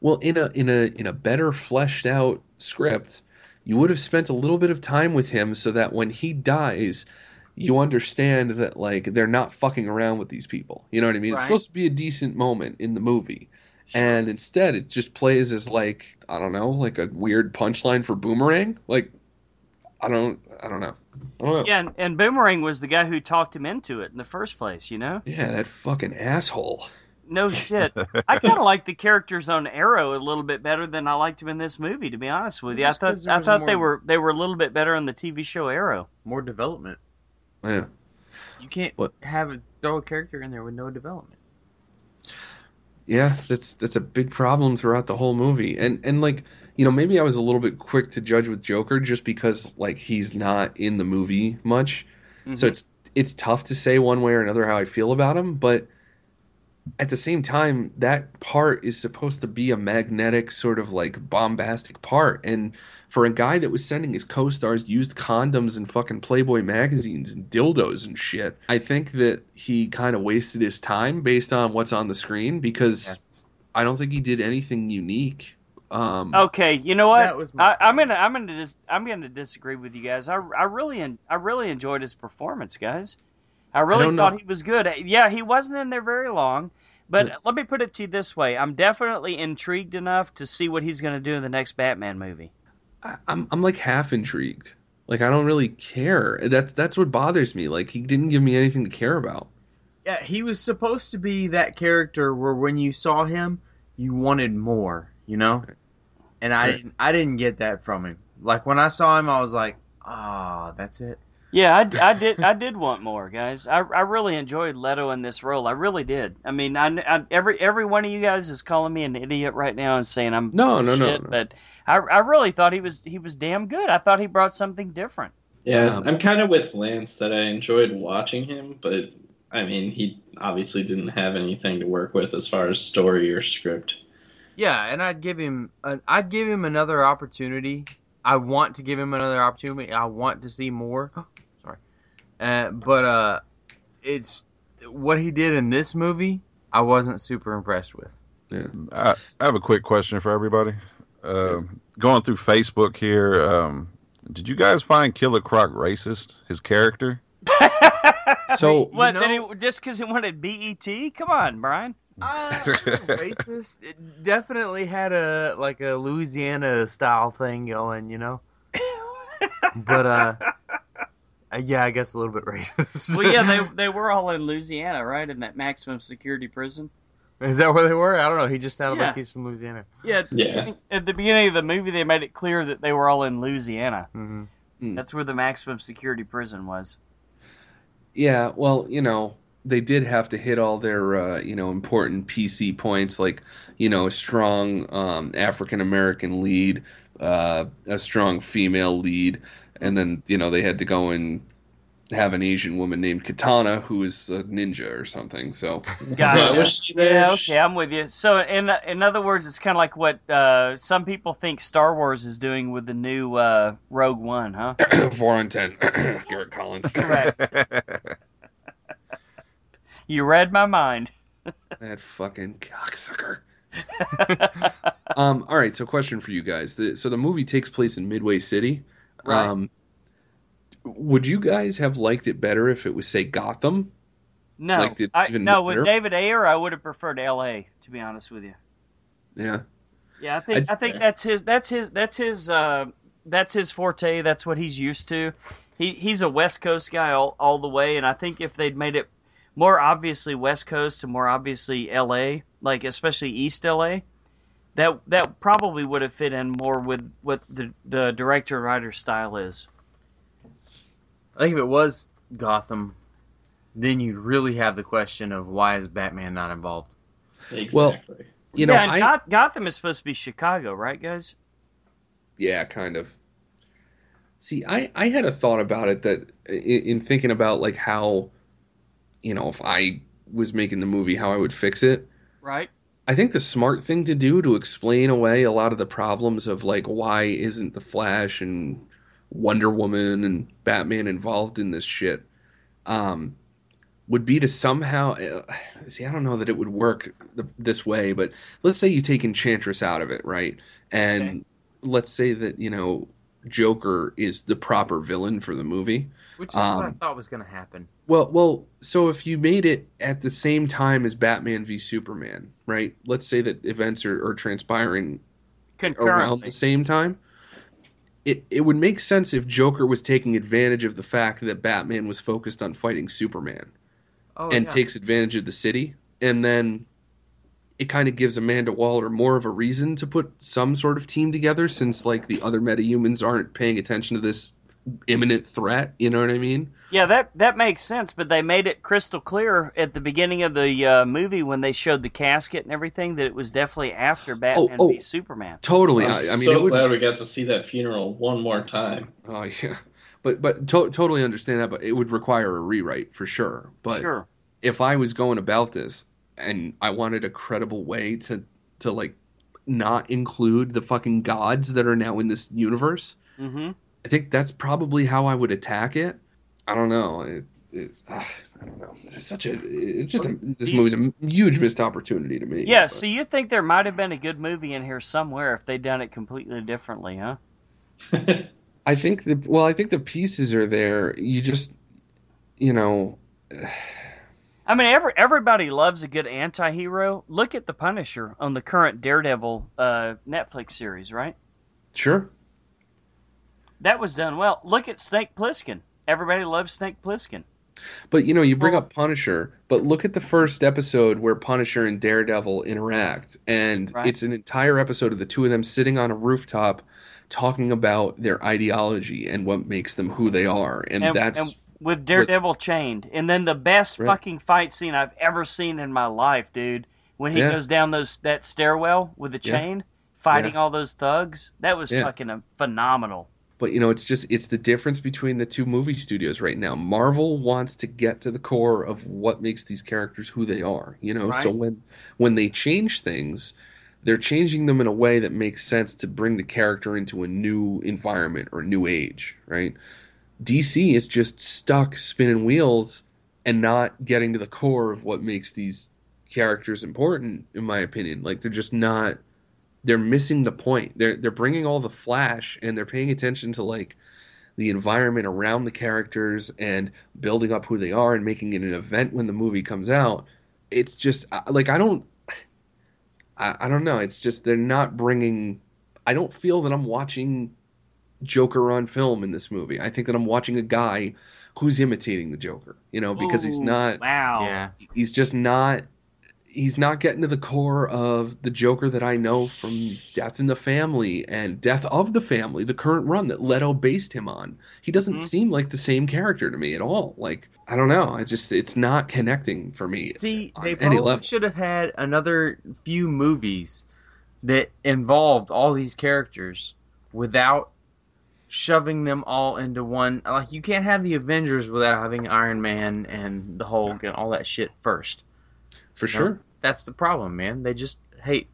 Well, in a in a in a better fleshed out script, you would have spent a little bit of time with him so that when he dies, you understand that like they're not fucking around with these people. You know what I mean? It's supposed to be a decent moment in the movie. And instead it just plays as like I don't know, like a weird punchline for Boomerang. Like I don't I don't know. I don't know. Yeah, and, and Boomerang was the guy who talked him into it in the first place. You know, Yeah, that fucking asshole. no shit. I kind of like the characters on Arrow a little bit better than I liked him in this movie. To be honest with you, Just I 'cause thought I was thought they were they were a little bit better on the TV show Arrow. More development. Yeah. You can't What? have a throw a character in there with no development. Yeah, that's that's a big problem throughout the whole movie. And and like, you know, maybe I was a little bit quick to judge with Joker just because like he's not in the movie much. So Mhm. it's it's tough to say one way or another how I feel about him, but at the same time, that part is supposed to be a magnetic sort of like bombastic part. And for a guy that was sending his co-stars used condoms and fucking Playboy magazines and dildos and shit, I think that he kind of wasted his time based on what's on the screen because I don't think he did anything unique. Um, Okay, you know what? That was my I, I'm gonna I'm gonna dis- I'm gonna disagree with you guys. I, I really en- I really enjoyed his performance, guys. I really don't thought know. he was good. Yeah, he wasn't in there very long, but let me put it to you this way: I'm definitely intrigued enough to see what he's gonna do in the next Batman movie. I, I'm I'm like half intrigued. Like I don't really care. That's that's what bothers me. Like he didn't give me anything to care about. Yeah, he was supposed to be that character where when you saw him, you wanted more. You know, and I didn't. I didn't get that from him. Like when I saw him, I was like, "Ah, that's it." Yeah, I, I did. I did want more, guys. I, I really enjoyed Leto in this role. I really did. I mean, I, I- every every one of you guys is calling me an idiot right now and saying I'm No, no, of no, no. But I, I really thought he was he was damn good. I thought he brought something different. Yeah, Um, I'm kind of with Lance that I enjoyed watching him, but I mean, he obviously didn't have anything to work with as far as story or script. Yeah, and I'd give him. An, I'd give him another opportunity. I want to give him another opportunity. I want to see more. Sorry, uh, but uh, it's what he did in this movie. I wasn't super impressed with. I, I have a quick question for everybody. Uh, going through Facebook here, um, did you guys find Killer Croc racist? His character? So What? know- did he, just because he wanted BET? Come on, Brian. Uh, racist. It definitely had a like a Louisiana style thing going, you know. But uh, uh, yeah, I guess a little bit racist. well, yeah, they they were all in Louisiana, right, in that maximum security prison. is that where they were? I don't know. He just sounded Yeah. like he's from Louisiana. Yeah, Yeah. At the beginning of the movie, they made it clear that they were all in Louisiana. hmm That's where the maximum security prison was. yeah, well, you know, they did have to hit all their uh, you know important PC points, like you know a strong um, African American lead, uh, a strong female lead, and then you know they had to go and have an Asian woman named Katana who is a ninja or something. So Gotcha. Well, was she there? Yeah, okay, I'm with you. So, in in other words, it's kind of like what uh, some people think Star Wars is doing with the new uh, Rogue One, huh? four on ten, Garrett Collins. Correct. You read my mind. That fucking cocksucker. Um, all right, so question for you guys. The, so the movie takes place in Midway City. Right. Um, would you guys have liked it better if it was, say, Gotham? No, Like, did I, no. matter? With David Ayer, I would have preferred L.A. To be honest with you. Yeah. Yeah, I think I'd I think that's his that's his that's his uh, that's his forte. That's what he's used to. He he's a West Coast guy all, all the way, and I think if they'd made it more obviously West Coast and more obviously L.A., like especially East L.A., that that probably would have fit in more with what the the director writer style is. I think if it was Gotham, then you'd really have the question of why is Batman not involved? Exactly. You know, yeah, and I, Goth- Gotham is supposed to be Chicago, right, guys? Yeah, kind of. See, I I had a thought about it that in, in thinking about like how, you know, if I was making the movie, how I would fix it. Right. I think the smart thing to do to explain away a lot of the problems of like why isn't the Flash and Wonder Woman and Batman involved in this shit, um, would be to somehow uh, see. I don't know that it would work th- this way, but let's say you take Enchantress out of it, right? And Okay. let's say that you know Joker is the proper villain for the movie. Which is what I Um, thought was going to happen. Well, well, so if you made it at the same time as Batman v Superman, right? Let's say that events are, are transpiring around the same time. It it would make sense if Joker was taking advantage of the fact that Batman was focused on fighting Superman Oh, and yeah. takes advantage of the city, and then it kind of gives Amanda Waller more of a reason to put some sort of team together, since like the other metahumans aren't paying attention to this imminent threat. You know what I mean? Yeah, that that makes sense, but they made it crystal clear at the beginning of the uh, movie when they showed the casket and everything that it was definitely after Batman oh. v Superman. Totally. I'm I, I mean, so would, glad we got to see that funeral one more time. Oh yeah, but but to- totally understand that. But it would require a rewrite for sure. But sure. if I was going about this and I wanted a credible way to to like not include the fucking gods that are now in this universe, hmm I think that's probably how I would attack it. I don't know. It, it, ah, I don't know. It's such a. It's just a, this movie's a huge missed opportunity to me. Yeah, but- so you think there might have been a good movie in here somewhere if they'd done it completely differently, huh? I think the well, I think the pieces are there. You just, you know, I mean, every everybody loves a good anti-hero. Look at the Punisher on the current Daredevil uh, Netflix series, right? sure. That was done well. Look at Snake Plissken. Everybody loves Snake Plissken. But you know, you bring Well- up Punisher, but look at the first episode where Punisher and Daredevil interact, and Right. it's an entire episode of the two of them sitting on a rooftop talking about their ideology and what makes them who they are, and, and, that's and with Daredevil chained, and then the best Right. fucking fight scene I've ever seen in my life, dude. When he Yeah. goes down those that stairwell with the Yeah. chain, fighting all those thugs, that was Yeah. fucking uh, phenomenal. But you know, it's just it's the difference between the two movie studios right now. Marvel wants to get to the core of what makes these characters who they are, you know. So when when they change things, they're changing them in a way that makes sense to bring the character into a new environment or new age, right? DC is just stuck spinning wheels and not getting to the core of what makes these characters important in my opinion. Like they're just not they're missing the point. They're they're bringing all the flash and they're paying attention to like the environment around the characters and building up who they are and making it an event when the movie comes out. It's just like I don't I, I don't know. It's just they're not bringing. I don't feel that I'm watching Joker on film in this movie. I think that I'm watching a guy who's imitating the Joker. You know, because he's not Wow. Yeah. he's just not he's not getting to the core of the Joker that I know from Death in the Family and Death of the Family, the current run that Leto based him on. He doesn't Mhm. seem like the same character to me at all. Like I don't know, I just it's not connecting for me. See, they probably should have had another few movies that involved all these characters without shoving them all into one. Like, you can't have the Avengers without having Iron Man and the Hulk and all that shit first. For sure. That's the problem, man. They just hate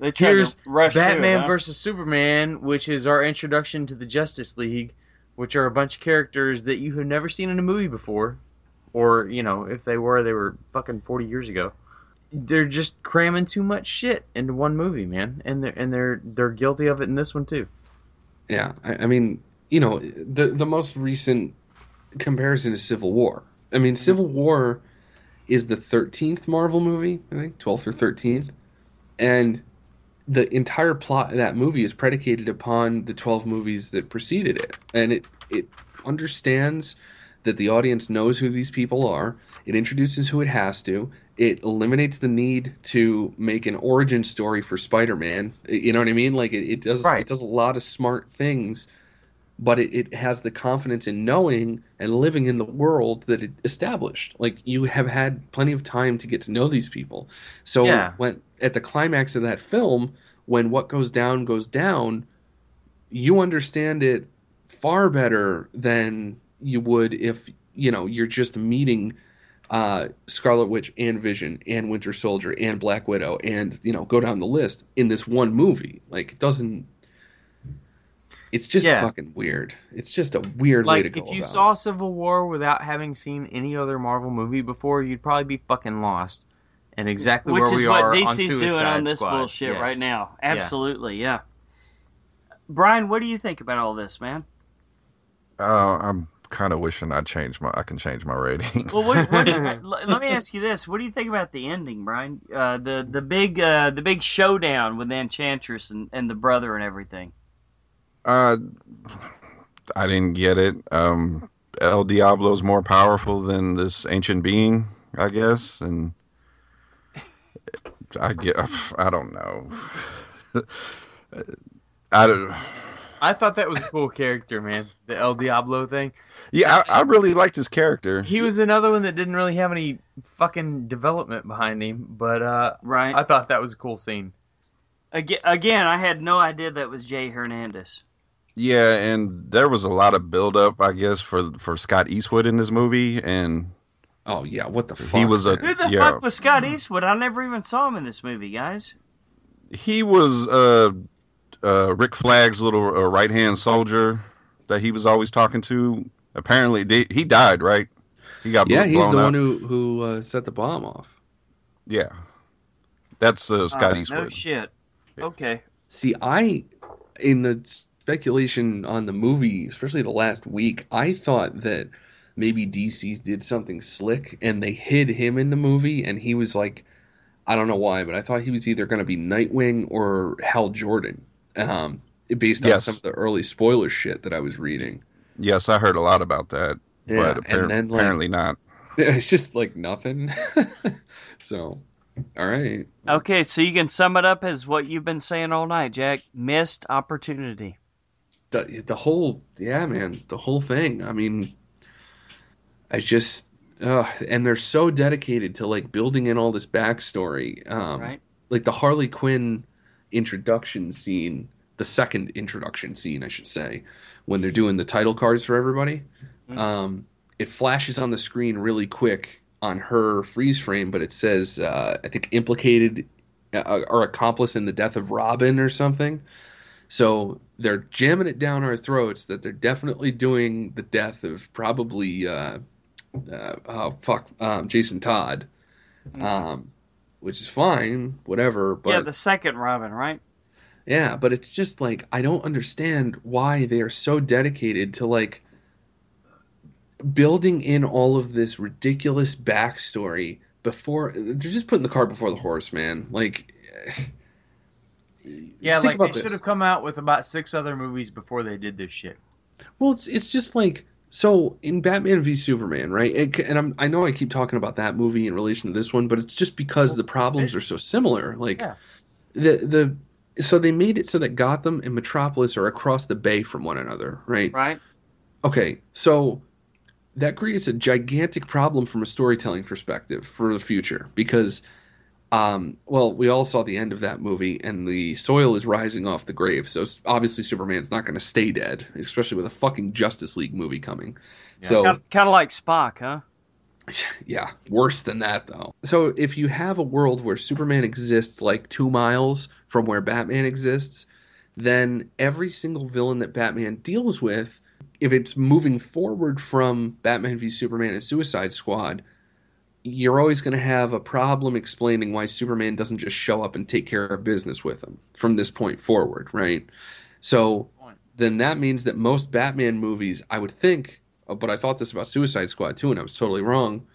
They tried Here's to rush through it, Batman huh? versus Superman, which is our introduction to the Justice League, which are a bunch of characters that you have never seen in a movie before, or you know, if they were, they were fucking forty years ago. they're just cramming too much shit into one movie, man, and they're and they're they're guilty of it in this one too. Yeah, I, I mean, you know, the the most recent comparison is Civil War. I mean, Civil War is the thirteenth Marvel movie, I think, twelfth or thirteenth, and the entire plot of that movie is predicated upon the twelve movies that preceded it, and it it understands that the audience knows who these people are. It introduces who it has to. It eliminates the need to make an origin story for Spider-Man. You know what I mean? Like it, it does. Right. It does a lot of smart things, but it, it has the confidence in knowing and living in the world that it established. Like you have had plenty of time to get to know these people. So Yeah. when at the climax of that film, when what goes down goes down, you understand it far better than you would if you know you're just meeting uh, Scarlet Witch and Vision and Winter Soldier and Black Widow and you know go down the list in this one movie. Like it doesn't. It's just Yeah. fucking weird. It's just a weird way to Like go. if you about saw it. Civil War without having seen any other Marvel movie before, you'd probably be fucking lost. And exactly Which where is we what are on DC's doing on this Squad. bullshit Yes. right now. Absolutely, yeah. Brian, what do you think about all this, man? Uh, I'm kind of wishing I change my. I can change my rating. Well, what, what, l- let me ask you this: What do you think about the ending, Brian? Uh, the the big uh, the big showdown with the Enchantress and, and the brother and everything. Uh, I didn't get it. Um, El Diablo's more powerful than this ancient being, I guess, and I get. I don't know. I don't. I thought that was a cool character, man. The El Diablo thing. Yeah, I, I really liked his character. He was another one that didn't really have any fucking development behind him, but uh, Right. I thought that was a cool scene. Again, again, I had no idea that was Jay Hernandez. Yeah, and there was a lot of build up, I guess, for for Scott Eastwood in this movie, and oh yeah, what the fuck? He was a- Who the Yeah. fuck was Scott Eastwood? I never even saw him in this movie, guys. he was uh, uh, Rick Flag's little uh, right hand soldier that he was always talking to. Apparently, they, he died, right? He got yeah, bl- he's the up. one who who uh, set the bomb off. Yeah, that's uh, Scott Uh, no Eastwood. shit. Okay. See, I in the speculation on the movie, especially the last week, I thought that maybe DC did something slick and they hid him in the movie, and he was like, I don't know why, but I thought he was either going to be Nightwing or Hal Jordan, um, based on Yes. some of the early spoiler shit that I was reading. Yes, I heard a lot about that, Yeah, but appar- and then like apparently not. it's just like nothing. so, all right. Okay, so you can sum it up as what you've been saying all night, Jack. Missed opportunity. The the whole yeah man the whole thing i mean i just uh, and they're so dedicated to like building in all this backstory um Right. like the harley quinn introduction scene the second introduction scene i should say when they're doing the title cards for everybody Mhm. um it flashes on the screen really quick on her freeze frame but it says uh i think implicated uh, or accomplice in the death of robin or something so they're jamming it down our throats that they're definitely doing the death of probably uh, uh, oh fuck um, Jason Todd, um, which is fine, whatever. But yeah, the second Robin, right? yeah, but it's just like I don't understand why they are so dedicated to like building in all of this ridiculous backstory before they're just putting the cart before the horse, man. Like Yeah, think like they this. should have come out with about six other movies before they did this shit. Well, it's it's just like so in Batman v Superman, right? It, and I'm, I know I keep talking about that movie in relation to this one, but it's just because the problems are so similar. Like Yeah. the the so they made it so that Gotham and Metropolis are across the bay from one another, right? Right. Okay, so that creates a gigantic problem from a storytelling perspective for the future because um, well, we all saw the end of that movie, and the soil is rising off the grave. So obviously, Superman's not going to stay dead, especially with a fucking Justice League movie coming. So Kind, kind of like Spock, huh? yeah, worse than that though. So if you have a world where Superman exists like two miles from where Batman exists, then every single villain that Batman deals with, if it's moving forward from Batman v Superman and Suicide Squad, you're always going to have a problem explaining why Superman doesn't just show up and take care of business with him from this point forward, right? So then that means that most Batman movies, I would think, uh, but I thought this about Suicide Squad too, and I was totally wrong.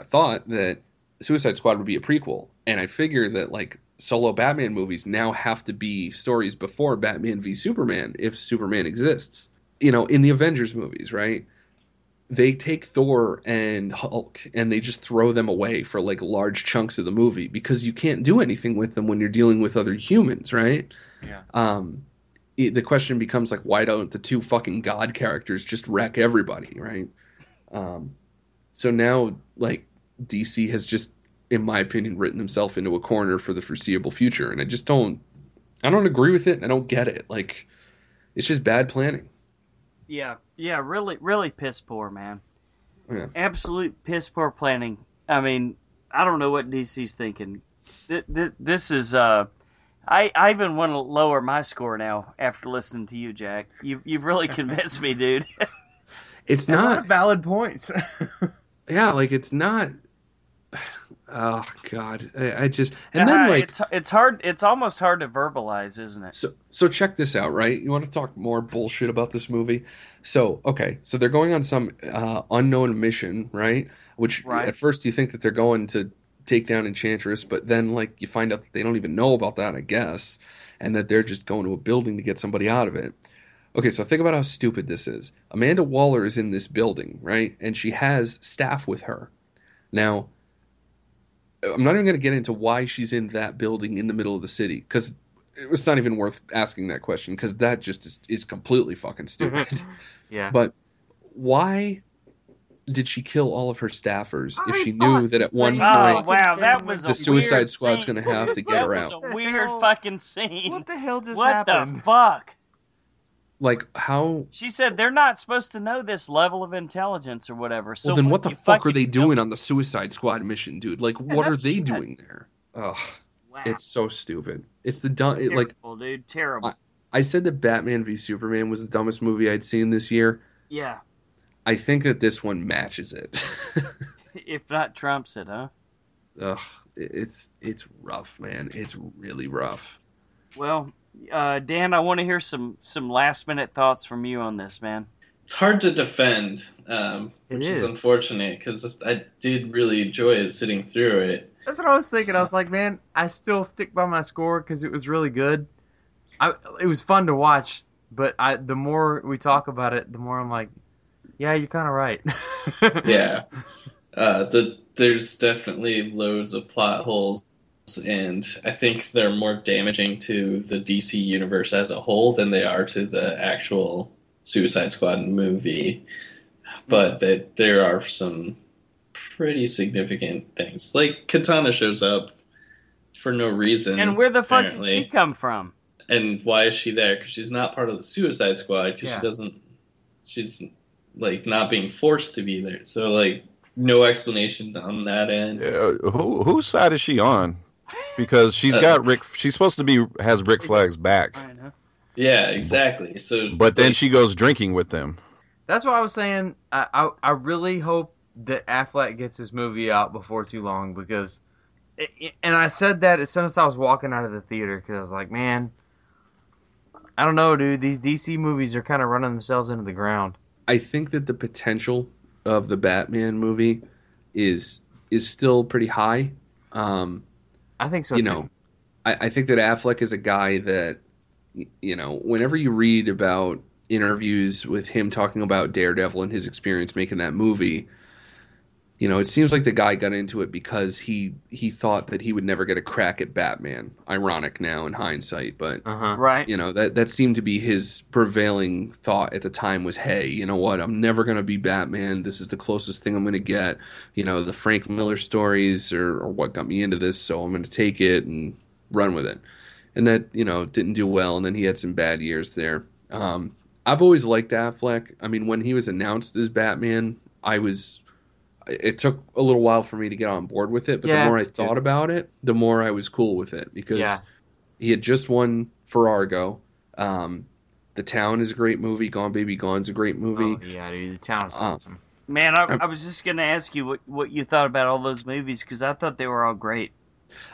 I thought that Suicide Squad would be a prequel, and I figured that like solo Batman movies now have to be stories before Batman v Superman if Superman exists. You know, in the Avengers movies, right? They take Thor and Hulk and they just throw them away for like large chunks of the movie because you can't do anything with them when you're dealing with other humans, right? Yeah. Um, it, the question becomes like, why don't the two fucking god characters just wreck everybody, right? Um, so now, like, DC has just, in my opinion, written himself into a corner for the foreseeable future, and I just don't, I don't agree with it. and I don't get it. Like, it's just bad planning. Yeah, yeah, really, really piss poor, man. Yeah. Absolute piss poor planning. I mean, I don't know what DC's thinking. Th- th- this is, uh, I, I even want to lower my score now after listening to you, Jack. You, you've really convinced me, dude. It's not, valid points. yeah, like it's not. Oh God, I, I just and then Uh, like it's it's hard. It's almost hard to verbalize, isn't it? So, so check this out, right? You want to talk more bullshit about this movie? So, okay, so they're going on some uh, unknown mission, right? Which Right. at first you think that they're going to take down Enchantress, but then like you find out that they don't even know about that, I guess, and that they're just going to a building to get somebody out of it. Okay, so think about how stupid this is. Amanda Waller is in this building, right? And she has staff with her. Now, I'm not even going to get into why she's in that building in the middle of the city because it's not even worth asking that question because that just is, is completely fucking mm-hmm. stupid. Mm-hmm. yeah. but why did she kill all of her staffers if I she knew that at the one same Oh point wow, that thing was with a the Suicide Squad's going to have to get that her out? a What the weird hell? fucking scene. what the hell just What happened? What the fuck? Like how? She said they're not supposed to know this level of intelligence or whatever. So well, then what the fuck are fucking they know- doing on the Suicide Squad mission, dude? Like, what no are they shit. doing there? Ugh, Wow. it's so stupid. It's the dumb. It, like terrible, dude. Terrible. I said that Batman v Superman was the dumbest movie I'd seen this year. yeah. I think that this one matches it. If not trumps it, huh? Ugh, it's it's rough, man. It's really rough. Well, uh, Dan, I want to hear some some last minute thoughts from you on this, man. It's hard to defend, um, which is. is, unfortunate because I did really enjoy it sitting through it. That's what I was thinking. I was like, man, I still stick by my score because it was really good. I it was fun to watch, but I the more we talk about it, the more I'm like, yeah, you're kind of right. Yeah, uh, the there's definitely loads of plot holes, and I think they're more damaging to the DC universe as a whole than they are to the actual Suicide Squad movie. But hmm. that there are some pretty significant things, like Katana shows up for no reason. And where the fuck did she come from? and why is she there? Because she's not part of the Suicide Squad. Because Yeah. she doesn't. She's like not being forced to be there. So like no explanation on that end. Yeah, who whose side is she on? Because she's Uh, got Rick. She's supposed to be has Rick Flag's back, Yeah, exactly. So but then like, she goes drinking with them. That's why I was saying. I, I I really hope that Affleck gets his movie out before too long because, it, it- and I said that as soon as I was walking out of the theater because I was like, man, I don't know, dude. These DC movies are kind of running themselves into the ground. I think that the potential of the Batman movie is is still pretty high. Um, I think so. you too. know, I, I think that Affleck is a guy that, you know, whenever you read about interviews with him talking about Daredevil and his experience making that movie, you know, it seems like the guy got into it because he he thought that he would never get a crack at Batman. Ironic now in hindsight, but Uh huh. Right. you know that that seemed to be his prevailing thought at the time was hey you know what i'm never going to be batman this is the closest thing i'm going to get you know the frank miller stories are, are what got me into this so i'm going to take it and run with it and that you know didn't do well and then he had some bad years there um, i've always liked affleck i mean when he was announced as batman i was it took a little while for me to get on board with it but Yeah, the more i me too. thought about it the more i was cool with it because Yeah. he had just won for Argo. Um, the Town is a great movie. Gone Baby Gone's a great movie. Oh, yeah, dude. The town is Uh, awesome. Man, I, Um, I was just going to ask you what, what you thought about all those movies because I thought they were all great.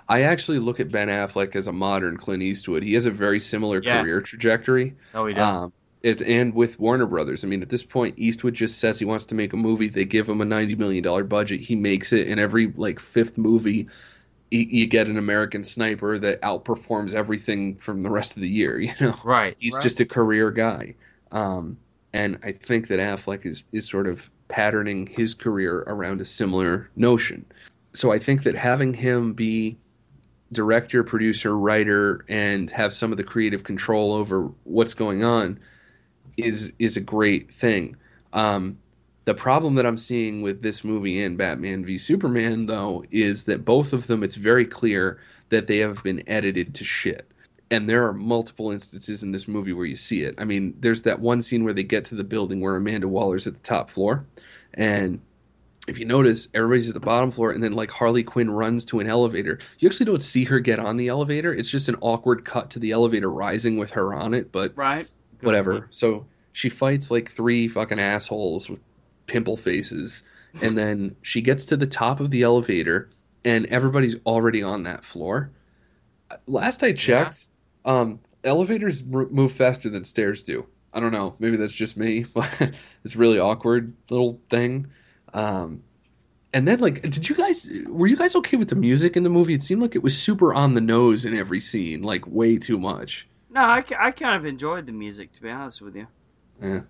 I actually look at Ben Affleck as a modern Clint Eastwood. He has a very similar Yeah. career trajectory. Oh, he does. Um, it, and with Warner Brothers, I mean, at this point, Eastwood just says he wants to make a movie. They give him a ninety million dollar budget. He makes it, and every like fifth movie, you, you get an American Sniper that outperforms everything from the rest of the year. You know, right. he's right. just a career guy. Um, and I think that Affleck is is sort of patterning his career around a similar notion. So I think that having him be director, producer, writer, and have some of the creative control over what's going on is is a great thing. Um, the problem that I'm seeing with this movie and Batman v Superman, though, is that both of them, it's very clear that they have been edited to shit. And there are multiple instances in this movie where you see it. I mean, there's that one scene where they get to the building where Amanda Waller's at the top floor, and if you notice, everybody's at the bottom floor, and then like Harley Quinn runs to an elevator. You actually don't see her get on the elevator. It's just an awkward cut to the elevator rising with her on it, but Right? Whatever. So she fights like three fucking assholes with pimple faces, and then she gets to the top of the elevator, and everybody's already on that floor. Last I checked, um, elevators r- move faster than stairs do. I don't know. Maybe that's just me, but it's a really awkward little thing. Um, and then, like, did you guys were you guys okay with the music in the movie? It seemed like it was super on the nose in every scene, like way too much. No, I, I kind of enjoyed the music, to be honest with you. Yeah.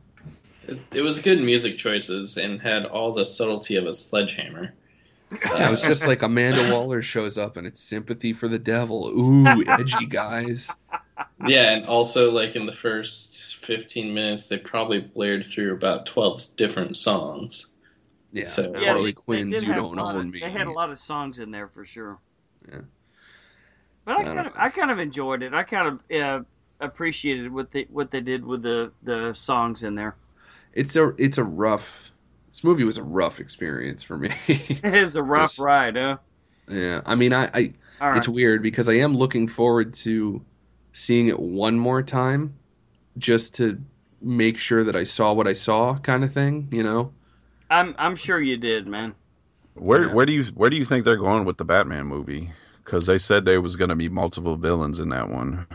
It, it was good music choices and had all the subtlety of a sledgehammer. Yeah, it was just like Amanda Waller shows up and it's sympathy for the devil. Ooh, edgy guys. Yeah, and also like in the first 15 minutes, they probably blared through about 12 different songs. Yeah, So- Yeah, Harley they- Quinn's they "You Don't Own of- Me." They had a lot of songs in there for sure. Yeah. But I I kind of, know. I kind of enjoyed it. I kind of uh, appreciated what they what they did with the the songs in there. It's a it's a rough. This movie was a rough experience for me. It is a rough Yes. ride, huh? yeah, I mean, I, I All right. it's weird because I am looking forward to seeing it one more time, just to make sure that I saw what I saw, kind of thing. You know. I'm I'm sure you did, man. Where Yeah. where do you where do you think they're going with the Batman movie? Because they said there was going to be multiple villains in that one.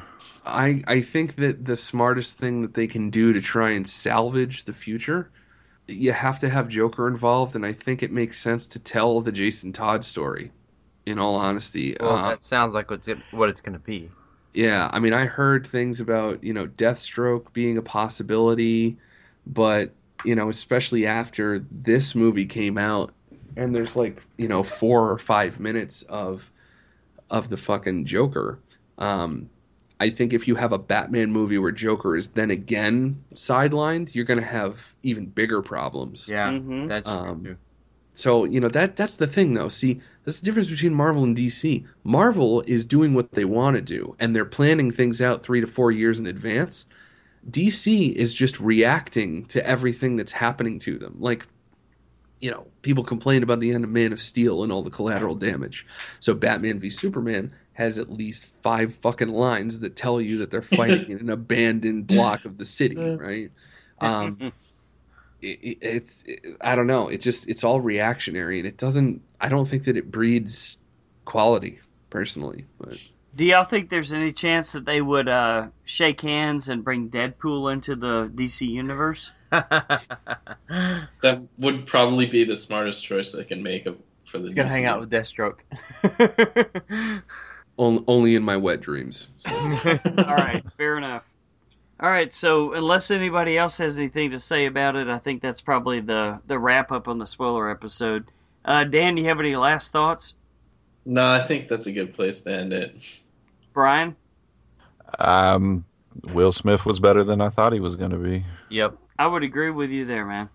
I I think that the smartest thing that they can do to try and salvage the future, you have to have Joker involved, and I think it makes sense to tell the Jason Todd story. In all honesty, Well, Uh, that sounds like what's it, what it's going to be. yeah, I mean, I heard things about you know Deathstroke being a possibility, but you know, especially after this movie came out, and there's like you know four or five minutes of of the fucking Joker. Um, I think if you have a Batman movie where Joker is then again sidelined, you're going to have even bigger problems. Yeah, Mhm. that's Um, true. So you know that that's the thing though. See, that's the difference between Marvel and DC. Marvel is doing what they want to do, and they're planning things out three to four years in advance. DC is just reacting to everything that's happening to them. Like, you know, people complain about the end of Man of Steel and all the collateral damage. So Batman v Superman has at least five fucking lines that tell you that they're fighting in an abandoned block of the city, right? Um, it, it, it's it, I don't know. It just it's all reactionary, and it doesn't. I don't think that it breeds quality personally. But Do y'all think there's any chance that they would uh, shake hands and bring Deadpool into the DC universe? That would probably be the smartest choice they can make of, for the He's gonna hang out with Deathstroke. on, only in my wet dreams. So. All right, fair enough. All right, so unless anybody else has anything to say about it, I think that's probably the the wrap up on the spoiler episode. Uh, Dan, do you have any last thoughts? No, I think that's a good place to end it. Brian? Um, Will Smith was better than I thought he was going to be. yep. I would agree with you there, man.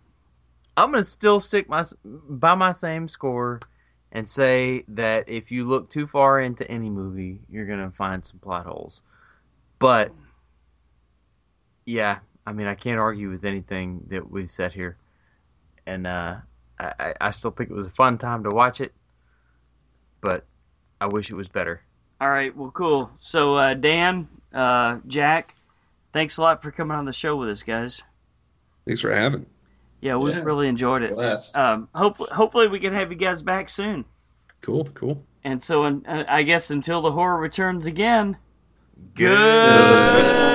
I'm gonna still stick my by my same score and say that if you look too far into any movie, you're gonna find some plot holes. But yeah, I mean, I can't argue with anything that we've said here, and uh, I, I- still think it was a fun time to watch it. But I wish it was better. All right, well, cool. So, uh, Dan, uh, Jack, thanks a lot for coming on the show with us, guys. Thanks for having. Yeah, we Yeah, really enjoyed it. blast. Um, hopefully, hopefully we can have you guys back soon. Cool, cool. And so, uh, I guess until the horror returns again. Good.